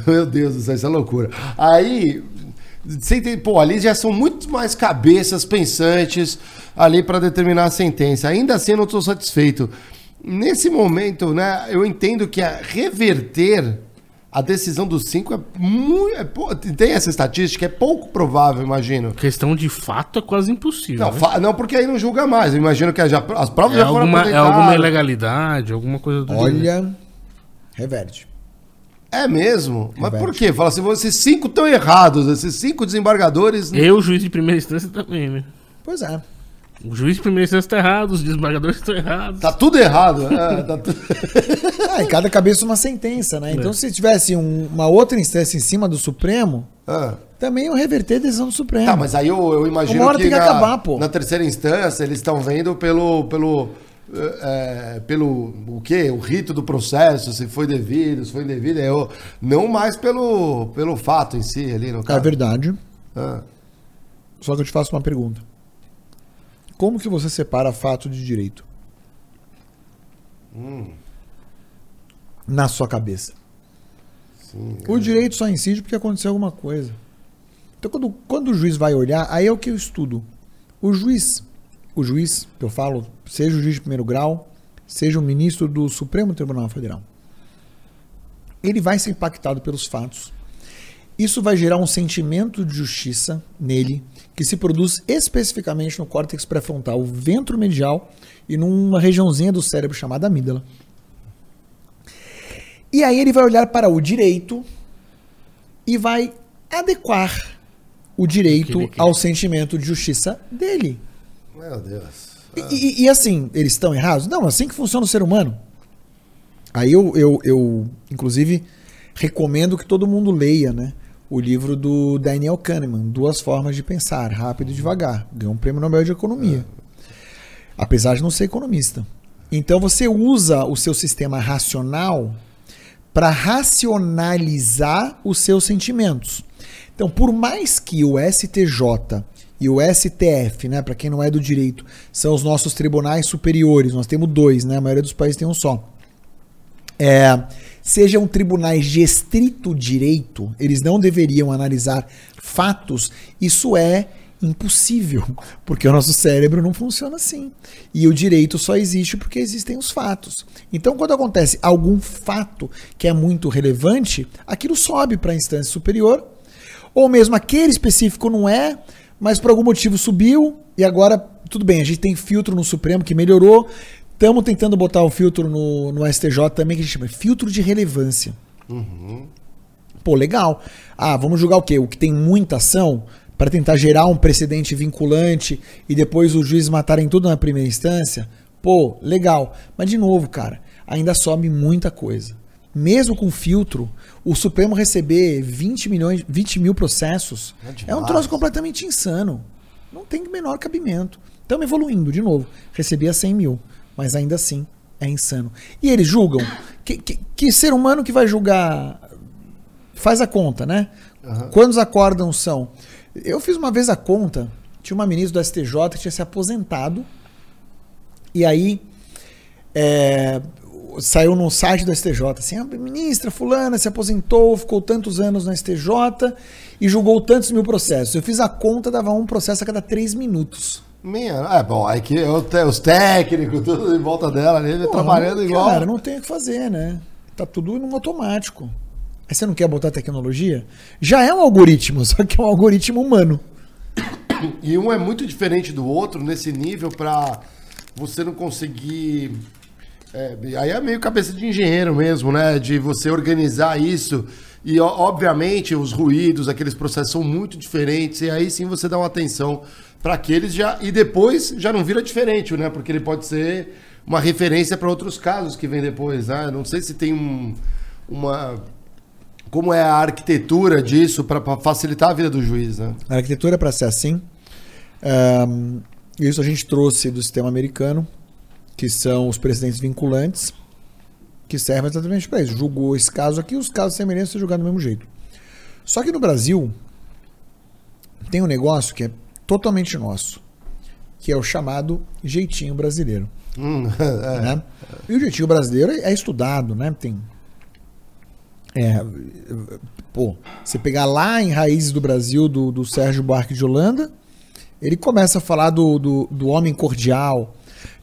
meu Deus do céu, isso é loucura. Aí, você entende, pô, ali já são muito mais cabeças pensantes ali para determinar a sentença. Ainda assim, eu não estou satisfeito. Nesse momento, né, eu entendo que a reverter a decisão dos cinco é muito. é tem essa estatística, é pouco provável, imagino. Questão de fato é quase impossível. Não, né? não, porque aí não julga mais. Eu imagino que já, as provas É já foram alguma, é alguma ilegalidade, alguma coisa do gênero. Olha, reverte. É mesmo? Mas Reverte. por quê? Fala assim, esses cinco estão errados, esses cinco desembargadores. Eu, juiz de primeira instância, também, né? Pois é. O juiz de primeira instância está errado, os desembargadores estão errados. Tá tudo errado. É, tá tu- Ah, e cada cabeça uma sentença, né? É. Então, se tivesse um- uma outra instância em cima do Supremo, Ah. também eu reverter a decisão do Supremo. Tá, mas aí eu, eu imagino Uma hora que, tem que na, acabar, pô. na terceira instância eles estão vendo pelo pelo é, pelo o quê? O rito do processo, se foi devido, se foi indevido, é não mais pelo pelo fato em si ali no É caso. verdade. Ah. Só que eu te faço uma pergunta. Como que você separa fato de direito? Hum. Na sua cabeça. Sim, O direito só incide porque aconteceu alguma coisa. Então, quando, quando o juiz vai olhar, aí é o que eu estudo. O juiz, o juiz, que eu falo, seja o juiz de primeiro grau, seja o ministro do Supremo Tribunal Federal, ele vai ser impactado pelos fatos. Isso vai gerar um sentimento de justiça nele, que se produz especificamente no córtex pré-frontal, o ventro medial e numa regiãozinha do cérebro chamada amígdala. E aí ele vai olhar para o direito e vai adequar o direito Aquele que- ao sentimento de justiça dele. Meu Deus. E, e- e assim, eles estão errados? Não, assim que funciona o ser humano. Aí eu, eu, eu, inclusive, recomendo que todo mundo leia, né? O livro do Daniel Kahneman, Duas Formas de Pensar, Rápido e Devagar. Ganhou um prêmio Nobel de Economia. Apesar de não ser economista. Então você usa o seu sistema racional para racionalizar os seus sentimentos. Então, por mais que o STJ e o STF, né, para quem não é do direito, são os nossos tribunais superiores, nós temos dois, né, a maioria dos países tem um só. É, sejam tribunais de estrito direito, eles não deveriam analisar fatos, isso é impossível, porque o nosso cérebro não funciona assim. E o direito só existe porque existem os fatos. Então, quando acontece algum fato que é muito relevante, aquilo sobe para a instância superior, ou mesmo aquele específico não é, mas por algum motivo subiu e agora, tudo bem, a gente tem filtro no Supremo que melhorou. Estamos tentando botar o filtro no, no STJ também, que a gente chama de filtro de relevância. Pô, legal. Ah, vamos julgar o quê? O que tem muita ação para tentar gerar um precedente vinculante e depois os juízes matarem tudo na primeira instância? Pô, legal. Mas de novo, cara, ainda sobe muita coisa. Mesmo com filtro, o Supremo receber 20 milhões, 20 mil processos É é, um troço completamente insano. Não tem menor cabimento. Estamos evoluindo, de novo. Recebia 100 mil, mas ainda assim é insano. E eles julgam. Que, que, que ser humano que vai julgar faz a conta, né? Quantos acórdãos são? Eu fiz uma vez a conta, tinha uma ministra do STJ que tinha se aposentado, e aí é, saiu no site do STJ assim, a ministra fulana se aposentou, ficou tantos anos no STJ e julgou tantos mil processos. Eu fiz a conta, dava um processo a cada três minutos. Minha, é bom, aí que eu os técnicos, tudo em volta dela ali, trabalhando não- igual. Cara, não tem o que fazer, né? Tá tudo no automático. Aí você não quer botar tecnologia? Já é um algoritmo, só que é um algoritmo humano. E um é muito diferente do outro nesse nível pra você não conseguir. é, aí é meio cabeça de engenheiro mesmo, né? De você organizar isso E obviamente os ruídos, aqueles processos são muito diferentes, e aí sim você dá uma atenção para aqueles já. E depois já não vira diferente, né? Porque ele pode ser uma referência para outros casos que vem depois. Né? Não sei se tem um, uma. Como é a arquitetura disso para facilitar a vida do juiz, né? A arquitetura é para ser assim. Um, isso a gente trouxe do sistema americano, que são os precedentes vinculantes que servem exatamente para isso. Julgou esse caso aqui, os casos semelhantes são julgados do mesmo jeito. Só que no Brasil tem um negócio que é totalmente nosso, que é o chamado jeitinho brasileiro. Hum, é. né? E o jeitinho brasileiro é estudado, né? Tem. É, pô, você pegar lá em Raízes do Brasil, do, do Sérgio Buarque de Holanda, ele começa a falar do, do, do homem cordial,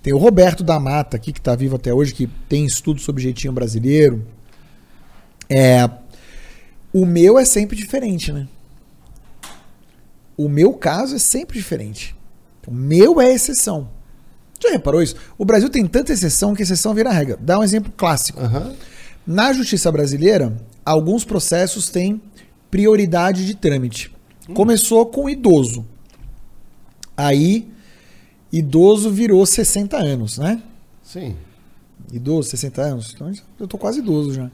tem o Roberto da Mata aqui, que está vivo até hoje, que tem estudo sobre jeitinho brasileiro. É, o meu é sempre diferente, né? O meu caso é sempre diferente. O meu é exceção. Já reparou isso? O Brasil tem tanta exceção que exceção vira regra. Dá um exemplo clássico. Uhum. Na justiça brasileira, alguns processos têm prioridade de trâmite. Hum. Começou com idoso. Aí Idoso virou 60 anos, né? Sim. Idoso, 60 anos. Então eu tô quase idoso já.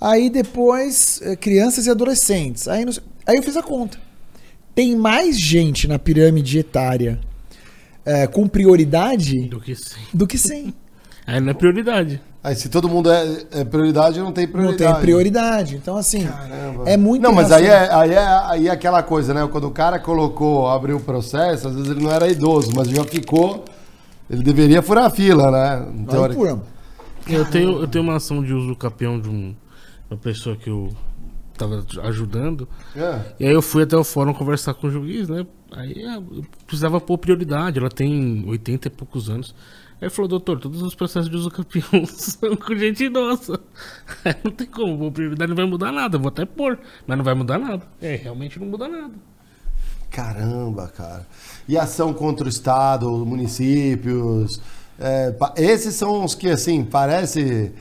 Aí depois, eh, crianças e adolescentes. Aí, aí eu fiz a conta. Tem mais gente na pirâmide etária é, com prioridade do que 100. Do que 100. Aí não é prioridade. Aí se todo mundo é, é, prioridade, não tem prioridade. Não tem prioridade. Então, assim, Caramba. é muito Não, mas aí é, aí, é, aí é aquela coisa, né? Quando o cara colocou, abriu o processo, às vezes ele não era idoso, mas já ficou. Ele deveria furar a fila, né? Eu tenho, eu tenho uma ação de uso capião de um, uma pessoa que eu tava ajudando. É. E aí eu fui até o fórum conversar com o juiz, né? Aí eu precisava pôr prioridade. Ela tem 80 e poucos anos. Aí falou, doutor, todos os processos de uso campeão são com gente idosa. Aí não tem como, a prioridade não vai mudar nada. Vou até pôr, mas não vai mudar nada. É, realmente não muda nada. Caramba, cara. E ação contra o Estado, municípios. É, esses são os que, assim, parece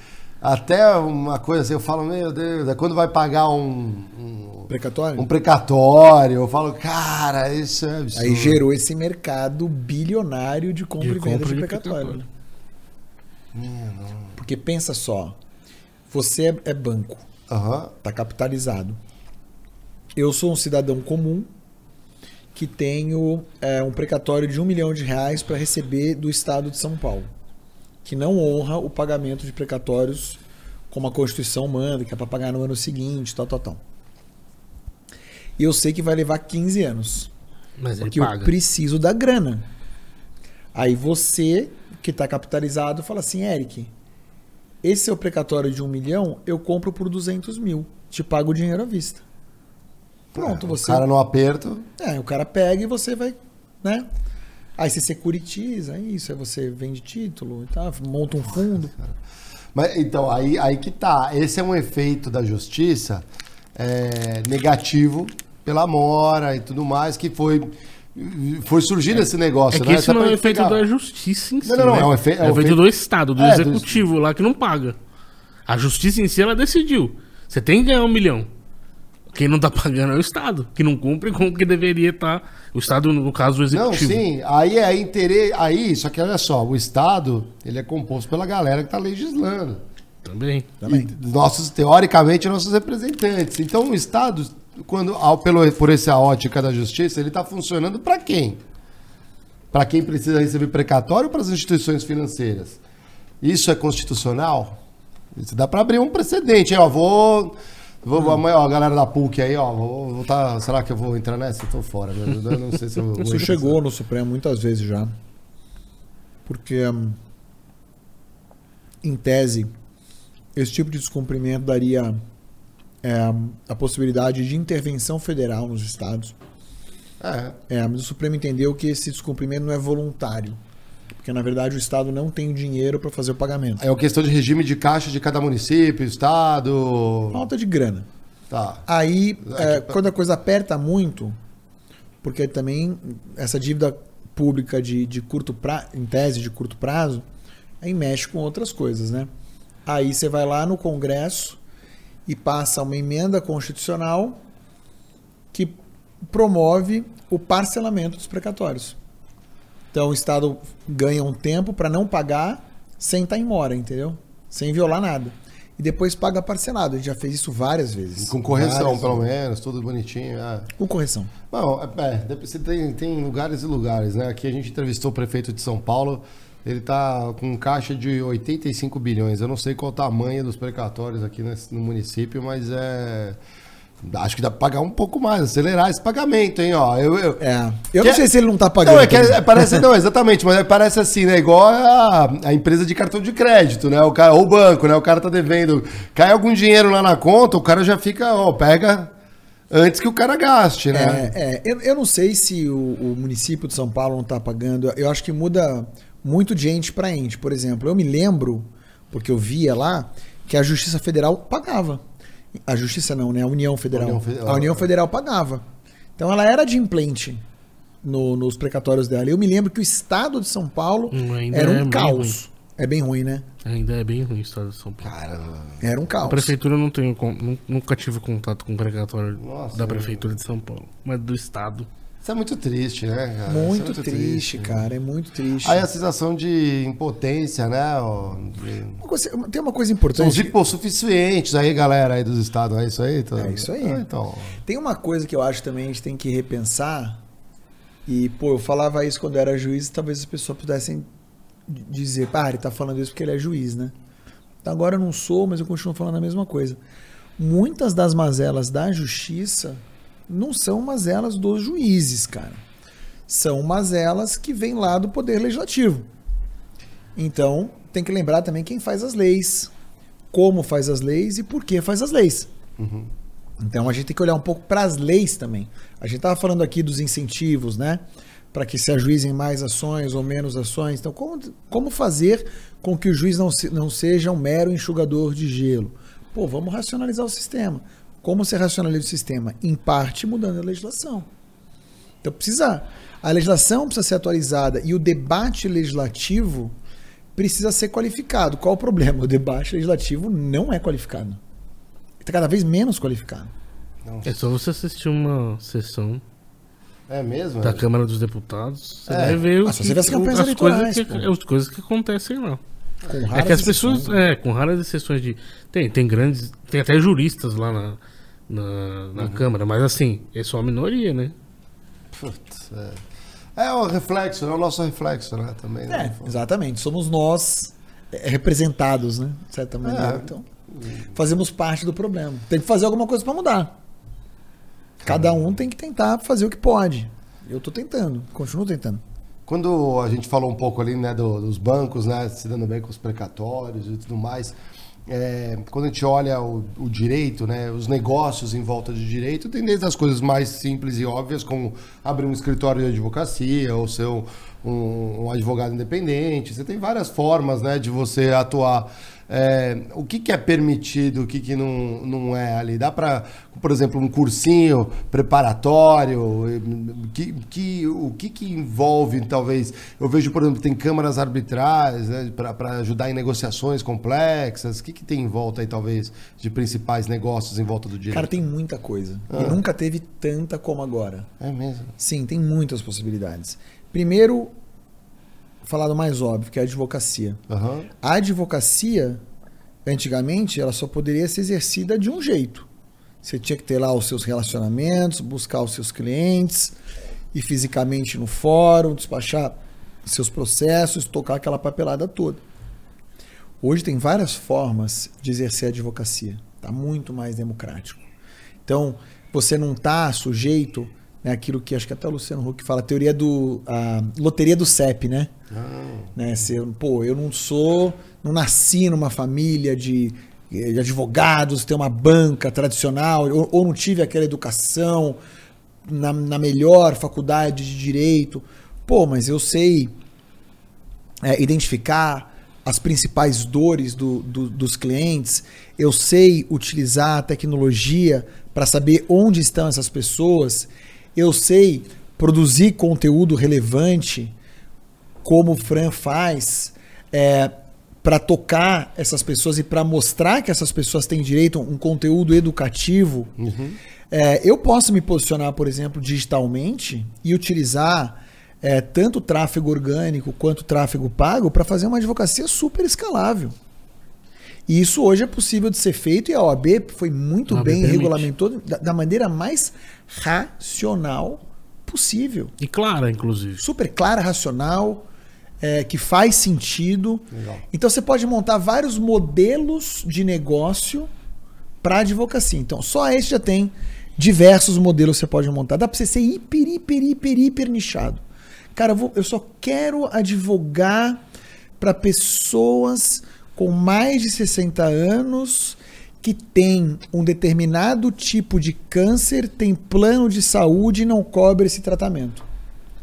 até uma coisa assim, eu falo, meu Deus, é quando vai pagar um, um precatório? Um precatório, eu falo, cara, isso é absurdo. Aí gerou esse mercado bilionário de compra de e venda de, de precatório. Porque pensa só, você é, é banco, uhum. tá capitalizado. Eu sou um cidadão comum que tenho é, um precatório de um milhão de reais para receber do Estado de São Paulo que não honra o pagamento de precatórios como a Constituição manda, que é para pagar no ano seguinte, tal, tal, tal. E eu sei que vai levar 15 anos. Mas porque eu preciso da grana. Aí você, que está capitalizado, fala assim, Eric, esse seu precatório de um milhão, eu compro por 200 mil. Te pago o dinheiro à vista. Pronto, é, você... O cara no aperto... É, o cara pega e você vai, né? Aí você securitiza, é isso, aí você vende título e tal, monta um fundo. Mas então, aí, aí que tá. Esse é um efeito da justiça é, negativo pela mora e tudo mais, que foi. Foi surgindo é, esse negócio, é né? Esse não é o efeito da justiça em si. Não, não, não. Né? É o, efe, é, é o efeito do Estado, do é, executivo do... lá que não paga. A justiça em si ela decidiu. Você tem que ganhar um milhão. Quem não está pagando é o Estado, que não cumpre com o que deveria estar. Tá, o Estado, no caso, o executivo. Não, sim, aí é interesse. Aí, só que olha só, o Estado ele é composto pela galera que está legislando. Também. Também. E nossos, teoricamente, nossos representantes. Então, o Estado, quando, ao, pelo, por essa ótica da justiça, ele está funcionando para quem? Para quem precisa receber precatório ou para as instituições financeiras? Isso é constitucional? Isso dá para abrir um precedente. Eu vou Vou, hum. amanhã, ó, a galera da PUC aí, ó, vou, vou tá, será que eu vou entrar nessa? Eu tô fora, né? eu não sei se eu Isso chegou no Supremo muitas vezes já. Porque, hum, em tese, esse tipo de descumprimento daria é, a possibilidade de intervenção federal nos estados. É. é. Mas o Supremo entendeu que esse descumprimento não é voluntário. Porque, na verdade, o Estado não tem dinheiro para fazer o pagamento. É uma questão de regime de caixa de cada município, Estado. Falta de grana. Tá. Aí, é, quando a coisa aperta muito, porque também essa dívida pública de, de curto prazo, em tese de curto prazo, aí mexe com outras coisas, né? Aí você vai lá no Congresso e passa uma emenda constitucional que promove o parcelamento dos precatórios. Então o Estado ganha um tempo para não pagar sem estar em mora, entendeu? Sem violar nada. E depois paga parcelado. A gente já fez isso várias vezes. Com correção, Várias pelo vezes. menos, tudo bonitinho. é. Com correção. Bom, é, dep- você tem, tem lugares e lugares, né? Aqui a gente entrevistou o prefeito de São Paulo. Ele tá com um caixa de 85 bilhões. Eu não sei qual o tamanho dos precatórios aqui no município, mas é. Acho que dá pra pagar um pouco mais, acelerar esse pagamento, hein? Ó, eu, eu- É. Eu Que não sei é- se ele não tá pagando. Não, é que é- parece, não, exatamente, mas parece assim, né? Igual a, a empresa de cartão de crédito, né? O cara, ou o banco, né? O cara tá devendo. Cai algum dinheiro lá na conta, o cara já fica, ó, pega antes que o cara gaste, né? É, é. Eu, eu não sei se o, o município de São Paulo não está pagando. Eu acho que muda muito de ente para ente. Por exemplo, eu me lembro, porque eu via lá, que a Justiça Federal pagava. A Justiça não, né? A União Federal. União Federal. A União Federal pagava. Então ela era de implente no- nos precatórios dela. Eu me lembro que o Estado de São Paulo Hum, ainda era é um bem caos. É bem ruim, né? Ainda é bem ruim o estado de São Paulo. Caramba. Era um A caos. prefeitura eu não tenho, nunca tive contato com o precatório Nossa, da é. prefeitura de São Paulo, mas do estado. Isso é muito triste, né, cara? Isso é Muito, triste, cara. É muito triste. Aí a sensação de impotência, né? Uma coisa- Tem uma coisa São importante. os hipossuficientes aí, galera, aí dos estados. É isso aí? É isso aí. Ah, então. Tem uma coisa que eu acho também a gente tem que repensar. E, pô, eu falava isso quando eu era juiz, talvez as pessoas pudessem dizer, pá, ele tá falando isso porque ele é juiz, né? Então, agora eu não sou, mas eu continuo falando a mesma coisa. Muitas das mazelas da justiça não são mazelas dos juízes, cara. São mazelas que vêm lá do Poder Legislativo. Então, tem que lembrar também quem faz as leis, como faz as leis e por que faz as leis. Então a gente tem que olhar um pouco para as leis também. A gente estava falando aqui dos incentivos, né? Para que se ajuizem mais ações ou menos ações. Então, como, como fazer com que o juiz não, se- não seja um mero enxugador de gelo? Pô, vamos racionalizar o sistema. Como você racionaliza o sistema? Em parte mudando a legislação. Então precisa. A legislação precisa ser atualizada e o debate legislativo precisa ser qualificado. Qual o problema? O debate legislativo não é qualificado. Está cada vez menos qualificado. É só você assistir uma sessão É mesmo? da é? Câmara dos Deputados, você É. vai ver Ah, o só que- você vê as campanhas as coisas que, pô. as coisas que acontecem lá. Com É raras que as pessoas, exceções. é, com raras exceções de. Tem, tem grandes. Tem até juristas lá na, na, na Câmara, mas assim, é só a minoria, né? Putz, é. É o reflexo, é o nosso reflexo, né? Também. né? É, exatamente. Somos nós é, representados, né? De certa maneira. É. Então, fazemos parte do problema. Tem que fazer alguma coisa para mudar. Cada um tem que tentar fazer o que pode. Eu tô tentando, continuo tentando. Quando a gente falou um pouco ali, né, do- dos bancos, né, se dando bem com os precatórios e tudo mais, é, quando a gente olha o, o direito, né, os negócios em volta de direito, tem desde as coisas mais simples e óbvias, como abrir um escritório de advocacia ou ser um, um- um advogado independente. Você tem várias formas, né, de você atuar. É, o que, que é permitido, o que, que não, não é ali? Dá para, por exemplo, um cursinho preparatório? Que, que, o que, que envolve, talvez? Eu vejo, por exemplo, tem câmaras arbitrais né, para ajudar em negociações complexas. O que, que tem em volta aí, talvez, de principais negócios em volta do direito? Cara, tem muita coisa. Ah. E nunca teve tanta como agora. É mesmo. Sim, tem muitas possibilidades. Primeiro, falar do mais óbvio, que é a advocacia. Aham. A advocacia, antigamente, ela só poderia ser exercida de um jeito. Você tinha que ter lá os seus relacionamentos, buscar os seus clientes, ir fisicamente no fórum, despachar seus processos, tocar aquela papelada toda. Hoje tem várias formas de exercer a advocacia. Está muito mais democrático. Então, você não está sujeito né, àquilo que acho que até o Luciano Huck fala, a teoria do. a loteria do CEP, né? né? Se eu, pô, eu não sou, não nasci numa família de, de advogados, ter uma banca tradicional, ou, ou não tive aquela educação na, na melhor faculdade de direito. Pô, mas eu sei é, identificar as principais dores do- do- dos clientes, eu sei utilizar a tecnologia para saber onde estão essas pessoas, eu sei produzir conteúdo relevante, como o Fran faz, é, para tocar essas pessoas e para mostrar que essas pessoas têm direito a um conteúdo educativo, Uhum. é, eu posso me posicionar, por exemplo, digitalmente e utilizar é, tanto tráfego orgânico quanto tráfego pago para fazer uma advocacia super escalável. E isso hoje é possível de ser feito e a OAB foi muito OAB bem permite. regulamentou da, da maneira mais racional possível. E clara, inclusive. Super clara, racional, é, que faz sentido. Legal. Então você pode montar vários modelos de negócio para advocacia. Então só esse já tem diversos modelos que você pode montar. Dá para você ser hiper, hiper, hiper, hiper nichado. Cara, eu, vou- eu só quero advogar para pessoas com mais de 60 anos que tem um determinado tipo de câncer, tem plano de saúde e não cobre esse tratamento.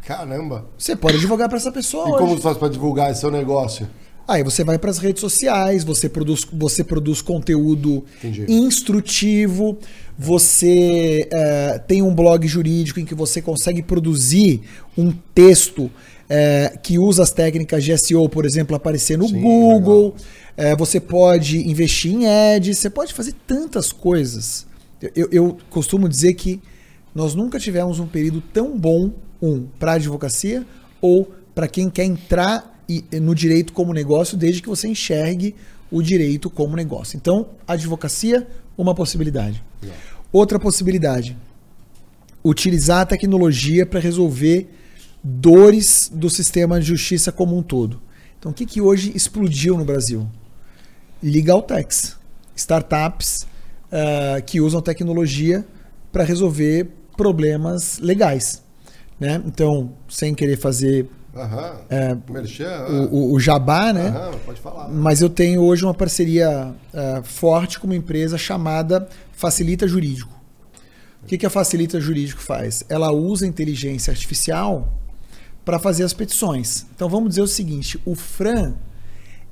Caramba. Você pode advogar para essa pessoa E hoje. como você faz pra divulgar esse seu negócio? Aí você vai para as redes sociais, você produz, você produz conteúdo Entendi. instrutivo, você eh, tem um blog jurídico em que você consegue produzir um texto eh, que usa as técnicas de SEO, por exemplo, aparecer no Sim, Google. Eh, você pode investir em ads, você pode fazer tantas coisas. Eu- Eu, costumo dizer que nós nunca tivemos um período tão bom, um, para advocacia ou para quem quer entrar no direito como negócio, desde que você enxergue o direito como negócio. Então, advocacia, uma possibilidade. Outra possibilidade, utilizar a tecnologia para resolver dores do sistema de justiça como um todo. Então, o que, que hoje explodiu no Brasil? Legal techs, startups ah, que usam tecnologia para resolver problemas legais. Né? Então, sem querer fazer Aham. É, Merchan. o, o- jabá, né? Aham, pode falar. Mas eu tenho hoje uma parceria ah, forte com uma empresa chamada Facilita Jurídico. O que, que a Facilita Jurídico faz? Ela usa inteligência artificial para fazer as petições. Então vamos dizer o seguinte: o Fran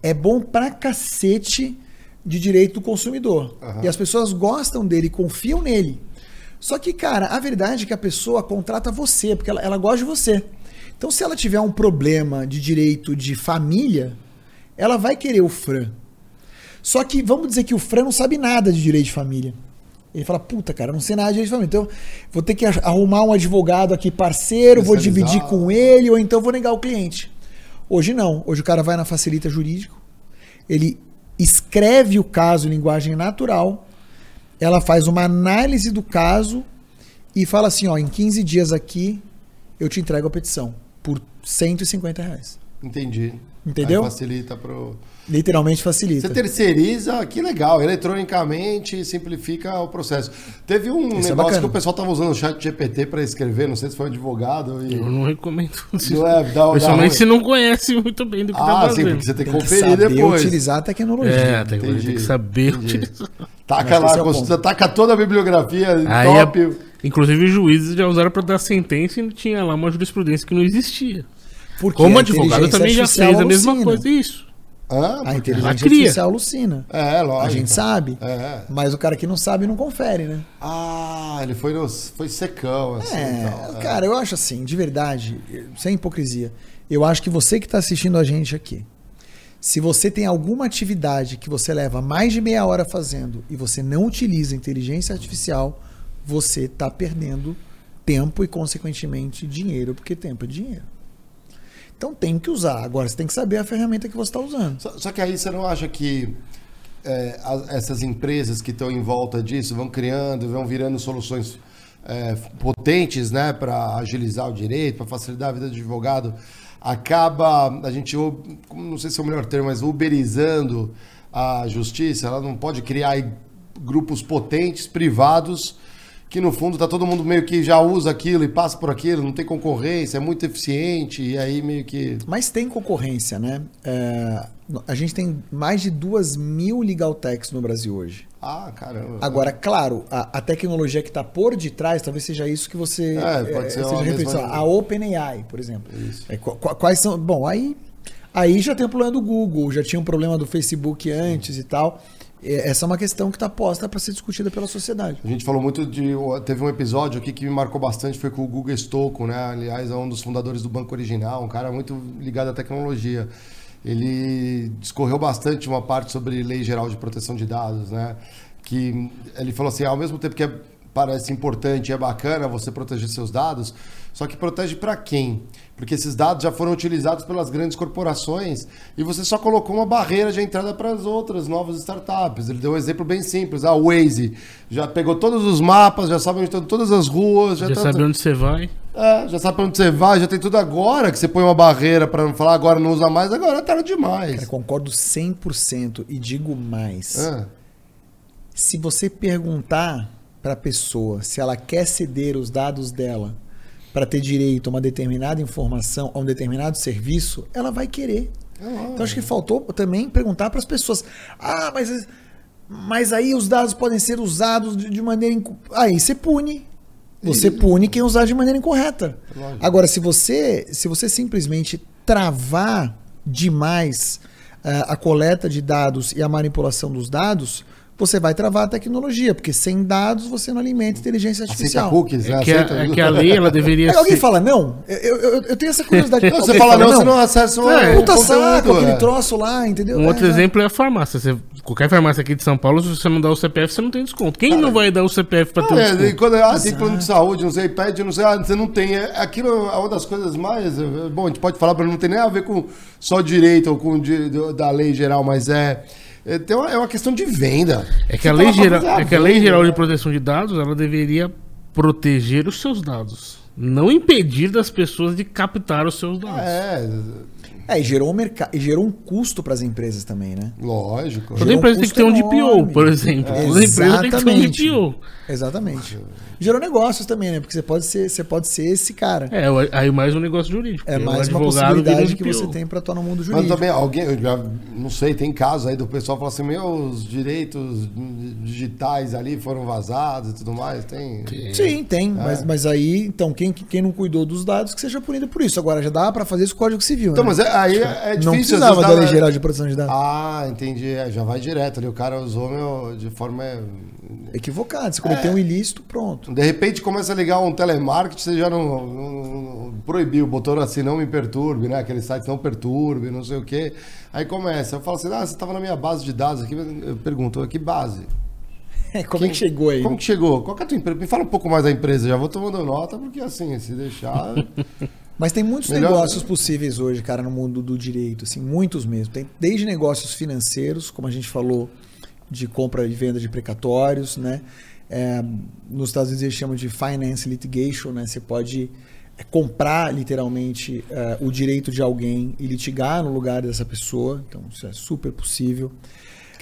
é bom pra cacete de direito do consumidor. Aham. E as pessoas gostam dele, confiam nele. Só que, cara, a verdade é que a pessoa contrata você, porque ela, ela gosta de você. Então, se ela tiver um problema de direito de família, ela vai querer o Fran. Só que vamos dizer que o Fran não sabe nada de direito de família. Ele fala, puta, cara, não sei nada de direito de família. Então, vou ter que arrumar um advogado aqui parceiro, vou dividir com ele, ou então vou negar o cliente. Hoje não. Hoje o cara vai na Facilita Jurídico, ele escreve o caso em linguagem natural, ela faz uma análise do caso e fala assim, ó, em 15 dias aqui eu te entrego a petição por 150 reais. Entendi. Entendeu? Aí facilita pro. Literalmente facilita. Você terceiriza, que legal, eletronicamente simplifica o processo. Teve um Isso é negócio bacana. que o pessoal tava usando o chat GPT para escrever, não sei se foi um advogado. E... Eu não recomendo isso. Não é, dá- dá Principalmente ruim. se não conhece muito bem do que tá Ah, sim, fazendo. porque você tem que Tem que conferir saber depois. utilizar a tecnologia. É, tem, tem que saber entendi. utilizar. Taca é lá, ponto. taca toda a bibliografia Aí, top. a- inclusive, os juízes já usaram pra dar sentença e tinha lá uma jurisprudência que não existia. Porque Como advogado também já fez a mesma coisa. Isso. Hã? A inteligência artificial alucina. É, lógico. A gente sabe. É. Mas o cara que não sabe não confere, né? Ah, ele foi, no, foi secão, assim. É, então, é. cara, eu acho assim, de verdade, sem hipocrisia. Eu acho que você que está assistindo a gente aqui, se você tem alguma atividade que você leva mais de meia hora fazendo e você não utiliza inteligência artificial, você está perdendo tempo e, consequentemente, dinheiro, porque tempo é dinheiro. Então tem que usar. Agora você tem que saber a ferramenta que você está usando. Só, só que aí você não acha que é, as- essas empresas que estão em volta disso vão criando, vão virando soluções é, potentes, né, para agilizar o direito, para facilitar a vida do advogado, acaba a gente, não sei se é o melhor termo, mas uberizando a justiça. Ela não pode criar grupos potentes, privados, que no fundo tá todo mundo meio que já usa aquilo e passa por aquilo, não tem concorrência, é muito eficiente e aí meio que Mas tem concorrência, né? É, a gente tem mais de duas mil legal techs no Brasil hoje. ah, caramba. Agora, claro, a, a tecnologia que está por detrás, talvez seja isso que você É, pode eh, ser seja mesma- A OpenAI, por exemplo. Isso. É, qu- qu- quais são? Bom, aí, aí já tem o problema do Google, já tinha um problema do Facebook antes e tal. Essa é uma questão que está posta para ser discutida pela sociedade. A gente falou muito de. Teve um episódio aqui que me marcou bastante, foi com o Guga Stocco, né? Aliás, é um dos fundadores do Banco Original, um cara muito ligado à tecnologia. ele discorreu bastante uma parte sobre lei geral de proteção de dados, né? Que ele falou assim, ao mesmo tempo que é, parece importante e é bacana você proteger seus dados, só que protege para quem? Porque esses dados já foram utilizados pelas grandes corporações e você só colocou uma barreira de entrada para as outras novas startups. Ele deu um exemplo bem simples. A Waze já pegou todos os mapas, já sabe onde estão todas as ruas. Já, Já, já tá- sabe onde você vai. é, já sabe pra onde você vai, já tem tudo agora que você põe uma barreira para não falar agora não usa mais, agora é tarde demais. Cara, concordo 100% e digo mais. É. Se você perguntar para a pessoa se ela quer ceder os dados dela para ter direito a uma determinada informação, a um determinado serviço, ela vai querer. Então acho que faltou também perguntar para as pessoas: ah, mas, mas aí os dados podem ser usados de, de maneira. inco-" Aí você pune. Você pune quem usar de maneira incorreta. Lógico. Agora, se você, se você simplesmente travar demais ah, a coleta de dados e a manipulação dos dados, você vai travar a tecnologia, porque sem dados você não alimenta inteligência Aceita artificial. cookies, né? É que, a, é que a lei ela deveria alguém ser. fala não? Eu, eu, eu tenho essa curiosidade. Não, você fala não, você não acessa o É, Puta saco, aquele é. troço lá, entendeu? Um É, outro é. exemplo é a farmácia. Você, qualquer farmácia aqui de São Paulo, se você não dá o CPF, você não tem desconto. Quem não vai dar o CPF pra ter um É, e desconto? quando ah, tem plano de saúde, não sei, pede, não sei, ah, você não tem. É, Aquilo é uma das coisas mais. é, Bom, a gente pode falar, mas não tem nem a ver com só direito ou com da lei geral, mas é. É, tem uma, é uma questão de venda. É que a Você lei, geral, é que a lei geral de proteção de dados, ela deveria proteger os seus dados. Não impedir das pessoas de captar os seus dados. É, É, e gerou um, mercado, e gerou um custo para as empresas também, né? lógico. Toda gerou um empresa tem que ter um custo DPO, enorme. por exemplo. É, Toda empresa tem que ter um exatamente. DPO. Exatamente. Gerou negócios também, né? Porque você pode ser, você pode ser esse cara. É, aí mais um negócio jurídico. É mais uma possibilidade um que você tem para atuar no mundo Mas jurídico. também alguém, eu já não sei, tem casos aí do pessoal falar assim, meus direitos digitais ali foram vazados e tudo mais. Tem. Sim, tem. É. Mas, mas aí, então, quem, quem não cuidou dos dados, que seja punido por isso. Agora, já dá para fazer isso com o Código Civil, Então, né? mas é- aí é, é difícil. não precisava da Lei Geral de Proteção de Dados. Ah, entendi. É, já vai direto ali. O cara usou meu de forma. é, Equivocado. Você cometeu um ilícito, pronto. De repente começa a ligar um telemarketing, você já não, não- não- proibiu, botou assim, não me perturbe, né? Aquele site não perturbe, não sei o quê. Aí começa, eu falo assim, ah, você estava na minha base de dados aqui, eu pergunto, que base? Como é que chegou aí? Como que chegou? Qual que é a tua empresa? Me fala um pouco mais da empresa, já vou tomando nota, porque assim, se deixar. Mas tem muitos Melhor- negócios possíveis hoje, cara, no mundo do direito, assim, muitos mesmo. Tem desde negócios financeiros, como a gente falou, de compra e venda de precatórios, né? É, nos Estados Unidos eles chamam de finance litigation, né? Você pode é, comprar literalmente é, o direito de alguém e litigar no lugar dessa pessoa. Então isso é super possível.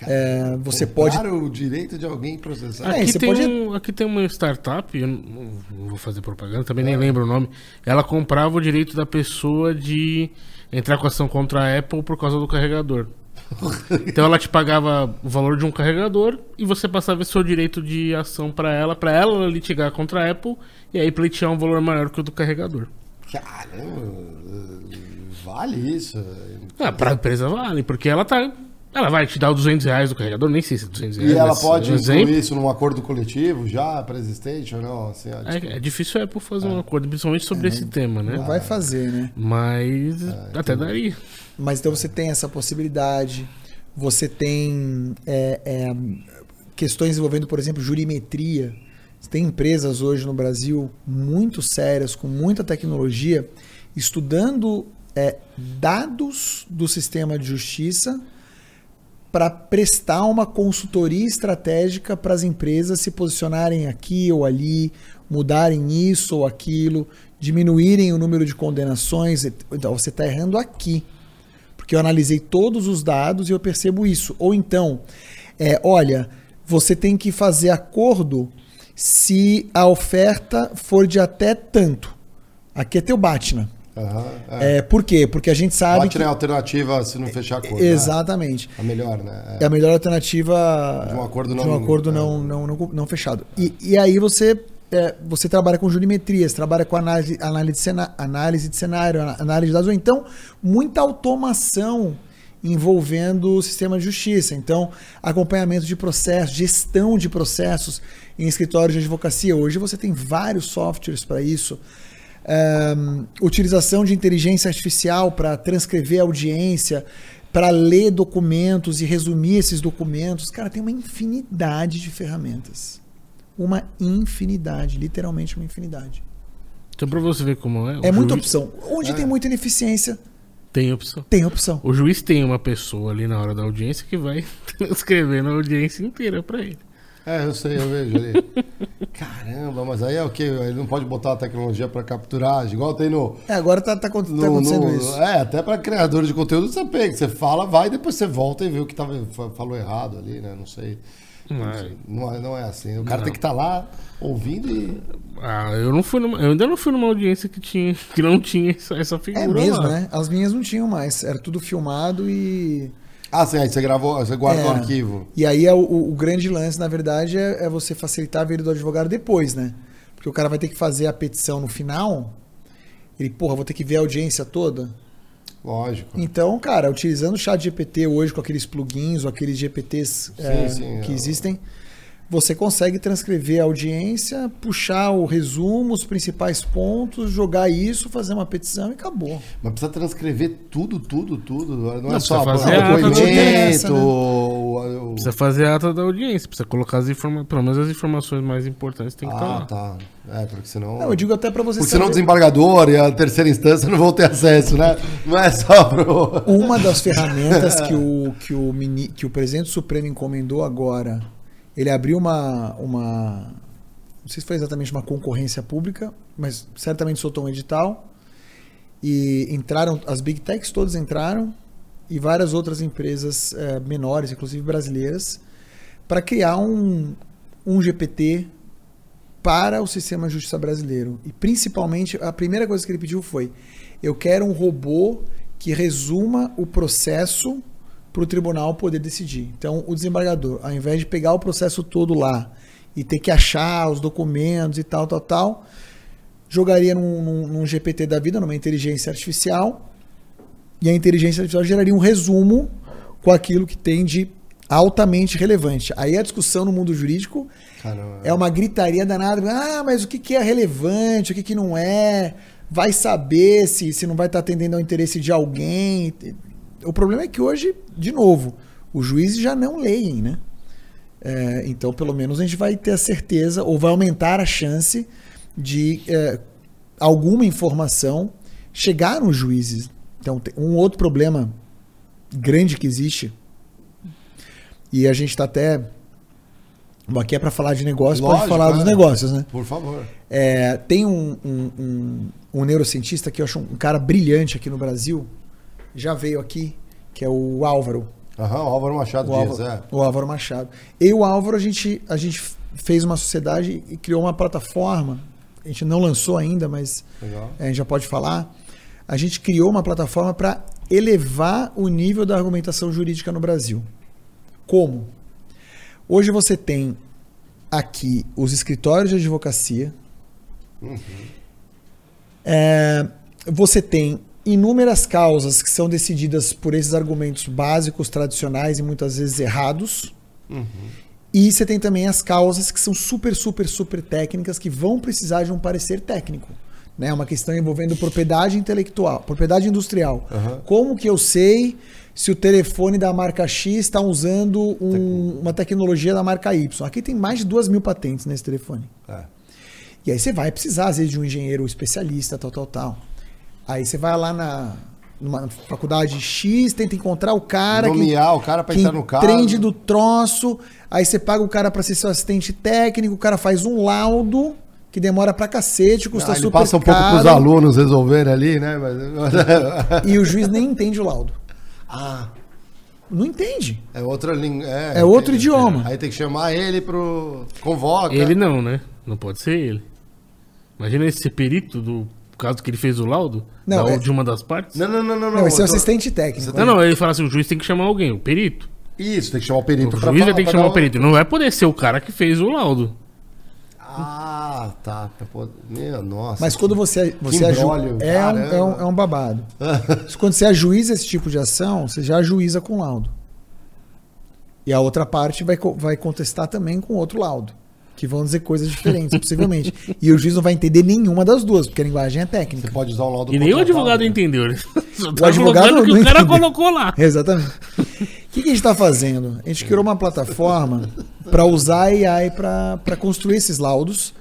É, você pode Comprar o direito de alguém processar. É, Aqui, você tem pode- um- aqui tem uma startup, eu não, vou fazer propaganda, também nem lembro o nome. Ela comprava o direito da pessoa de entrar com ação contra a Apple por causa do carregador. Então ela te pagava o valor de um carregador e você passava esse seu direito de ação pra ela, pra ela litigar contra a Apple e aí pleitear um valor maior que o do carregador. Caramba, vale isso. Ah, pra empresa vale, porque ela tá. Ela vai te dar os 200 reais do carregador, nem sei se é 200 reais. E ela pode incluir exemplo. isso num acordo coletivo já, pré-existente ou não? Assim, ó, tipo, É, é difícil a Apple fazer um acordo, principalmente sobre esse tema, né? não vai fazer, né? Mas até daria. Mas então você tem essa possibilidade, você tem é, é, questões envolvendo, por exemplo, jurimetria. Você tem empresas hoje no Brasil muito sérias, com muita tecnologia, estudando é, dados do sistema de justiça para prestar uma consultoria estratégica para as empresas se posicionarem aqui ou ali, mudarem isso ou aquilo, diminuírem o número de condenações. Então, você está errando aqui porque eu analisei todos os dados e eu percebo isso. Ou então, é, olha, você tem que fazer acordo se a oferta for de até tanto. Aqui é teu Batna. Aham, é. É, por quê? Porque a gente sabe Bate que... na alternativa se não fechar acordo. né? Exatamente. A melhor, né? É a melhor alternativa De um acordo de um não- acordo é. não, não, não, não fechado. E, e aí você, é, você trabalha com jurimetria, você trabalha com análise, análise, de, cena, análise de cenário, análise de dados, ou então muita automação envolvendo o sistema de justiça. Então, acompanhamento de processos, gestão de processos em escritórios de advocacia. Hoje você tem vários softwares para isso. Utilização de inteligência artificial para transcrever audiência, para ler documentos e resumir esses documentos. Cara, tem uma infinidade de ferramentas. Uma infinidade, literalmente uma infinidade. Então, pra você ver como é. É muita juiz opção. Onde É. tem muita ineficiência, Tem opção. tem opção. O juiz tem uma pessoa ali na hora da audiência que vai transcrevendo a audiência inteira pra ele. É, eu sei, eu vejo ali. Caramba, mas aí é o quê? Ele não pode botar a tecnologia pra capturar, igual tem no. É, agora tá, tá, tá no- acontecendo no- isso. É, até pra criadores de conteúdo você pega, você fala, vai, depois você volta e vê o que tava, fa- falou errado ali, né? Não sei. Mas, Não é, não é assim. O cara Não. tem que estar lá ouvindo e. ah, eu não fui numa, eu ainda não fui numa audiência que tinha que não tinha essa, essa figura É mesmo, lá. né? As minhas não tinham mais. Era tudo filmado e. Ah, sim, aí você gravou, você guarda É. o arquivo. E aí é o, o- grande lance, na verdade, é, é você facilitar a vida do advogado depois, né? Porque o cara vai ter que fazer a petição no final. Ele, porra, vou ter que ver a audiência toda. Lógico. Então, cara, utilizando o chat GPT hoje com aqueles plugins ou aqueles GPTs é, sim, que é. existem, você consegue transcrever a audiência, puxar o resumo, os principais pontos, jogar isso, fazer uma petição e acabou. Mas precisa transcrever tudo, tudo, tudo. Não, é Não, só precisa fazer a ata interessa, depoimento. né? o- o- Precisa fazer a ata da audiência, precisa colocar as informações, pelo menos as informações mais importantes tem que estar Ah, tá. É, porque senão. Não, eu digo até para você Porque senão o saber- desembargador e a terceira instância não vão ter acesso, né? Não é só pro. Uma das ferramentas que o, que o, mini, que o presidente Supremo encomendou agora, ele abriu uma, uma. Não sei se foi exatamente uma concorrência pública, mas certamente soltou um edital. E entraram, as big techs todas entraram, e várias outras empresas eh, menores, inclusive brasileiras, para criar um, um GPT para o sistema de justiça brasileiro. E principalmente, a primeira coisa que ele pediu foi: eu quero um robô que resuma o processo para o tribunal poder decidir. Então, o desembargador, ao invés de pegar o processo todo lá e ter que achar os documentos e tal, tal, tal, jogaria num, num- num GPT da vida, numa inteligência artificial, e a inteligência artificial geraria um resumo com aquilo que tem de altamente relevante. Aí a discussão no mundo jurídico Caramba. é uma gritaria danada. Ah, mas o que, que é relevante, o que, que não é? Vai saber se, se não vai estar atendendo ao interesse de alguém. O problema é que hoje, de novo, os juízes já não leem, né? É, então, pelo menos, a gente vai ter a certeza, ou vai aumentar a chance de é, alguma informação chegar nos juízes. Então, tem um outro problema grande que existe, e a gente está até. Aqui é para falar de negócio, pode falar é. dos negócios, né? Por favor. É, tem um, um, um- um neurocientista que eu acho um cara brilhante aqui no Brasil, já veio aqui, que é o Álvaro. Aham, o Álvaro Machado O Dias, Álvaro, é. o Álvaro Machado. Eu e o Álvaro, a gente, a gente fez uma sociedade e criou uma plataforma. A gente não lançou ainda, mas a gente já pode falar. A gente criou uma plataforma para elevar o nível da argumentação jurídica no Brasil. Como? Hoje você tem aqui os escritórios de advocacia. É, você tem inúmeras causas que são decididas por esses argumentos básicos, tradicionais e muitas vezes errados. E você tem também as causas que são super, super, super técnicas que vão precisar de um parecer técnico. Né? Uma questão envolvendo propriedade intelectual, propriedade industrial. Aham. Como que eu sei se o telefone da marca X está usando um- uma tecnologia da marca Y? Aqui tem mais de duas mil patentes nesse telefone. É. E aí você vai precisar, às vezes, de um engenheiro especialista, tal, tal, tal. Aí você vai lá na numa faculdade X, tenta encontrar o cara que Nomear o cara pra que entrar no carro. entende do troço, aí você paga o cara pra ser seu assistente técnico, o cara faz um laudo que demora pra cacete, custa Ah, ele super passa um pouco pros alunos resolverem ali, né? Mas... e o juiz nem entende o laudo. ah, Não entende. é outra língua. É, É outro idioma. Aí tem que chamar ele pro. Convoca. Ele não, né? Não pode ser ele. Imagina esse ser perito do caso que ele fez o laudo Não, da- é- de uma das partes. Não, não, não, não. Não, esse é o assistente técnico. Não, não, ele fala assim, o juiz tem que chamar alguém, o perito. Isso, tem que chamar o perito. O pra juiz vai falar- ter que chamar o perito. Não vai poder ser o cara que fez o laudo. Ah, tá. Meu, nossa. Mas quando você, você aju- imbróglio, é, um, é, um, é um babado. quando você ajuiza esse tipo de ação, você já ajuiza com laudo. E a outra parte vai, vai contestar também com outro laudo. Que vão dizer coisas diferentes, possivelmente. E o juiz não vai entender nenhuma das duas, porque a linguagem é técnica. Você pode usar um laudo E nem o contratado, advogado né? entendeu. Tá O advogado que não o cara entendeu. colocou lá. Exatamente. O que, que a gente está fazendo? A gente criou uma plataforma para usar a AI para construir esses laudos,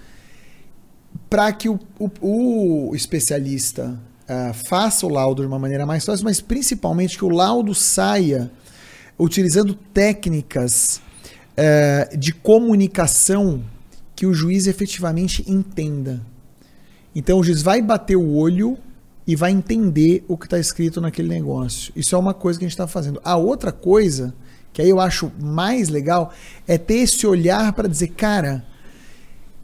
para que o, o- o especialista ah, faça o laudo de uma maneira mais fácil, mas principalmente que o laudo saia utilizando técnicas eh, de comunicação que o juiz efetivamente entenda. Então o juiz vai bater o olho e vai entender o que está escrito naquele negócio. Isso é uma coisa que a gente está fazendo. A outra coisa, que aí eu acho mais legal, é ter esse olhar para dizer, cara,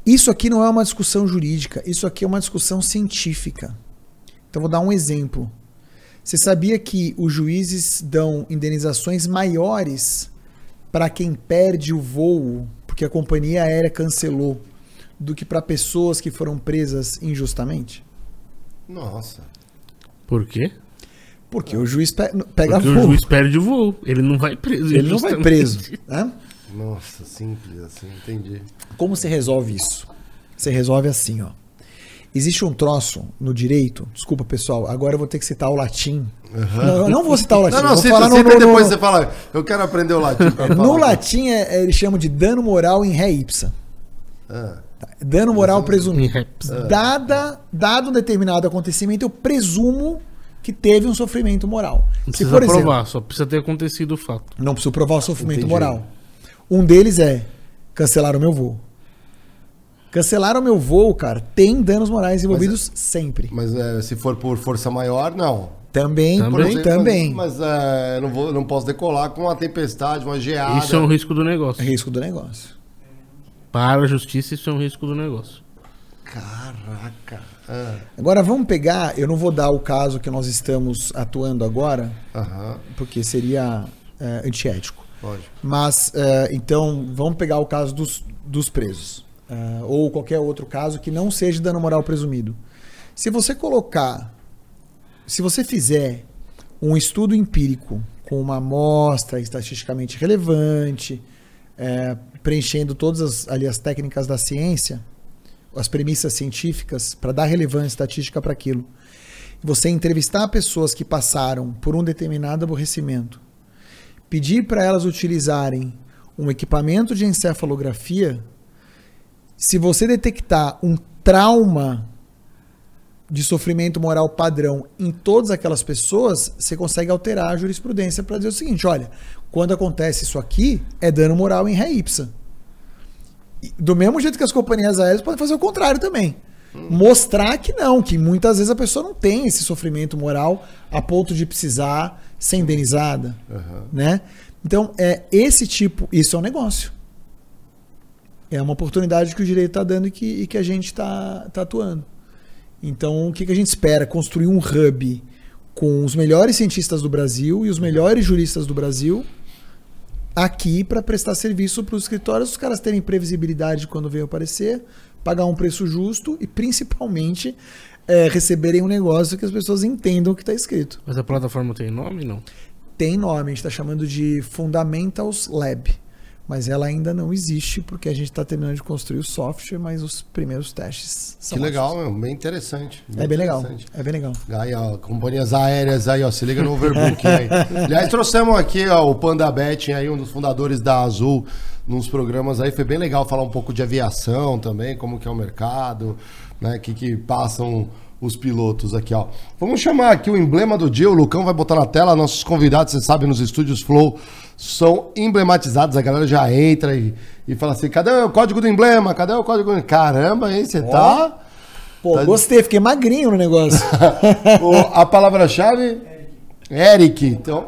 isso aqui não é uma discussão jurídica, isso aqui é uma discussão científica. Então vou dar um exemplo. Você sabia que os juízes dão indenizações maiores para quem perde o voo porque a companhia aérea cancelou do que para pessoas que foram presas injustamente? Nossa. Por quê? Porque o juiz pe- pega Porque voo. o juiz perde o voo. Ele não vai preso. Ele não vai preso. né? Nossa, simples assim, entendi. Como você resolve isso? Você resolve assim, ó. Existe um troço no direito, desculpa pessoal, agora eu vou ter que citar o latim. Não, eu não vou citar o latim. Não, não, vou cita, falar no- cita no- e depois no- você fala. Eu quero aprender o latim pra No falar. latim é, é, eles chamam de dano moral em ré ipsa. Ah, Dano moral presumido. raps. Dada, dado um determinado acontecimento, eu presumo que teve um sofrimento moral. Não Se, precisa por exemplo, provar, só precisa ter acontecido o fato. não preciso provar o sofrimento Entendi. moral. Um deles é cancelar o meu voo. Cancelar o meu voo, cara, tem danos morais envolvidos sempre. mas é, se for por força maior, não. Também, Também? por- Mas- também. Mas, é, eu não, vou, não posso decolar com uma tempestade, uma geada. Isso é um risco do negócio. Risco do negócio. Para a justiça, isso é um risco do negócio. Caraca. Ah, Agora vamos pegar, eu não vou dar o caso que nós estamos atuando agora, Aham, porque seria é, antiético. lógico. Mas, é, então, vamos pegar o caso dos, dos presos. É, ou qualquer outro caso que não seja dano moral presumido. Se você colocar, se você fizer um estudo empírico com uma amostra estatisticamente relevante, é, preenchendo todas as, ali as técnicas da ciência, as premissas científicas, para dar relevância estatística para aquilo, você entrevistar pessoas que passaram por um determinado aborrecimento, pedir para elas utilizarem um equipamento de encefalografia, se você detectar um trauma de sofrimento moral padrão em todas aquelas pessoas, você consegue alterar a jurisprudência para dizer o seguinte: olha, quando acontece isso aqui, é dano moral em ré ipsa. Do mesmo jeito que as companhias aéreas podem fazer o contrário também. Mostrar que não, que muitas vezes a pessoa não tem esse sofrimento moral a ponto de precisar ser indenizada Aham. né? Então, é esse tipo, isso é um negócio. É uma oportunidade que o direito está dando e que, e que a gente está tá atuando. Então, o que, que a gente espera? Construir um hub com os melhores cientistas do Brasil e os melhores juristas do Brasil aqui para prestar serviço para os escritórios, os caras terem previsibilidade quando veio aparecer, pagar um preço justo e principalmente é, receberem um negócio que as pessoas entendam o que está escrito Mas a plataforma tem nome? Não. tem nome, a gente está chamando de Fundamentals Lab. Mas ela ainda não existe porque a gente está terminando de construir o software, mas os primeiros testes são Que legal, meu, bem interessante. É bem legal. É bem legal. Aí, ó, companhias aéreas aí, ó, se liga no overbook aí. Aliás, trouxemos aqui, ó, o Panda Betting aí, um dos fundadores da Azul, nos programas aí, foi bem legal falar um pouco de aviação também, como que é o mercado, né, que que passam os pilotos aqui, ó. Vamos chamar aqui o emblema do dia, o Lucão vai botar na tela, nossos convidados, você sabe, nos estúdios Flow, são emblematizados, a galera já entra e, e fala assim, cadê o código do emblema? Cadê o código? do- Caramba, hein, você tá... Pô, Tá- gostei, fiquei magrinho no negócio. A palavra-chave? Eric. Então,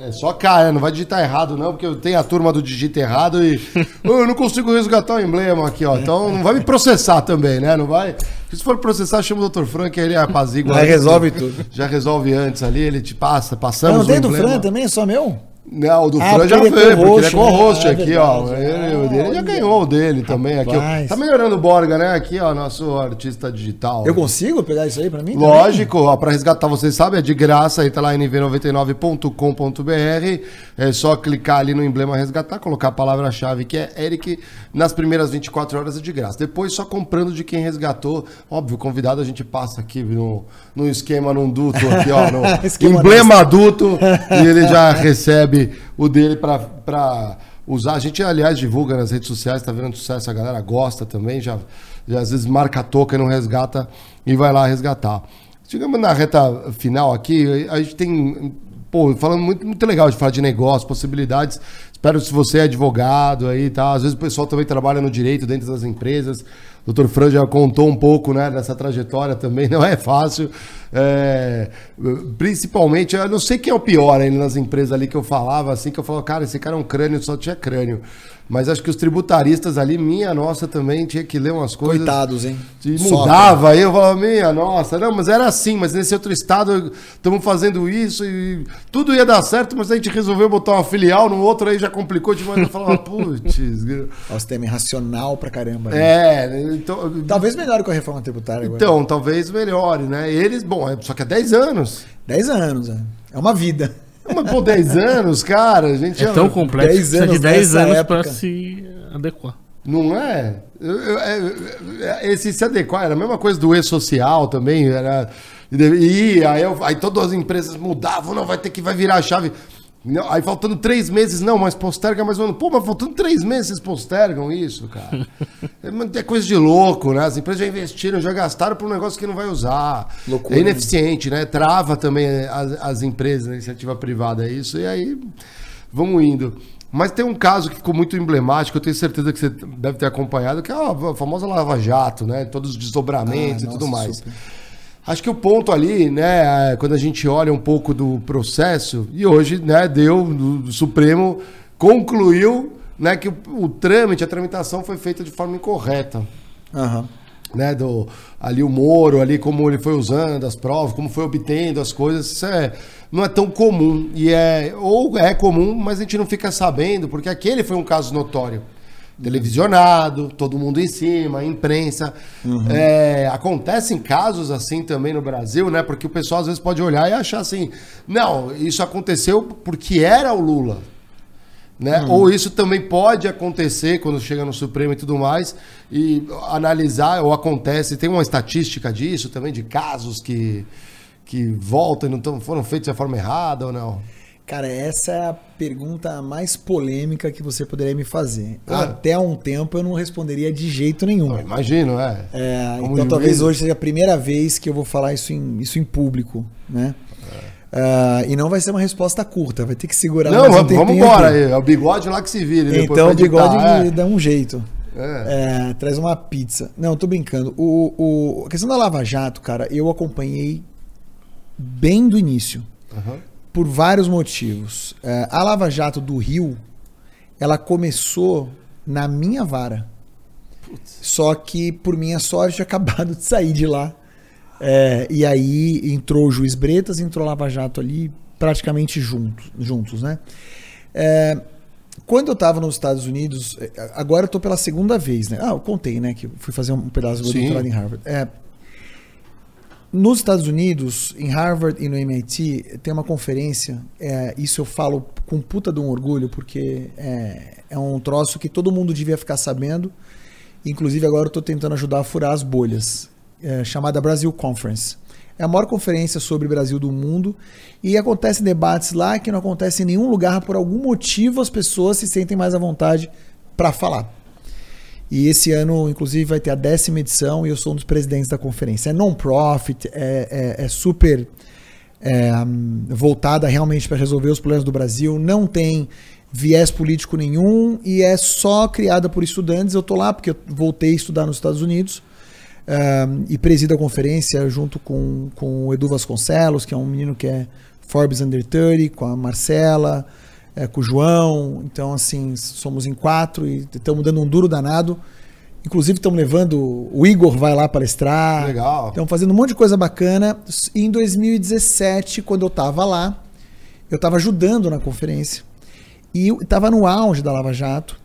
é só K, é, não vai digitar errado, não, porque eu tenho a turma do digita errado e "Ô, eu não consigo resgatar o emblema aqui, ó. Então não vai me processar também, né? Não vai. Se for processar, chama o Dr. Frank, ele é apazigua. Antes, resolve tudo. Já resolve antes ali, ele te passa, passamos não tem do. Fran também, é só meu? Não, o do Ah, Fran já ele é veio, porque ele é co-host, né? co-host Ah, é aqui, ó. verdade. Ele, o dele já ganhou o dele também aqui. ó. Tá melhorando o Borga, né? Aqui, ó, nosso artista digital. Eu consigo pegar isso aí pra mim? também? Lógico, ó, pra resgatar, vocês sabem, é de graça, entra lá em nv99.com.br, é só clicar ali no emblema resgatar, colocar a palavra-chave que é Eric, nas primeiras 24 horas é de graça. Depois só comprando de quem resgatou, óbvio, convidado a gente passa aqui no, no esquema, num duto aqui, ó, no emblema adulto, e ele já recebe o dele pra usar. A gente, aliás, divulga nas redes sociais, tá vendo sucesso, a galera gosta também, já, já às vezes marca a toca e não resgata e vai lá resgatar. Chegamos na reta final aqui, a gente tem, pô, falando muito, muito legal de falar de negócio, possibilidades. Espero se você é advogado aí, tá? Às vezes o pessoal também trabalha no direito dentro das empresas. O Dr. Fran já contou um pouco, né, dessa trajetória também, não é fácil. É, principalmente, eu não sei quem é o pior ainda nas empresas ali que eu falava, assim, que eu falava, cara, esse cara é um crânio, só tinha crânio. Mas acho que os tributaristas ali, minha nossa, também tinha que ler umas coisas. Coitados, hein? E mudava, aí eu falava, minha nossa, não, mas era assim, mas nesse outro estado estamos fazendo isso e tudo ia dar certo, mas a gente resolveu botar uma filial no outro, aí já complicou demais. Eu falava, putz. O sistema irracional pra caramba. né? É, então. Talvez melhore com a reforma tributária agora. Então, talvez melhore, né? Eles, bom, é- só que é 10 anos. 10 anos, é. É uma vida. Mas, pô, 10 anos, cara, a gente É tão complexo que 10 precisa de anos 10 nessa anos época. pra se adequar. Não é? Eu- eu- é- é- Esse se adequar era a mesma coisa do e-social também. Era, e aí, eu- aí todas as empresas mudavam, não, vai ter que vai virar a chave. Não, aí faltando três meses, não, mas posterga mais um ano. Pô, mas faltando três meses, vocês postergam isso, cara. É, é coisa de louco, né? As empresas já investiram, já gastaram por um negócio que não vai usar. Loucura, é ineficiente, né? Trava também as, as empresas, a iniciativa privada, é isso. E aí, vamos indo. Mas tem um caso que ficou muito emblemático, eu tenho certeza que você deve ter acompanhado, que é a famosa Lava Jato, né? Todos os desdobramentos Ah, e tudo nossa, mais. super. Acho que o ponto ali, né, é, quando a gente olha um pouco do processo, e hoje, né, deu, o Supremo concluiu, né, que o, o trâmite, a tramitação foi feita de forma incorreta. Aham. né, do ali o Moro, ali como ele foi usando as provas, como foi obtendo as coisas, isso é, não é tão comum. E é ou é comum, mas a gente não fica sabendo porque aquele foi um caso notório, televisionado, todo mundo em cima, imprensa, É, acontecem casos assim também no Brasil, né? Porque o pessoal às vezes pode olhar e achar assim, não, isso aconteceu porque era o Lula, né? Ou isso também pode acontecer quando chega no Supremo e tudo mais, e analisar, ou acontece, tem uma estatística disso também, de casos que, que voltam e não tão, foram feitos de forma errada ou não? Cara, essa é a pergunta mais polêmica que você poderia me fazer. Ah. Até um tempo eu não responderia de jeito nenhum. Eu imagino, é. É, então talvez hoje seja a primeira vez que eu vou falar isso em, isso em público, né? Ah, e não vai ser uma resposta curta, vai ter que segurar Não, mais um vamos, vamos embora aí. É o bigode lá que se vira. Então o bigode editar, é. dá um jeito. É. É, traz uma pizza. Não, tô brincando. O, o- a questão da Lava Jato, cara, eu acompanhei bem do início. Aham. Por vários motivos. É, a Lava Jato do Rio, ela começou na minha vara. Só que, por minha sorte, tinha acabado de sair de lá. É, e aí entrou o Juiz Bretas, entrou a Lava Jato ali praticamente juntos, juntos, né? É, quando eu tava nos Estados Unidos, é, agora eu tô pela segunda vez, né? Ah, eu contei, né? Que eu fui fazer um pedaço do doutorado em Harvard. É, nos Estados Unidos, em Harvard e no MIT, tem uma conferência. é, isso eu falo com puta de um orgulho, porque é, é um troço que todo mundo devia ficar sabendo. Inclusive, agora eu estou tentando ajudar a furar as bolhas. é, chamada Brasil Conference. É a maior conferência sobre Brasil do mundo. E acontecem debates lá que não acontecem em nenhum lugar. Por algum motivo, as pessoas se sentem mais à vontade para falar. E esse ano, inclusive, vai ter a décima edição e eu sou um dos presidentes da conferência. É non-profit, é, é- é super é, voltada realmente para resolver os problemas do Brasil, não tem viés político nenhum e é só criada por estudantes. Eu estou lá porque eu voltei a estudar nos Estados Unidos um, e presido a conferência junto com, com o Edu Vasconcelos, que é um menino que é Forbes Under 30, com a Marcela, é, com o João. Então, assim, somos em quatro e estamos dando um duro danado. Inclusive, estamos levando. O Igor vai lá palestrar. Legal. Estamos fazendo um monte de coisa bacana. E em 2017, quando eu estava lá, eu estava ajudando na conferência. E estava no auge da Lava Jato.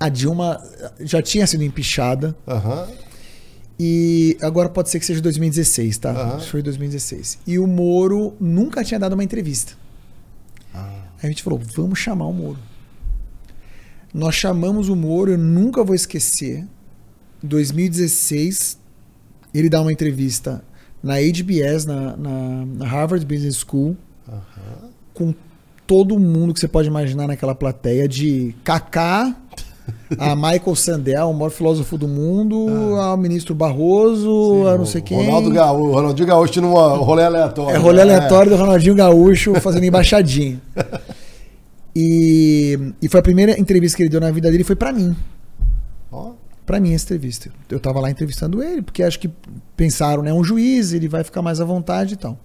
A Dilma já tinha sido empichada. Aham. E agora pode ser que seja 2016, tá? Acho que foi 2016. E o Moro nunca tinha dado uma entrevista. A gente falou, vamos chamar o Moro. Nós chamamos o Moro, eu nunca vou esquecer. 2016, ele dá uma entrevista na HBS, na, na- na Harvard Business School, com todo mundo que você pode imaginar naquela plateia, de Kaká a Michael Sandel, o maior filósofo do mundo, ao ministro Barroso, a não sei quem. Ronaldo Gaúcho, Ronaldinho Gaúcho numa rolê aleatório. É rolê né? aleatório do Ronaldinho Gaúcho fazendo embaixadinha. E, e foi a primeira entrevista que ele deu na vida dele, foi pra mim. Ó, Pra mim essa entrevista. Eu tava lá entrevistando ele, porque acho que pensaram, né, um juiz, ele vai ficar mais à vontade e tal.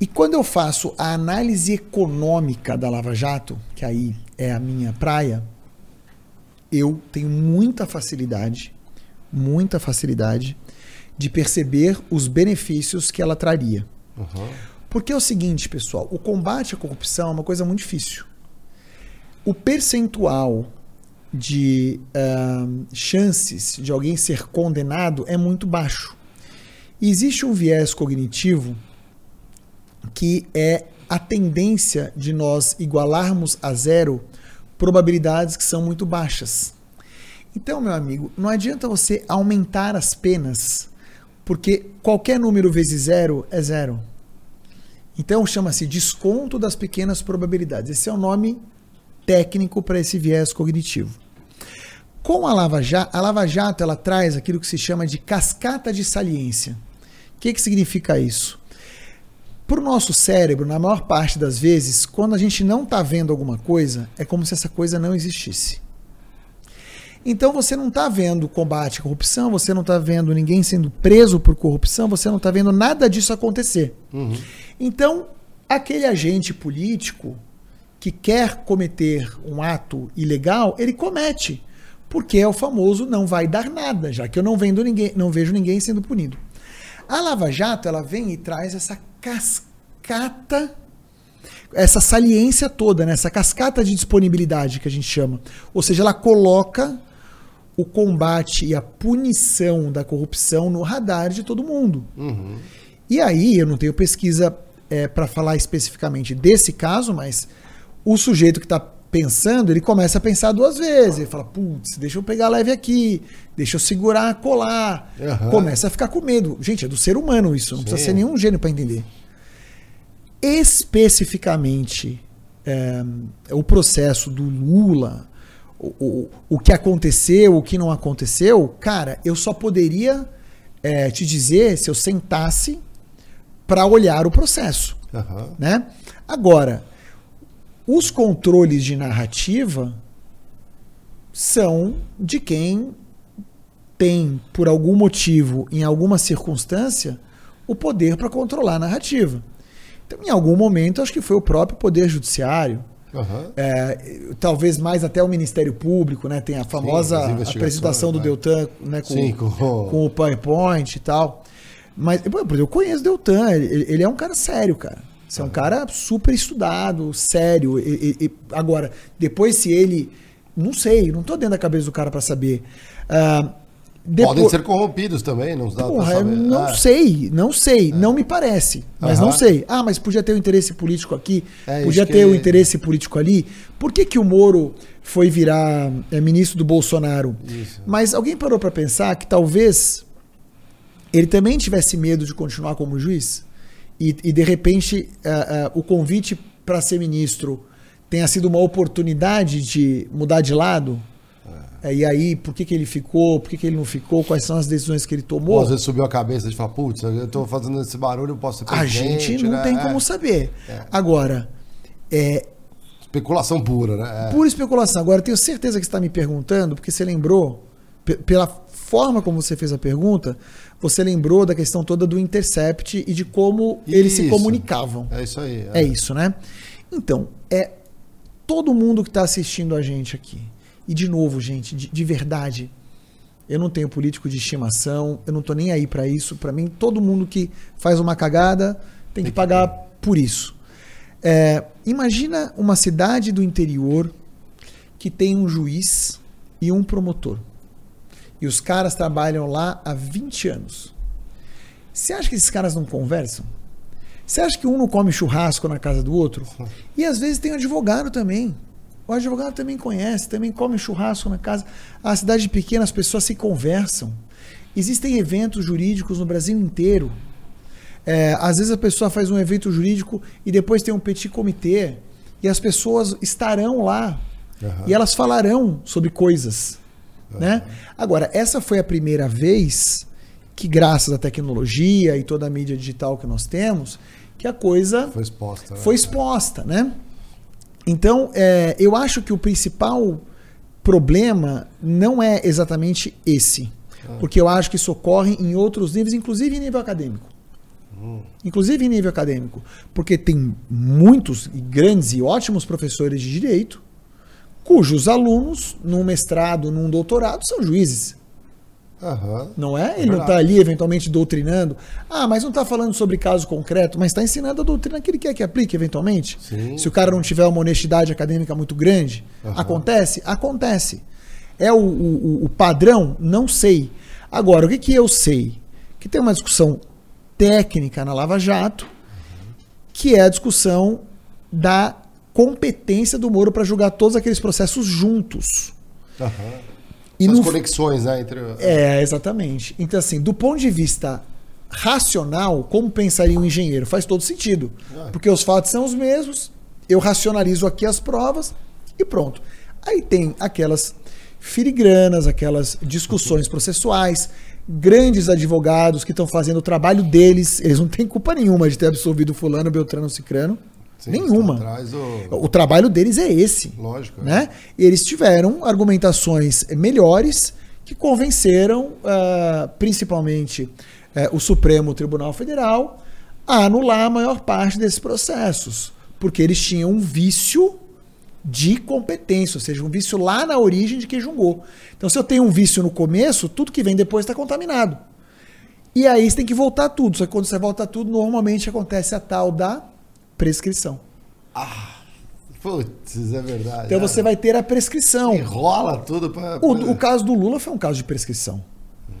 E quando eu faço a análise econômica da Lava Jato, que aí é a minha praia, eu tenho muita facilidade, muita facilidade de perceber os benefícios que ela traria. aham. Porque é o seguinte, pessoal, o combate à corrupção é uma coisa muito difícil. O percentual de ahn, chances de alguém ser condenado é muito baixo. E existe um viés cognitivo que é a tendência de nós igualarmos a zero probabilidades que são muito baixas. Então, meu amigo, não adianta você aumentar as penas, porque qualquer número vezes zero é zero. Então chama-se desconto das pequenas probabilidades. Esse é o nome técnico para esse viés cognitivo. Com a Lava Jato, a Lava Jato ela traz aquilo que se chama de cascata de saliência. O que, que significa isso? Para o nosso cérebro, na maior parte das vezes, quando a gente não está vendo alguma coisa, é como se essa coisa não existisse. Então você não está vendo combate à corrupção, você não está vendo ninguém sendo preso por corrupção, você não está vendo nada disso acontecer. Uhum. Então, aquele agente político que quer cometer um ato ilegal, ele comete, porque é o famoso não vai dar nada, já que eu não vendo ninguém, não vejo ninguém sendo punido. A Lava Jato, ela vem e traz essa cascata essa saliência toda, né? essa cascata de disponibilidade que a gente chama. Ou seja, ela coloca o combate e a punição da corrupção no radar de todo mundo. Uhum. E aí, eu não tenho pesquisa para falar especificamente desse caso, mas o sujeito que está pensando, ele começa a pensar duas vezes. Ele fala, putz, deixa eu pegar leve aqui, deixa eu segurar, colar. Aham. Começa a ficar com medo. Gente, é do ser humano isso, não precisa Sim. ser nenhum gênio para entender. Especificamente, é, o processo do Lula, o, o, o que aconteceu, o que não aconteceu, cara, eu só poderia é, te dizer se eu sentasse para olhar o processo, Aham. né? Agora, os controles de narrativa são de quem tem, por algum motivo, em alguma circunstância, o poder para controlar a narrativa. Então, em algum momento, acho que foi o próprio Poder Judiciário, Aham. é, talvez mais até o Ministério Público, né? Tem a famosa investigações, apresentação do né? Deltan né? com, Sim, com- com o PowerPoint e tal. Mas eu conheço o Deltan, ele, ele é um cara sério, cara. Você é um cara super estudado, sério. E- e- agora, depois se ele. Não sei, não tô dentro da cabeça do cara para saber. Ah, depois- Podem ser corrompidos também, não dá Porra, saber. não Ah, sei, não sei, não me parece, mas Aham. não sei. Ah, mas podia ter o interesse político aqui, É, podia ter que- o interesse político ali. Por que, que o Moro foi virar é, ministro do Bolsonaro? Isso. Mas alguém parou para pensar que talvez ele também tivesse medo de continuar como juiz? E, e, de repente ah, ah, o convite para ser ministro tenha sido uma oportunidade de mudar de lado? É, e aí, por que, que ele ficou? Por que, que ele não ficou? Quais são as decisões que ele tomou? Ou às vezes subiu a cabeça de falar, putz, eu tô fazendo esse barulho, eu posso ser A gente não né? tem É. como saber. É. Agora, é Especulação pura, né? É. pura especulação. Agora, eu tenho certeza que você está me perguntando, porque você lembrou, pe- pela forma como você fez a pergunta, você lembrou da questão toda do Intercept e de como eles se Isso. comunicavam. É isso aí. É isso, né? Então, é todo mundo que está assistindo a gente aqui. E de novo, gente, de, de verdade, eu não tenho político de estimação, eu não tô nem aí para isso. Para mim, todo mundo que faz uma cagada tem que pagar por isso. É, imagina uma cidade do interior que tem um juiz e um promotor. E os caras trabalham lá há 20 anos. Você acha que esses caras não conversam? Você acha que um não come churrasco na casa do outro? E às vezes tem um advogado também. O advogado também conhece, também come churrasco na casa. A cidade pequena, as pessoas se conversam. Existem eventos jurídicos no Brasil inteiro. É, às vezes a pessoa faz um evento jurídico e depois tem um petit comitê e as pessoas estarão lá uhum. e elas falarão sobre coisas. Uhum. Né? Agora, essa foi a primeira vez que, graças à tecnologia e toda a mídia digital que nós temos, que a coisa foi exposta. Né? Foi exposta, né? Então, é, eu acho que o principal problema não é exatamente esse. Ah. Porque eu acho que isso ocorre em outros níveis, inclusive em nível acadêmico. Hum. Inclusive em nível acadêmico. Porque tem muitos grandes e ótimos professores de direito cujos alunos, num mestrado, num doutorado, são juízes. Uhum. Não é? Ele é não está ali eventualmente doutrinando. Ah, mas não está falando sobre caso concreto, mas está ensinando a doutrina que ele quer que aplique eventualmente. Sim. Se o cara não tiver uma honestidade acadêmica muito grande, uhum. acontece? Acontece. É o, o, o, padrão? Não sei. Agora, o que, que eu sei? Que tem uma discussão técnica na Lava Jato, que é a discussão da competência do Moro para julgar todos aqueles processos juntos. Uhum. E As no... conexões, né? Entre... É, exatamente. Então, assim, do ponto de vista racional, como pensaria um engenheiro? Faz todo sentido. Ah. Porque os fatos são os mesmos, eu racionalizo aqui as provas e pronto. Aí tem aquelas filigranas, aquelas discussões processuais, grandes advogados que estão fazendo o trabalho deles, eles não têm culpa nenhuma de ter absolvido fulano, beltrano, cicrano. Sim, Nenhuma. Do... O trabalho deles é esse. Lógico. Né? É. Eles tiveram argumentações melhores que convenceram, uh, principalmente, uh, o Supremo Tribunal Federal a anular a maior parte desses processos. Porque eles tinham um vício de competência, ou seja, um vício lá na origem de quem julgou. Então, se eu tenho um vício no começo, tudo que vem depois está contaminado. E aí você tem que voltar tudo. Só que quando você volta tudo, normalmente acontece a tal da prescrição. Ah, putz, é verdade. Então você vai ter a prescrição. Enrola tudo para. O, o, caso do Lula foi um caso de prescrição. Hum.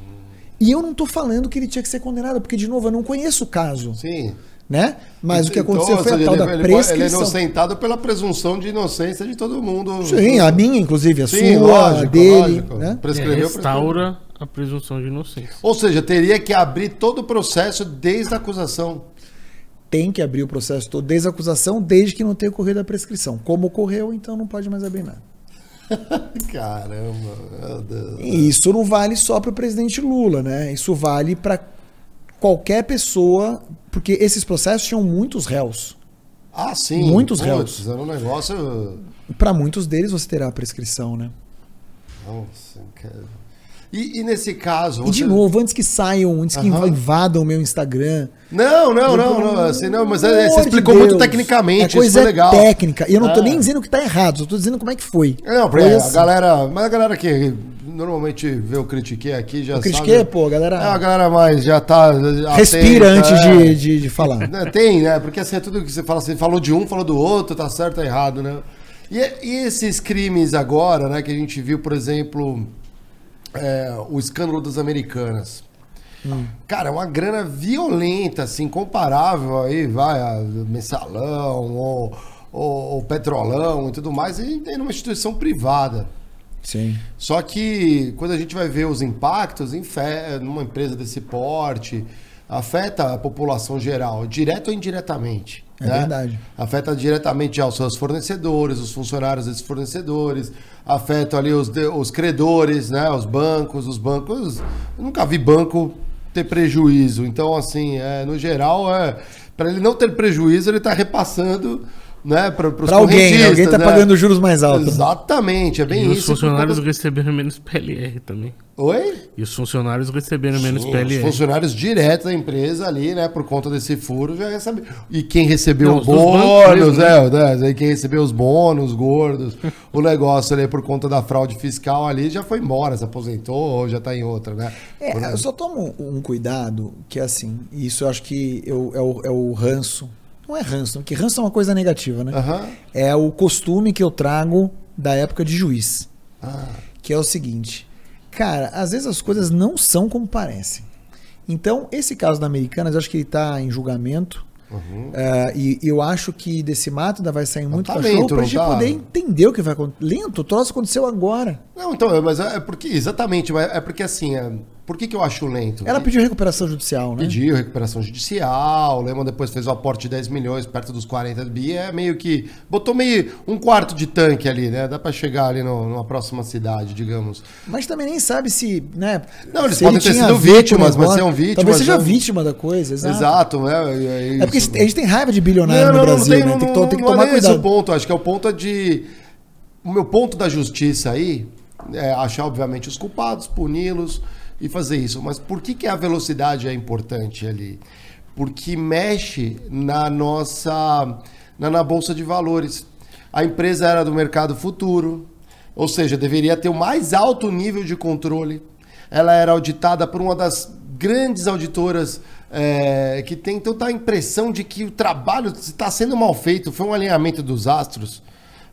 E eu não estou falando que ele tinha que ser condenado, porque, de novo, eu não conheço o caso. Sim. Né? Mas então, o que aconteceu então, foi a tal ele, da prescrição. Ele é inocentado pela presunção de inocência de todo mundo. Sim, a minha, inclusive, a Sim, sua, lógico, a dele. Lógico. Né? Prescreveu, restaura prescreveu. a presunção de inocência. Ou seja, teria que abrir todo o processo desde a acusação tem que abrir o processo todo desde a acusação, desde que não tenha ocorrido a prescrição. Como ocorreu, então não pode mais abrir nada. Caramba, meu Deus. E isso não vale só para o presidente Lula, né? Isso vale para qualquer pessoa, porque esses processos tinham muitos réus. Ah, sim. Muitos réus. Era um negócio. Para muitos deles você terá a prescrição, né? Nossa, cara. E, e, nesse caso. Você... E de novo, antes que saiam, antes que invadam o meu Instagram. Não, não, não, não, assim, não, mas é, você explicou de muito tecnicamente, é coisa isso foi legal. técnica. E eu não estou nem dizendo que está errado, eu tô dizendo como é que foi. Não, porque a assim. galera. Mas a galera que normalmente vê o critiquei aqui já. O critiquei, sabe, pô, a galera. É, a galera mais já tá. Respira atenta, antes é. de, de, de, falar. Né, tem, né? Porque assim, é tudo que você fala assim, falou de um, falou do outro, tá certo, tá errado, né? E, e esses crimes agora, né, que a gente viu, por exemplo é, o escândalo das americanas. Hum. Cara, é uma grana violenta, assim, comparável aí, vai, a mensalão, ou, ou, ou petrolão e tudo mais, e tem numa instituição privada. Sim. Só que quando a gente vai ver os impactos em fé, numa empresa desse porte, afeta a população geral, direto ou indiretamente. É né? verdade. Afeta diretamente aos seus fornecedores, os funcionários desses fornecedores, afeta ali os, os credores, né? Os bancos, os bancos. Eu nunca vi banco ter prejuízo. Então, assim, é, no geral, é, para ele não ter prejuízo, ele está repassando né, para os alguém, né? alguém está né? pagando juros mais altos. Exatamente, é bem e isso. Os funcionários receberam menos PLR também. Oi? E os funcionários receberam menos Sim, PLR. Os funcionários diretos da empresa ali, né, por conta desse furo, já recebeu. E quem recebeu Não, bônus, mesmo, né? né? Quem recebeu os bônus gordos, o negócio ali por conta da fraude fiscal ali já foi embora, se aposentou ou já está em outra, né? É, eu só tomo um cuidado que é assim, isso eu acho que eu, é, o, é o ranço não é ranço, porque ranço é uma coisa negativa, né? Aham. É o costume que eu trago da época de juiz. Ah, Que é o seguinte, cara, às vezes as coisas não são como parecem. Então, esse caso da Americanas, eu acho que ele está em julgamento. uhum. É, e eu acho que desse mato ainda vai sair muito tá cachorro lento, pra gente tá? poder entender o que vai acontecer. Lento, o troço aconteceu agora. Não, então, é- mas é é porque, exatamente, é porque assim, é- por que, que eu acho lento? Ela pediu recuperação judicial, né? Pediu recuperação judicial, o Lehman depois fez o aporte de 10 milhões, perto dos 40 bi, é meio que. Botou meio um quarto de tanque ali, né? Dá pra chegar ali no- numa próxima cidade, digamos. Mas também nem sabe se, né? Não, eles podem ele ter sido vítimas, mas negócio. são vítimas, Talvez seja né? vítima da coisa, exato. Exato, né? É porque a gente tem raiva de bilionário Não, no não, não, Brasil, tem, né? não, Tem que, tem que não tomar é esse o cuidado. ponto, acho que é o ponto de. O meu ponto da justiça aí é achar, obviamente, os culpados, puni-los e fazer isso. Mas por que, que a velocidade é importante ali? Porque mexe na nossa. na, na Bolsa de Valores. A empresa era do mercado futuro, ou seja, deveria ter o mais alto nível de controle. Ela era auditada por uma das grandes auditoras é, que tem. Então, tá a impressão de que o trabalho está sendo mal feito. Foi um alinhamento dos astros,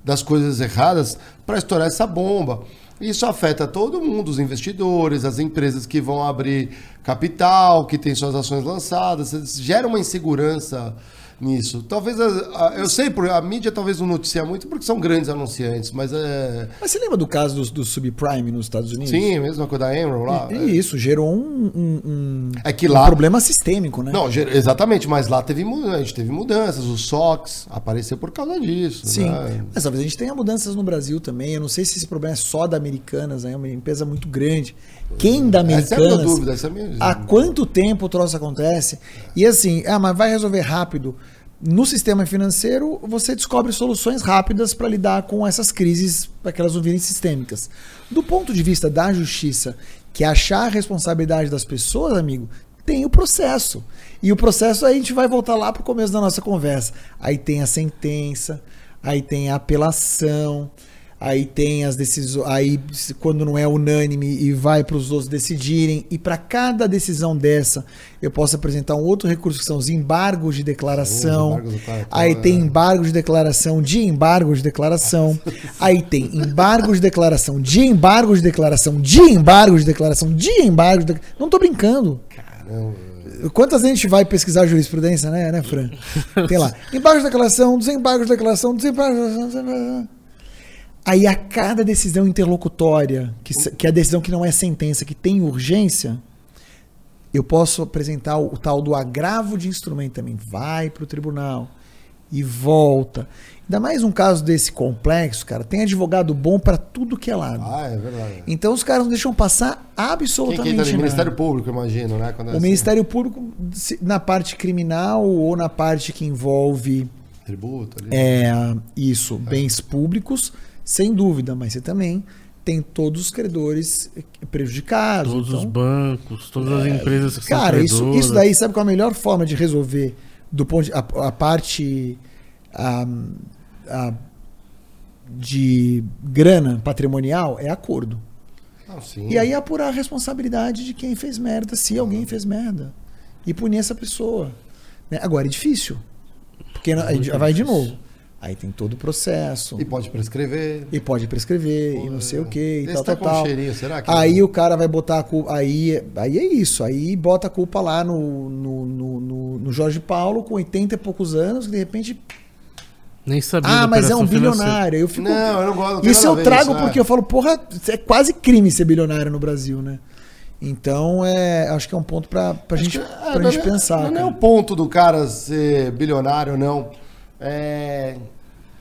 das coisas erradas, para estourar essa bomba. Isso afeta todo mundo, os investidores, as empresas que vão abrir capital, que têm suas ações lançadas. Gera uma insegurança nisso. Talvez, a- a- eu sei, por- a mídia talvez não noticia muito porque são grandes anunciantes, mas é. Mas você lembra do caso do, do subprime nos Estados Unidos? Sim, a mesma coisa da Enron lá. E isso gerou um, um- um- É que um lá- problema sistêmico, né? Não, exatamente, mas lá teve, a gente teve mudanças. O SOX apareceu por causa disso. Sim, né? mas talvez a gente tenha mudanças no Brasil também. Eu não sei se esse problema é só da Americanas, é uma empresa muito grande. Quem da Essa é a minha Americanas? dúvida. Essa é a minha... Há quanto tempo o troço acontece? E assim, ah, mas vai resolver rápido. No sistema financeiro, você descobre soluções rápidas para lidar com essas crises, para que elas não virem sistêmicas. Do ponto de vista da justiça, que é achar a responsabilidade das pessoas, amigo, tem o processo. E o processo a gente vai voltar lá para o começo da nossa conversa. Aí tem a sentença, aí tem a apelação, aí tem as decisões, aí quando não é unânime e vai para os outros decidirem, e para cada decisão dessa eu posso apresentar um outro recurso que são os embargos de declaração. Embargos cartão, aí tem embargo de declaração de embargo de declaração. aí tem embargo de declaração de embargo de declaração de embargo de declaração de embargo de declaração. Não tô brincando. Caramba. Quantas vezes a gente vai pesquisar jurisprudência, né, né, Fran? Tem lá. Embargos de declaração, desembargos de declaração, desembargos de declaração. Aí a cada decisão interlocutória, que, que é a decisão que não é sentença, que tem urgência, eu posso apresentar o, o tal do agravo de instrumento também. Vai para o tribunal e volta. Ainda mais um caso desse complexo, cara, tem advogado bom para tudo que é lado. Ah, é verdade. Então os caras não deixam passar Quem absolutamente que entra ali? nada. Ministério Público, imagino, né? Quando é O assim. Ministério Público, na parte criminal ou na parte que envolve Tributo ali. é, isso, bens públicos, sem dúvida, mas você também tem todos os credores prejudicados. Todos então, os bancos, todas as empresas que cara, são isso, credoras. isso daí, sabe qual é a melhor forma de resolver do ponto de, a, a parte a- a- de grana patrimonial é acordo. Sim. E aí apurar a responsabilidade de quem fez merda, se alguém fez merda. E punir essa pessoa. né? Agora é difícil. Porque a gente vai de novo. Aí tem todo o processo. E pode prescrever. E pode prescrever, e não sei o que, e tal, tá tal, com tal. será que- Aí o cara vai botar a culpa. Aí, aí é isso. Aí bota a culpa lá no, no, no, no- no Jorge Paulo, com 80 e poucos anos, que de repente. Nem sabia Ah, mas é um bilionário. Eu fico, Não, eu não gosto. não isso eu trago isso, porque é. eu falo, porra, é quase crime ser bilionário no Brasil, né? Então, é, acho que é um ponto pra, pra gente, É, pra não gente é- pensar. Não é cara. o ponto do cara ser bilionário ou não. É,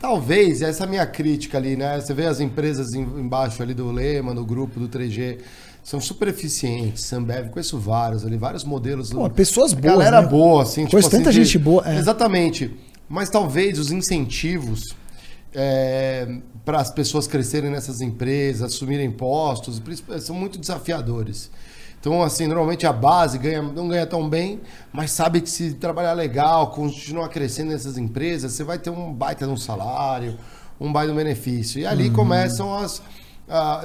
talvez, essa é a minha crítica ali, né? Você vê as empresas em- embaixo ali do Lema, no grupo do 3G, são super eficientes. Sambev, conheço vários ali, vários modelos. Pô, pessoas A boas, Galera né? boa, assim. tipo Conheço assim, tanta de- gente boa, é. Exatamente. Mas talvez os incentivos para as pessoas crescerem nessas empresas, assumirem postos, são muito desafiadores. Então, assim, normalmente a base ganha, não ganha tão bem, mas sabe que se trabalhar legal, continuar crescendo nessas empresas, você vai ter um baita de um salário, um baita de um benefício. E ali começam as,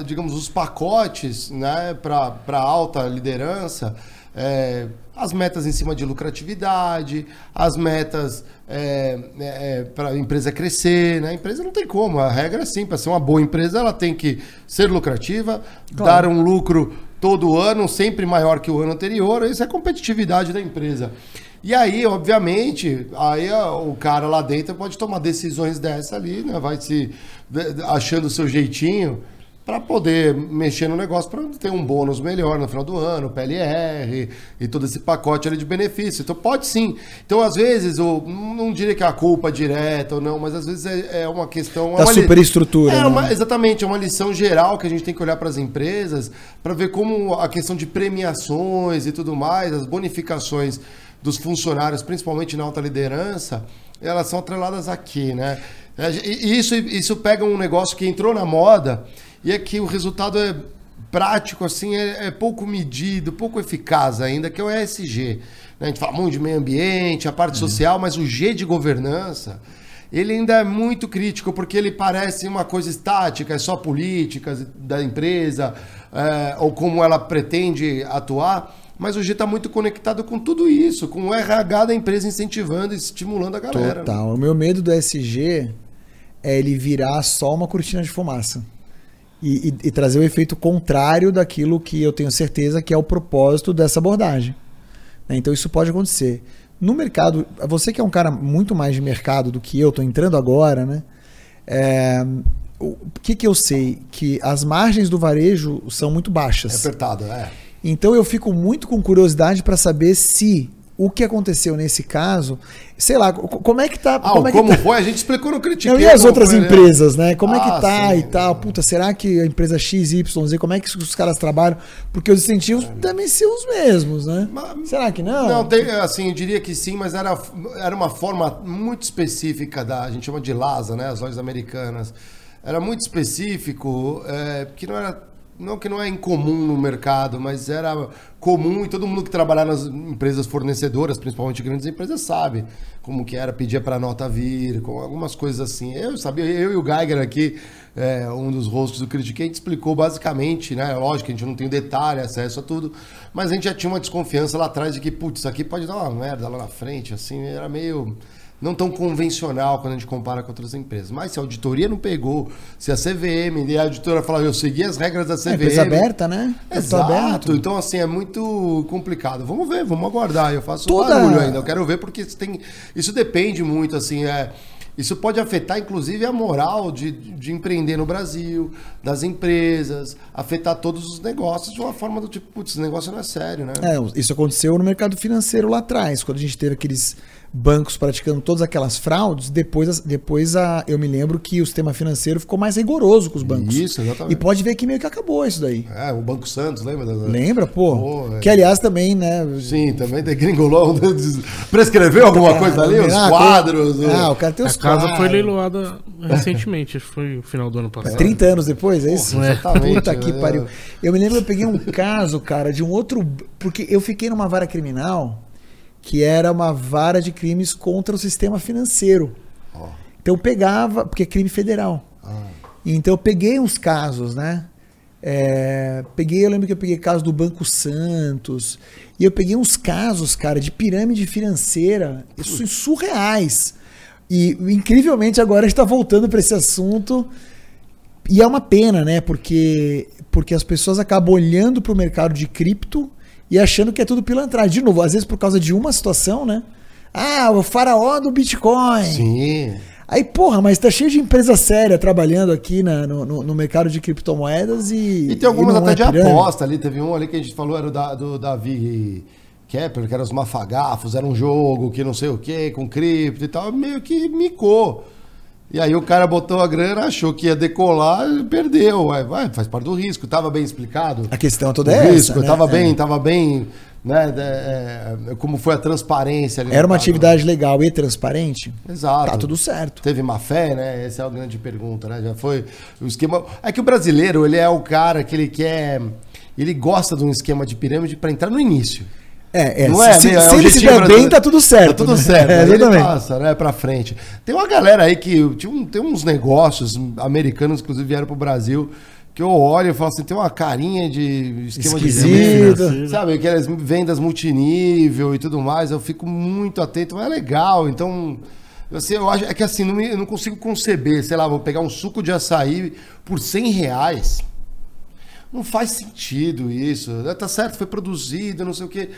digamos, os pacotes né, para alta liderança é, as metas em cima de lucratividade, as metas é, é, para a empresa crescer. Né? A empresa não tem como, a regra é simples. Para ser uma boa empresa, ela tem que ser lucrativa, claro. dar um lucro todo ano, sempre maior que o ano anterior. Isso é competitividade da empresa. E aí, obviamente, aí o cara lá dentro pode tomar decisões dessa ali, né? Vai se achando o seu jeitinho para poder mexer no negócio para ter um bônus melhor no final do ano, PLR e todo esse pacote ali de benefício. Então pode sim. Então às vezes, eu não diria que é a culpa é direta ou não, mas às vezes é, é uma questão da é superestrutura. É uma, exatamente, é uma lição geral que a gente tem que olhar para as empresas para ver como a questão de premiações e tudo mais, as bonificações dos funcionários, principalmente na alta liderança, elas são atreladas aqui, né? E isso, isso pega um negócio que entrou na moda e é que o resultado é prático, assim, é, é pouco medido, pouco eficaz ainda, que é o ESG. Né? A gente fala muito de meio ambiente, a parte é. social, mas o G de governança, ele ainda é muito crítico, porque ele parece uma coisa estática, é só políticas da empresa, é, ou como ela pretende atuar. Mas o G está muito conectado com tudo isso, com o RH da empresa incentivando e estimulando a galera. Né? Total. Né? O meu medo do SG é ele virar só uma cortina de fumaça e, e, e, trazer o efeito contrário daquilo que eu tenho certeza que é o propósito dessa abordagem. Né? Então isso pode acontecer. No mercado, você que é um cara muito mais de mercado do que eu, estou entrando agora, né? É, o que, que eu sei? Que as margens do varejo são muito baixas. É apertado, é. Então eu fico muito com curiosidade para saber se o que aconteceu nesse caso, sei lá, como é que tá. Ah, como, é como tá... foi? A gente explicou no Critiquei. E as outras empresas, né? Como ah, é que ah, tá sim, e tal? Puta, será que a empresa XYZ, como é que os caras trabalham? Porque os incentivos é. devem ser os mesmos, né? Mas, será que não? Não, tem, assim, eu diria que sim, mas era, era uma forma muito específica da. A gente chama de LASA, né? As lojas americanas. Era muito específico, é, que não era não que não é incomum no mercado, mas era comum e todo mundo que trabalhava nas empresas fornecedoras, principalmente grandes empresas, sabe como que era pedir para nota vir, com algumas coisas assim. Eu sabia, eu e o Geiger aqui, é, um dos rostos do Critiquei, a gente explicou basicamente, né? Lógico que a gente não tem detalhe, acesso a tudo, mas a gente já tinha uma desconfiança lá atrás de que, putz, isso aqui pode dar uma merda lá na frente, assim, era meio não tão convencional quando a gente compara com outras empresas. Mas se a auditoria não pegou, se a CVM e a auditora falar, eu segui as regras da CVM. É empresa aberta, né? Exato. Aberto. Então, assim, é muito complicado. Vamos ver, vamos aguardar. Eu faço Toda... barulho ainda. Eu quero ver porque isso, tem, isso depende muito, assim, é. Isso pode afetar, inclusive, a moral de, de empreender no Brasil, das empresas, afetar todos os negócios de uma forma do tipo, putz, esse negócio não é sério, né? É, isso aconteceu no mercado financeiro lá atrás, quando a gente teve aqueles bancos praticando todas aquelas fraudes, depois, depois a, eu me lembro que o sistema financeiro ficou mais rigoroso com os bancos. Isso, exatamente. E pode ver que meio que acabou isso daí. É, o Banco Santos, lembra? Lembra, pô? pô é. Que aliás também, né? Sim, também tem gringolão. Prescreveu alguma coisa ali? Os ah, quadros? Ah, o cara tem os A casa quadros. foi leiloada recentemente, acho que foi o final do ano passado. 30 anos depois, é isso? Porra, exatamente. Puta que né? pariu. Eu me lembro, eu peguei um caso, cara, de um outro. Porque eu fiquei numa vara criminal que era uma vara de crimes contra o sistema financeiro. Oh. Então eu pegava, porque é crime federal. Ah. Então eu peguei uns casos, né? É, peguei, eu lembro que eu peguei caso do Banco Santos, e eu peguei uns casos, cara, de pirâmide financeira, isso surreais. E incrivelmente agora a gente está voltando para esse assunto. E é uma pena, né? Porque, porque as pessoas acabam olhando para o mercado de cripto e achando que é tudo pilantragem. De novo, às vezes por causa de uma situação, né? Ah, o faraó do Bitcoin. Sim. Aí, porra, mas tá cheio de empresa séria trabalhando aqui na, no, no, mercado de criptomoedas e. E tem algumas até é de pirâmide. aposta ali. Teve um ali que a gente falou, era o da, do Davi Kepler, que era os mafagafos, era um jogo que não sei o que, com cripto e tal. Meio que micou. E aí o cara botou a grana, achou que ia decolar e perdeu. Vai, vai, faz parte do risco. Tava bem explicado. A questão toda é risco, essa, né? Tava bem, é. tava bem, né? É, como foi a transparência. Era uma atividade legal e transparente? Exato. Tá tudo certo. Teve má fé, né? Essa é a grande pergunta, né? Já foi o esquema. É que o brasileiro, ele é o cara que ele quer. Ele gosta de um esquema de pirâmide para entrar no início. É, é, não é, se, é, se ele se der bem, tá tudo certo. Tá tudo né? certo. É, ele passa, né, pra frente. Tem uma galera aí que. Tem uns negócios americanos, inclusive, vieram pro Brasil, que eu olho e falo assim, tem uma carinha de esquema de Esquisito. venda, sabe, aquelas vendas multinível e tudo mais, eu fico muito atento, mas é legal, então... Assim, eu acho é que assim, não me- eu não consigo conceber, sei lá, vou pegar um suco de açaí por 100 reais. Não faz sentido isso. né? Tá certo, foi produzido, não sei o quê.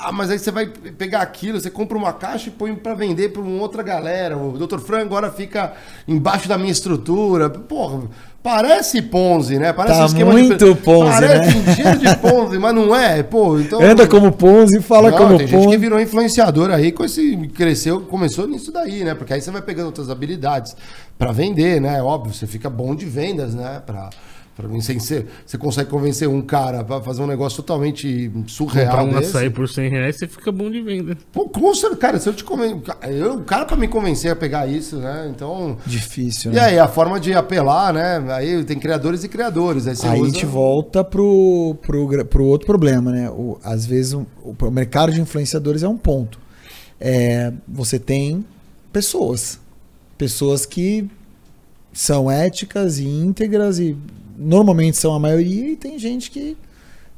Ah, mas aí você vai pegar aquilo, você compra uma caixa e põe pra vender pra uma outra galera. O Dr. Fran agora fica embaixo da minha estrutura. Porra, parece Ponzi, né? Parece Tá de... muito Ponzi, parece né? um cheiro de Ponzi, mas não é. Pô, então... Anda como Ponzi, fala Não, como tem gente que Ponzi. virou influenciador aí, com esse cresceu, começou nisso daí, né? Porque aí você vai pegando outras habilidades pra vender, né? Óbvio, você fica bom de vendas, né? Pra, pra vencer, você consegue convencer um cara pra fazer um negócio totalmente surreal Comprar um desse. açaí por 100 reais, você fica bom de venda. Pô, com certeza, cara, se eu te conven... eu, o cara pra me convencer a pegar isso, né? Então, Difícil, e né? aí a forma de apelar, né? Aí tem criadores e criadores, aí você Aí a usa... gente volta pro, pro, pro outro problema, né? O, às vezes o, o mercado de influenciadores é um ponto. É, você tem pessoas. Pessoas que são éticas e íntegras e normalmente são a maioria e tem gente que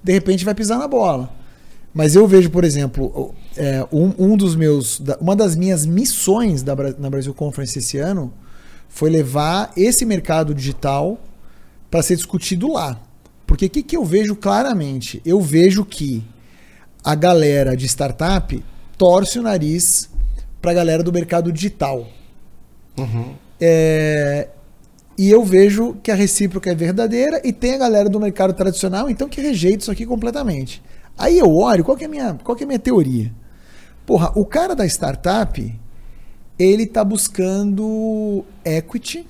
de repente vai pisar na bola. Mas eu vejo, por exemplo, é, um, um dos meus, uma das minhas missões da, na Brasil Conference esse ano foi levar esse mercado digital para ser discutido lá. Porque o que, que eu vejo claramente? Eu vejo que a galera de startup torce o nariz para a galera do mercado digital. Uhum. É, e eu vejo que a recíproca é verdadeira e tem a galera do mercado tradicional, então que rejeita isso aqui completamente. Aí eu olho, qual que é a minha, qual que é a minha teoria? Porra, o cara da startup, ele tá buscando equity,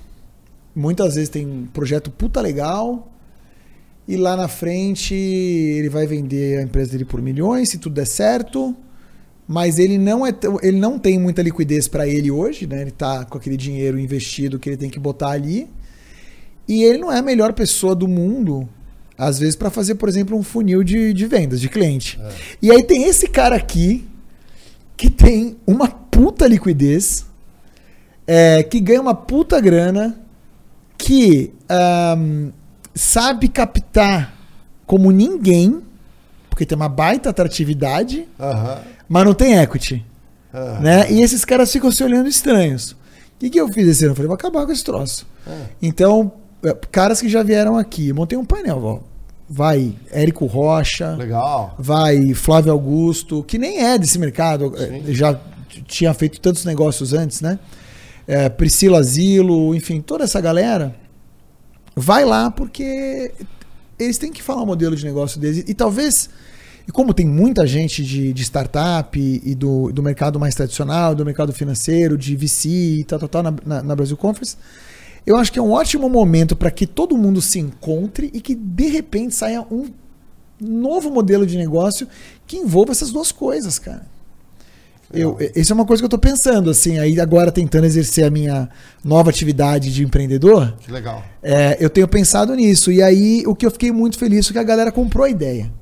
muitas vezes tem um projeto puta legal, e lá na frente ele vai vender a empresa dele por milhões, se tudo der certo, mas ele não é ele não tem muita liquidez para ele hoje, né? Ele tá com aquele dinheiro investido que ele tem que botar ali. E ele não é a melhor pessoa do mundo, às vezes, para fazer, por exemplo, um funil de, de vendas de cliente. E aí tem esse cara aqui que tem uma puta liquidez, é, que ganha uma puta grana, que ahm, sabe captar como ninguém, porque tem uma baita atratividade, mas não tem equity. Né? E esses caras ficam se olhando estranhos. O que, que eu fiz esse ano? Eu falei, vou acabar com esse troço. É. Então, é, caras que já vieram aqui, montei um painel, ó. Vai Érico Rocha, Legal. vai Flávio Augusto, que nem é desse mercado, é, já t- tinha feito tantos negócios antes, né? É, Priscila Zilo, enfim, toda essa galera, vai lá porque eles têm que falar o modelo de negócio deles. E, talvez, e como tem muita gente de, de startup e, e do, do mercado mais tradicional, do mercado financeiro, de VC e tal, tal, tal, na, na, na Brasil Conference, eu acho que é um ótimo momento para que todo mundo se encontre e que de repente saia um novo modelo de negócio que envolva essas duas coisas, cara. Eu, isso é uma coisa que eu tô pensando, assim, aí agora tentando exercer a minha nova atividade de empreendedor, Que legal. é, eu tenho pensado nisso. E aí o que eu fiquei muito feliz foi que a galera comprou a ideia.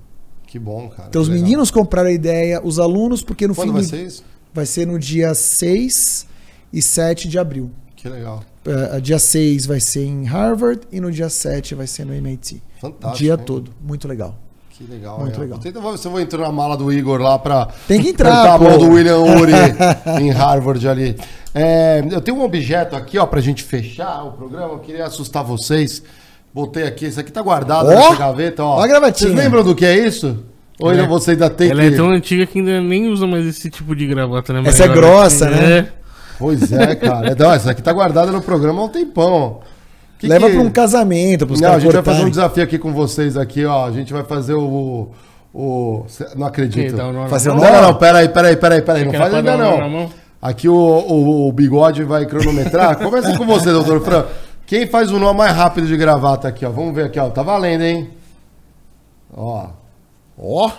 Que bom, cara. Então os legal. meninos compraram a ideia, os alunos, porque no Quando fim vai do- ser isso? vai ser no dia 6 e 7 de abril. Que legal. É, dia 6 vai ser em Harvard e no dia 7 vai ser no MIT. Fantástico. dia hein? todo. Muito legal. Que legal. Muito é. legal. Tenta, você vai entrar na mala do Igor lá pra. Tem que entrar, a mão do William Uri em Harvard ali. É, eu tenho um objeto aqui, ó, pra gente fechar o programa. Eu queria assustar vocês. Botei aqui, isso aqui tá guardado Ó! nessa gaveta, ó. Ó a gravatinha. Vocês lembram do que é isso? Ou ainda É. você ainda tem Ela que. é tão antiga que ainda nem usa mais esse tipo de gravata, né? Essa é grossa, né? É. Pois é, cara. Então, essa aqui tá guardada no programa há um tempão. Que Leva que- pra um casamento, pros Não, a gente vai fazer um cortarem. desafio aqui com vocês aqui, ó. A gente vai fazer o. o não acredito. Nó na Fazer Não, não, não, peraí, peraí, peraí, peraí. Não faz ainda não. Aqui o, o, o bigode vai cronometrar. Começa com você, doutor Fran. Quem faz o nó mais rápido de gravata aqui, ó? Vamos ver aqui, ó. Tá valendo, hein? Ó. Ó,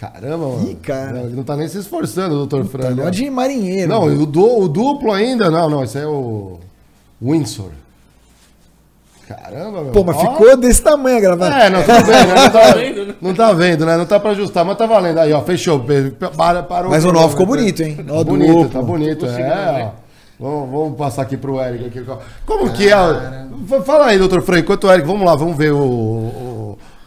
Caramba, mano. Ih, cara. Não, ele não tá nem se esforçando, doutor tá Fran. né? de marinheiro. Não, o, du- o duplo ainda? Não, não, esse é o Windsor. Caramba, meu. Pô, mas Ó. ficou desse tamanho a gravata. É, não tá vendo, né? Não tá, vendo, né? não tá vendo, né? Não tá pra ajustar, mas tá valendo. Aí, ó, fechou. Para, parou Mas o o nó programa, ficou né? bonito, hein? Tá bonito, duplo. tá bonito. É, ó. né? Vamos, vamos passar aqui pro Eric. Aqui. Como que é? Fala aí, doutor Frank. Enquanto o Eric, vamos lá, vamos ver o,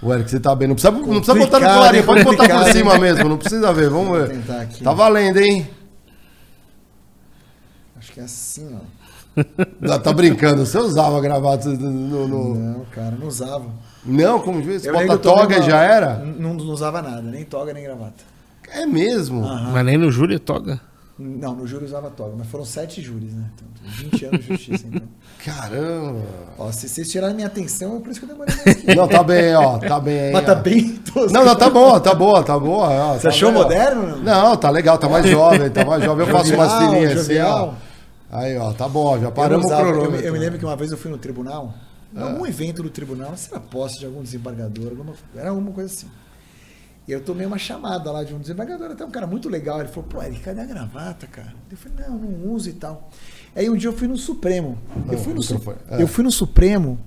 o, Eric, você tá bem. Não precisa, não precisa botar no colarinho, pode botar por cima mesmo, não precisa ver. Vamos ver. Tá valendo, hein? Acho que é assim, ó. Não, tá brincando, você usava gravata no, no... Não, cara, não usava. Não, como? Você bota toga e já era? Não, não, usava nada, nem toga nem gravata. É mesmo? Uhum. Mas nem no júri é toga? Não, no júri usava toga, mas foram sete júris, né? Então, 20 anos de justiça, então. Caramba! Ó, se vocês tirarem minha atenção, é por isso que eu demorei aqui. Não, tá bem, ó, tá bem. Mas tá bem tosco. Não, não, tá boa, tá boa, tá boa. Ó, Você tá achou bem, moderno? Não? não, tá legal, tá mais jovem, tá mais jovem. Eu faço umas fininhas assim, ó. Aí, ó, tá bom, já paramos o cronômetro. Eu, eu, me lembro que uma vez eu fui no tribunal, é. algum evento do tribunal, se era posse de algum desembargador, alguma, era alguma coisa assim. E eu tomei uma chamada lá de um desembargador, até um cara muito legal. Ele falou, pô, Eric, cadê a gravata, cara? Eu falei, não, não uso e tal. Aí um dia eu fui no Supremo. Eu, fui no, Su é. eu fui no Supremo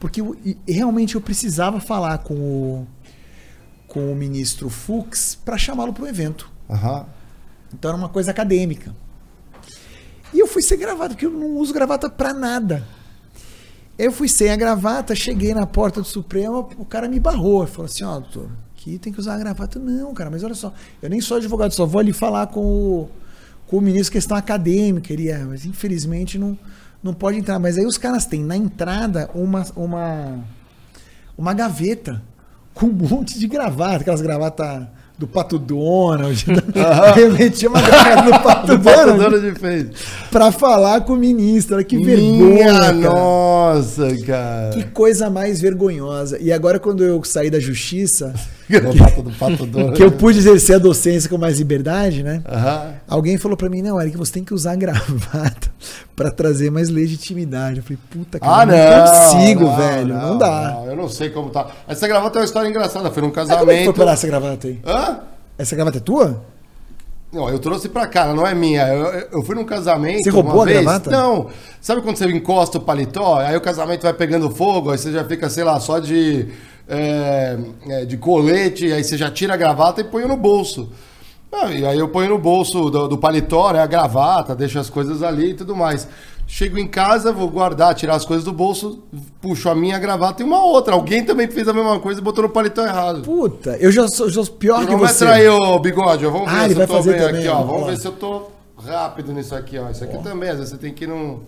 porque eu, realmente eu precisava falar com o, com o ministro Fux para chamá-lo para o evento. Uhum. Então era uma coisa acadêmica. E eu fui sem gravata, porque eu não uso gravata pra nada. Eu fui sem a gravata, cheguei na porta do Supremo, o cara me barrou. Falou assim: Ó, oh, doutor, aqui tem que usar a gravata. Não, cara, mas olha só, eu nem sou advogado, só vou ali falar com o, com o ministro questão acadêmica. Ele é, mas infelizmente não, não pode entrar. Mas aí os caras têm na entrada uma, uma, uma gaveta com um monte de gravata, aquelas gravatas do Pato Donald. eu meti uma gravata do Pato Donald. Donald fez. Pra falar com o ministro. Olha que vergonha. Cara. Nossa, cara. Que coisa mais vergonhosa. E agora, quando eu saí da justiça. Do Pato que eu pude exercer a docência com mais liberdade, né? Uhum. Alguém falou pra mim: não, Eric, você tem que usar gravata pra trazer mais legitimidade. Eu falei, puta, cara, ah, não, não consigo, não, velho. Não, não dá. Não, eu não sei como tá. Essa gravata é uma história engraçada. Foi num casamento. como é que foi parar essa gravata aí? Hã? Essa gravata é tua? Não, eu trouxe pra cá, não é minha. Eu, eu fui num casamento. Você roubou a vez. gravata? Não. Sabe quando você encosta o paletó? Aí o casamento vai pegando fogo, aí você já fica, sei lá, só de, é, é, de colete, aí você já tira a gravata e põe no bolso. Ah, e aí eu ponho no bolso do, do paletó, né, a gravata, deixo as coisas ali e tudo mais. Chego em casa, vou guardar, tirar as coisas do bolso, puxo a minha gravata e uma outra. Alguém também fez a mesma coisa e botou no paletó errado. Puta, eu já sou, já sou pior que você. aí, ô bigode, vamos ver ah, se eu tô bem também, aqui, ó. Vamos lá. ver se eu tô rápido nisso aqui, ó. Isso aqui ó. também, às vezes você tem que ir num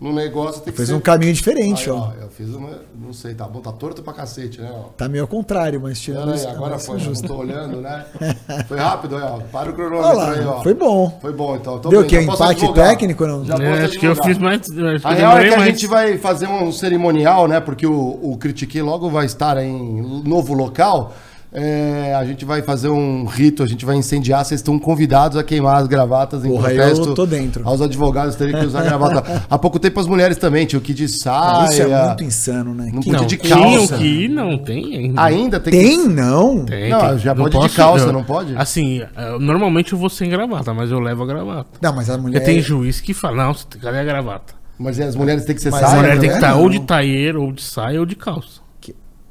no negócio tem que Fez ser... um caminho diferente, aí, ó. Eu fiz uma. Não sei, tá bom, tá torto pra cacete, né? Ó. Tá meio ao contrário, mas tirando. Aí, agora foi, não tô olhando, né? Foi rápido, ó. Para o cronômetro lá, aí, ó. Foi bom. Foi bom, então. Tô Deu o quê? Empate técnico não? Já é, acho que eu fiz mais. a real é que a gente vai fazer um cerimonial, né? Porque o, o Critique logo vai estar em novo local. É, a gente vai fazer um rito, a gente vai incendiar. Vocês estão convidados a queimar as gravatas em Porra, protesto. Eu tô dentro. Aos advogados terem que usar gravata. Há pouco tempo as mulheres também tinham que ir de saia. Isso é muito insano, né? Não podia de calça. que ir, não tem ainda. Ainda tem Tem, que... não? Tem, não, já não pode posso, de calça, eu, não pode? Assim, normalmente eu vou sem gravata, mas eu levo a gravata. Não, mas a mulher... Porque tem juiz que fala, não, cadê a gravata? Mas as mulheres têm que ser mas saia? As mulheres têm que estar ou de taieiro, ou de saia, ou de calça.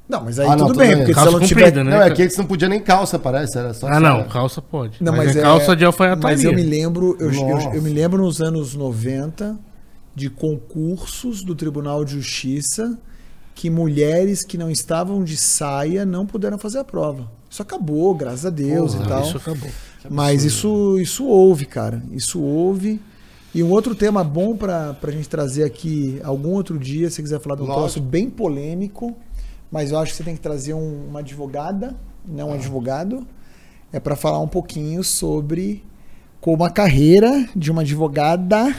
Não, mas aí ah, tudo, bem, porque calça se ela não tiver. Né? Não, é que eles não podiam nem calça, parece. Era só ah, não, calça pode. Não, mas, mas é, é, calça de alfaiataria. Mas eu me lembro, eu, eu, eu, me lembro nos anos 90 de concursos do Tribunal de Justiça que mulheres que não estavam de saia não puderam fazer a prova. Isso acabou, graças a Deus Porra, e tal. Isso acabou. Mas isso, isso houve, cara. Isso houve. E um outro tema bom para a gente trazer aqui algum outro dia, se quiser falar de um troço bem polêmico mas eu acho que você tem que trazer um, uma advogada, não um ah. advogado, é para falar um pouquinho sobre como a carreira de uma advogada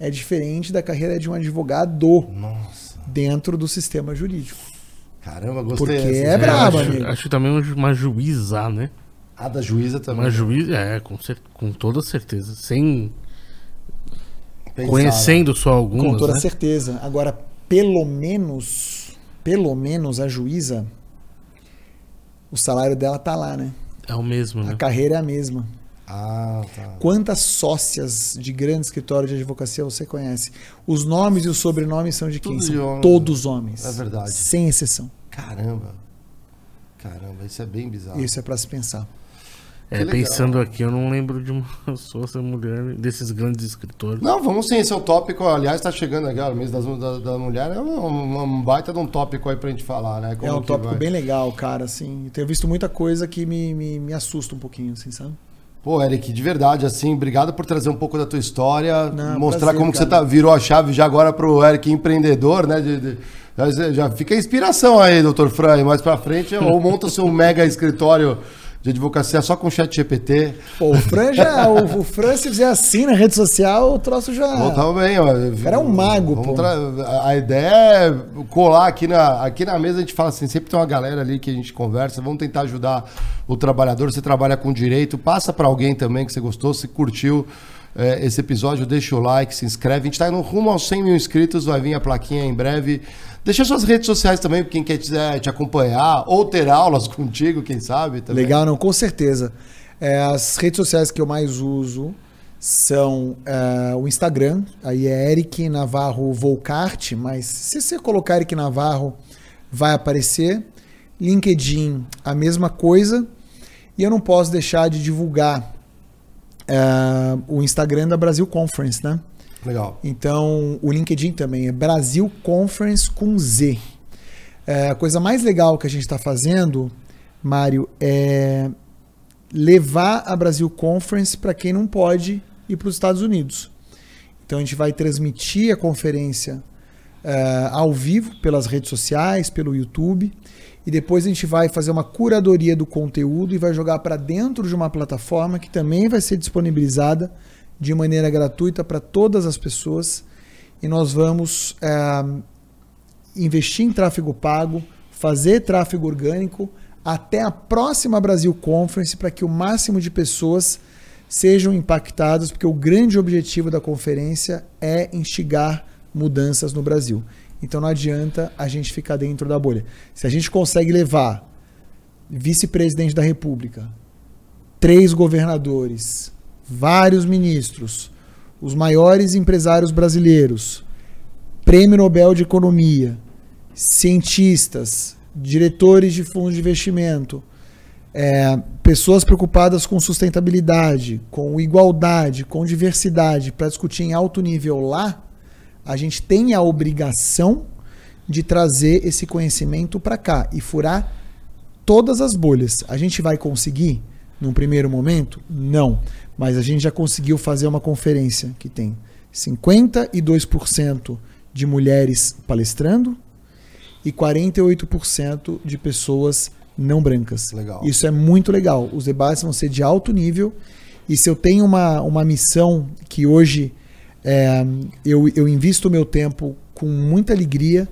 é diferente da carreira de um advogado Nossa. dentro do sistema jurídico. Caramba, gostei. Porque é, é braba, amigo. Acho também uma juíza, né? A da juíza também. Uma juíza, é, com, cer com toda certeza. Sem. Pensar, conhecendo só algumas. Com toda né? certeza. Agora, pelo menos pelo menos a juíza, o salário dela tá lá, né? É o mesmo, né? A carreira é a mesma. Ah, tá. Quantas sócias de grande escritório de advocacia você conhece? Os nomes e os sobrenomes são de quem? São todos homens. É verdade. Sem exceção. Caramba. Caramba, isso é bem bizarro. Isso é para se pensar. É, pensando aqui, eu não lembro de uma sócia mulher desses grandes escritores. Não, vamos sim, esse é o tópico. Aliás, está chegando aqui, ó, o mês das, da, da mulher. É um, um, baita de um tópico aí pra gente falar, né? Como é um tópico vai. bem legal, cara, assim. Tenho visto muita coisa que me, me, me assusta um pouquinho, assim, sabe? Pô, Eric, de verdade, assim, obrigado por trazer um pouco da tua história, Não, mostrar prazer, como que você tá, virou a chave já agora pro Eric empreendedor, né? De, de, já, já, fica a inspiração aí, doutor Fran, mais pra frente, ou monta seu mega escritório de advocacia só com chat GPT. Pô, o Fran já. o, o Fran, se fizer assim na rede social, o troço já. Tá bem, ó. O cara é um mago, pô. A ideia é colar aqui na, aqui na mesa, a gente fala assim, sempre tem uma galera ali que a gente conversa, vamos tentar ajudar o trabalhador. Você trabalha com direito, passa para alguém também que você gostou, se curtiu. É, esse episódio, deixa o like, se inscreve. A gente está indo rumo aos 100 mil inscritos, vai vir a plaquinha em breve. Deixa suas redes sociais também, para quem quer te acompanhar, ou ter aulas contigo, quem sabe. Também. Legal, não, com certeza. É, as redes sociais que eu mais uso são é, o Instagram, aí é Eric Navarro Volcart, mas se você colocar Eric Navarro, vai aparecer. LinkedIn, a mesma coisa. E eu não posso deixar de divulgar é, o Instagram da Brasil Conference, né? Legal. Então, o LinkedIn também é Brasil Conference com Z. É, a coisa mais legal que a gente está fazendo, Mário, é levar a Brasil Conference para quem não pode ir para os Estados Unidos. Então, a gente vai transmitir a conferência é, ao vivo pelas redes sociais, pelo YouTube. E depois a gente vai fazer uma curadoria do conteúdo e vai jogar para dentro de uma plataforma que também vai ser disponibilizada de maneira gratuita para todas as pessoas e nós vamos é, investir em tráfego pago, fazer tráfego orgânico até a próxima Brasil Conference para que o máximo de pessoas sejam impactadas, porque o grande objetivo da conferência é instigar mudanças no Brasil. Então não adianta a gente ficar dentro da bolha. Se a gente consegue levar vice-presidente da República, três governadores, vários ministros, os maiores empresários brasileiros, Prêmio Nobel de Economia, cientistas, diretores de fundos de investimento, é, pessoas preocupadas com sustentabilidade, com igualdade, com diversidade, para discutir em alto nível lá, a gente tem a obrigação de trazer esse conhecimento para cá e furar todas as bolhas. A gente vai conseguir num primeiro momento? Não. Mas a gente já conseguiu fazer uma conferência que tem 52% de mulheres palestrando e 48% de pessoas não brancas. Legal. Isso é muito legal. Os debates vão ser de alto nível. E se eu tenho uma, uma missão que hoje é, eu, eu invisto o meu tempo com muita alegria,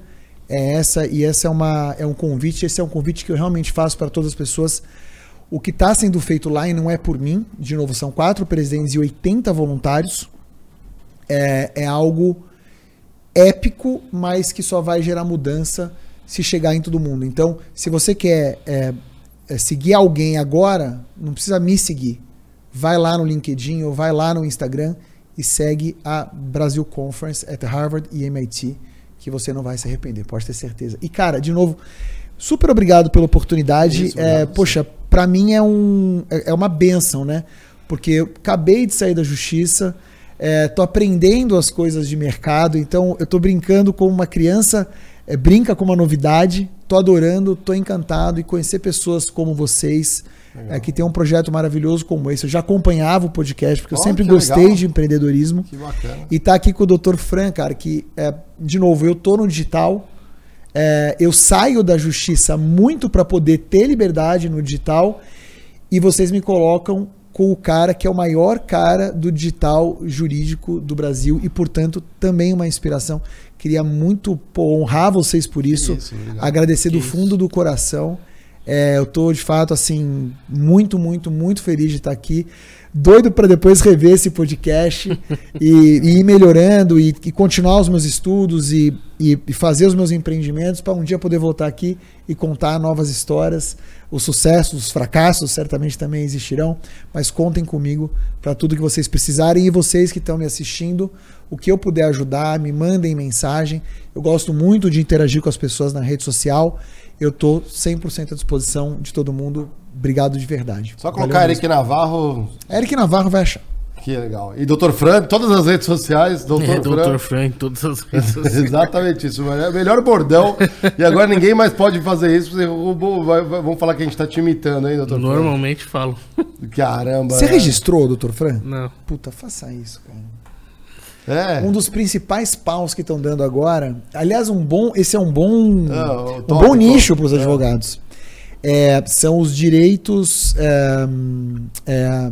é essa. E essa é, uma, é um convite. Esse é um convite que eu realmente faço para todas as pessoas o que está sendo feito lá e não é por mim, de novo, são quatro presidentes e 80 voluntários. É, é algo épico, mas que só vai gerar mudança se chegar em todo mundo. Então, se você quer é, é, seguir alguém agora, não precisa me seguir. Vai lá no LinkedIn ou vai lá no Instagram e segue a Brasil Conference at Harvard e MIT, que você não vai se arrepender, pode ter certeza. E, cara, de novo, super obrigado pela oportunidade. Isso, é, poxa, para mim é, um, é, é uma benção, né? Porque eu acabei de sair da justiça, é, tô aprendendo as coisas de mercado, então eu tô brincando como uma criança é, brinca com uma novidade, tô adorando, tô encantado e conhecer pessoas como vocês, é, que tem um projeto maravilhoso como esse. Eu já acompanhava o podcast, porque oh, eu sempre gostei legal. de empreendedorismo. Que bacana. E tá aqui com o Dr. Fran, cara, que, é, de novo, eu tô no digital, é, eu saio da justiça muito para poder ter liberdade no digital e vocês me colocam com o cara que é o maior cara do digital jurídico do Brasil e, portanto, também uma inspiração. Queria muito pô, honrar vocês por isso, isso agradecer do fundo do coração. É, eu estou de fato assim muito, muito, muito feliz de estar aqui doido para depois rever esse podcast e, e, ir melhorando e, e, continuar os meus estudos e, e fazer os meus empreendimentos para um dia poder voltar aqui e contar novas histórias. Os sucessos, os fracassos certamente também existirão, mas contem comigo para tudo que vocês precisarem e vocês que estão me assistindo, o que eu puder ajudar, me mandem mensagem. Eu gosto muito de interagir com as pessoas na rede social. Eu estou 100% à disposição de todo mundo Obrigado de verdade. Só colocar Valeu Eric Navarro, Eric Navarro vai achar. que legal. E Dr. Fran, todas as redes sociais, Dr. É, Fran. Dr. Fran todas as redes sociais. Exatamente isso. É o melhor bordão. e agora ninguém mais pode fazer isso. Você roubou, vai- vai- vamos falar que a gente tá te imitando, hein, doutor? Normalmente falo. Caramba. Você é. registrou, doutor Fran? Não. Puta, faça isso, cara. É. Um dos principais paus que estão dando agora. Aliás, um bom. Esse é um bom. Ah, o um top, bom top. nicho para os É. advogados. É, são os direitos. É, é,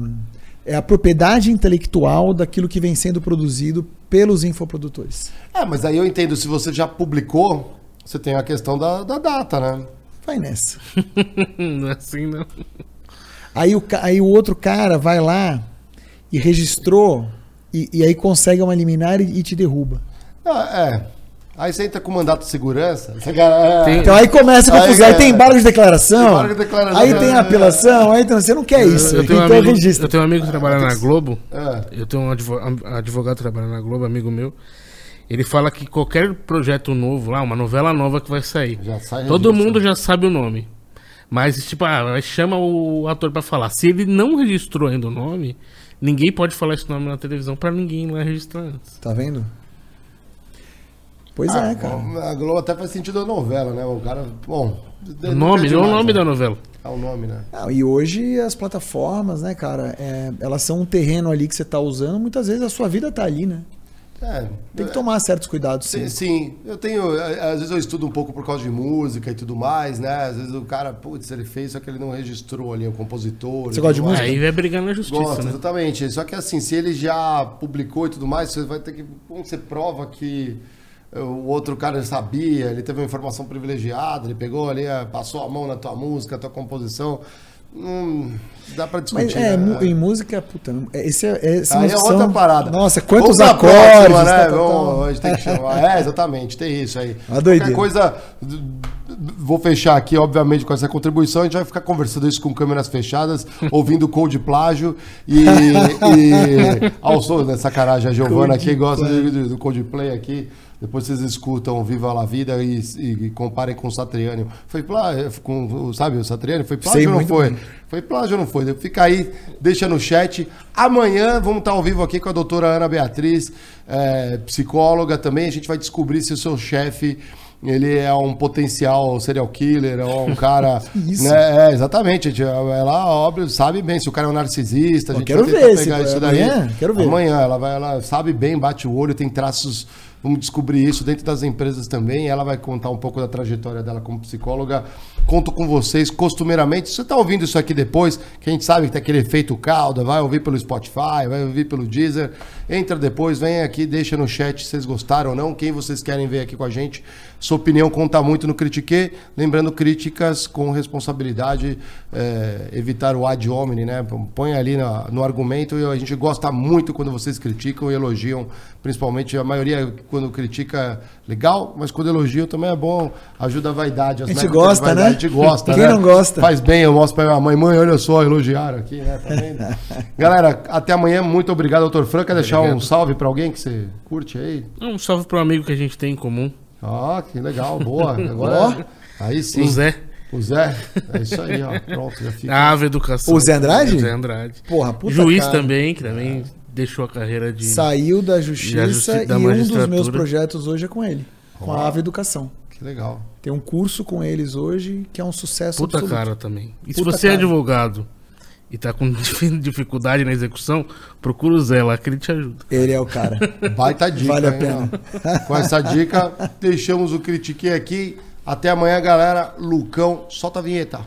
é a propriedade intelectual daquilo que vem sendo produzido pelos infoprodutores. É, mas aí eu entendo, se você já publicou, você tem a questão da, da data, né? Vai nessa. Não é assim, não. Aí o, aí o outro cara vai lá e registrou e, e aí consegue uma liminar e, e te derruba. Ah, é. Aí você entra com mandato de segurança. Você, é, Tem- Então aí começa a Aí, confusão. Aí, é. tem embargo de declaração. Embargo de declaração. Aí tem apelação. Aí então, você não quer isso. Eu tenho, um então amigo, registra. eu tenho um amigo que trabalha na Globo. é. Eu tenho um advo- advogado que trabalha na Globo, amigo meu. Ele fala que qualquer projeto novo, lá, uma novela nova que vai sair, Já sai todo registro. mundo já sabe o nome. Mas, tipo, ah, chama o ator pra falar. Se ele não registrou ainda o nome, ninguém pode falar esse nome na televisão pra ninguém lá registrar antes. Tá vendo? Pois Ah, é, cara. A Globo até faz sentido a novela, né? O cara. Bom. O nome, não é o nome da novela. É o nome, né? Não, e hoje as plataformas, né, cara, é, elas são um terreno ali que você tá usando, muitas vezes a sua vida tá ali, né? É. Tem que tomar certos cuidados, sim. Sim, sim, eu tenho. a- Às vezes eu estudo um pouco por causa de música e tudo mais, né? Às vezes o cara, putz, ele fez, só que ele não registrou ali o compositor. Você gosta de música? Aí vai brigar na justiça, Gosto, né? exatamente. Só que assim, se ele já publicou e tudo mais, você vai ter que. Como você prova que o outro cara sabia, ele teve uma informação privilegiada, ele pegou ali, eh, passou a mão na tua música, tua composição. Hum, dá pra discutir. Mas é, né? em música, puta, é- esse é, é, são- Aí é outra parada. Nossa, quantos pra acordes, próxima, né? tá, tá, Vamos, tá. a gente tem que chamar. É, exatamente, tem isso aí. Uma doideira. Qualquer coisa, vou fechar aqui, obviamente, com essa contribuição. A gente vai ficar conversando isso com câmeras fechadas, ouvindo Cold Plágio e. e ao som, né? Sacanagem, a Giovana aqui gosta de- do Coldplay aqui. Depois vocês escutam Viva la Vida e, e- comparem com o Satriani. Foi plágio, com, o- sabe o Satriani? Foi plágio Sei ou não foi? bem. Foi plágio ou não foi? Fica aí, deixa no chat. Amanhã vamos estar ao vivo aqui com a doutora Ana Beatriz, é, psicóloga também. A gente vai descobrir se o seu chefe ele é um potencial serial killer ou um cara. Isso. né? É, exatamente. Gente, ela, óbvio, sabe bem se o cara é um narcisista. A gente quero vai ver pegar isso daí. amanhã? Quero ver. Amanhã ela, vai, ela sabe bem, bate o olho, tem traços. Vamos descobrir isso dentro das empresas também. Ela vai contar um pouco da trajetória dela como psicóloga. Conto com vocês costumeiramente. Se você está ouvindo isso aqui depois, que a gente sabe que tem aquele efeito calda, vai ouvir pelo Spotify, vai ouvir pelo Deezer. Entra depois, vem aqui, deixa no chat se vocês gostaram ou não, quem vocês querem ver aqui com a gente. Sua opinião conta muito no Critique. Lembrando, críticas com responsabilidade, é, evitar o ad hominem, né? Põe ali na- no argumento e a gente gosta muito quando vocês criticam e elogiam, principalmente a maioria quando critica legal, mas quando elogiam também é bom, ajuda a vaidade. as A gente gosta, vaidade, né? A gente gosta, Quem né? não gosta? Faz bem, eu mostro pra minha mãe, mãe, olha só, elogiaram aqui, né? Tá vendo? Galera, até amanhã, muito obrigado, doutor Franca. Quer deixar um Obrigado. salve pra alguém que você curte aí? Um salve pro amigo que a gente tem em comum, Ah, que legal, boa. Agora, aí sim. o Zé. O Zé, é isso aí, ó. Pronto, já fica. A Ave Educação. O Zé Andrade? O Zé Andrade. Porra, puta Juiz cara. também, que também deixou a carreira de. Saiu da justiça justi- da e um dos meus projetos hoje é com ele, com a Ave Educação. Que legal. Tem um curso com eles hoje que é um sucesso Puta absoluto. cara também. E se Puta você é cara. advogado e tá com dif- dificuldade na execução, procura o Zé lá que ele te ajuda. Ele é o cara. Baita dica. Vale a hein, pena. Com essa dica, deixamos o Critique aqui. Até amanhã, galera. Lucão, solta a vinheta.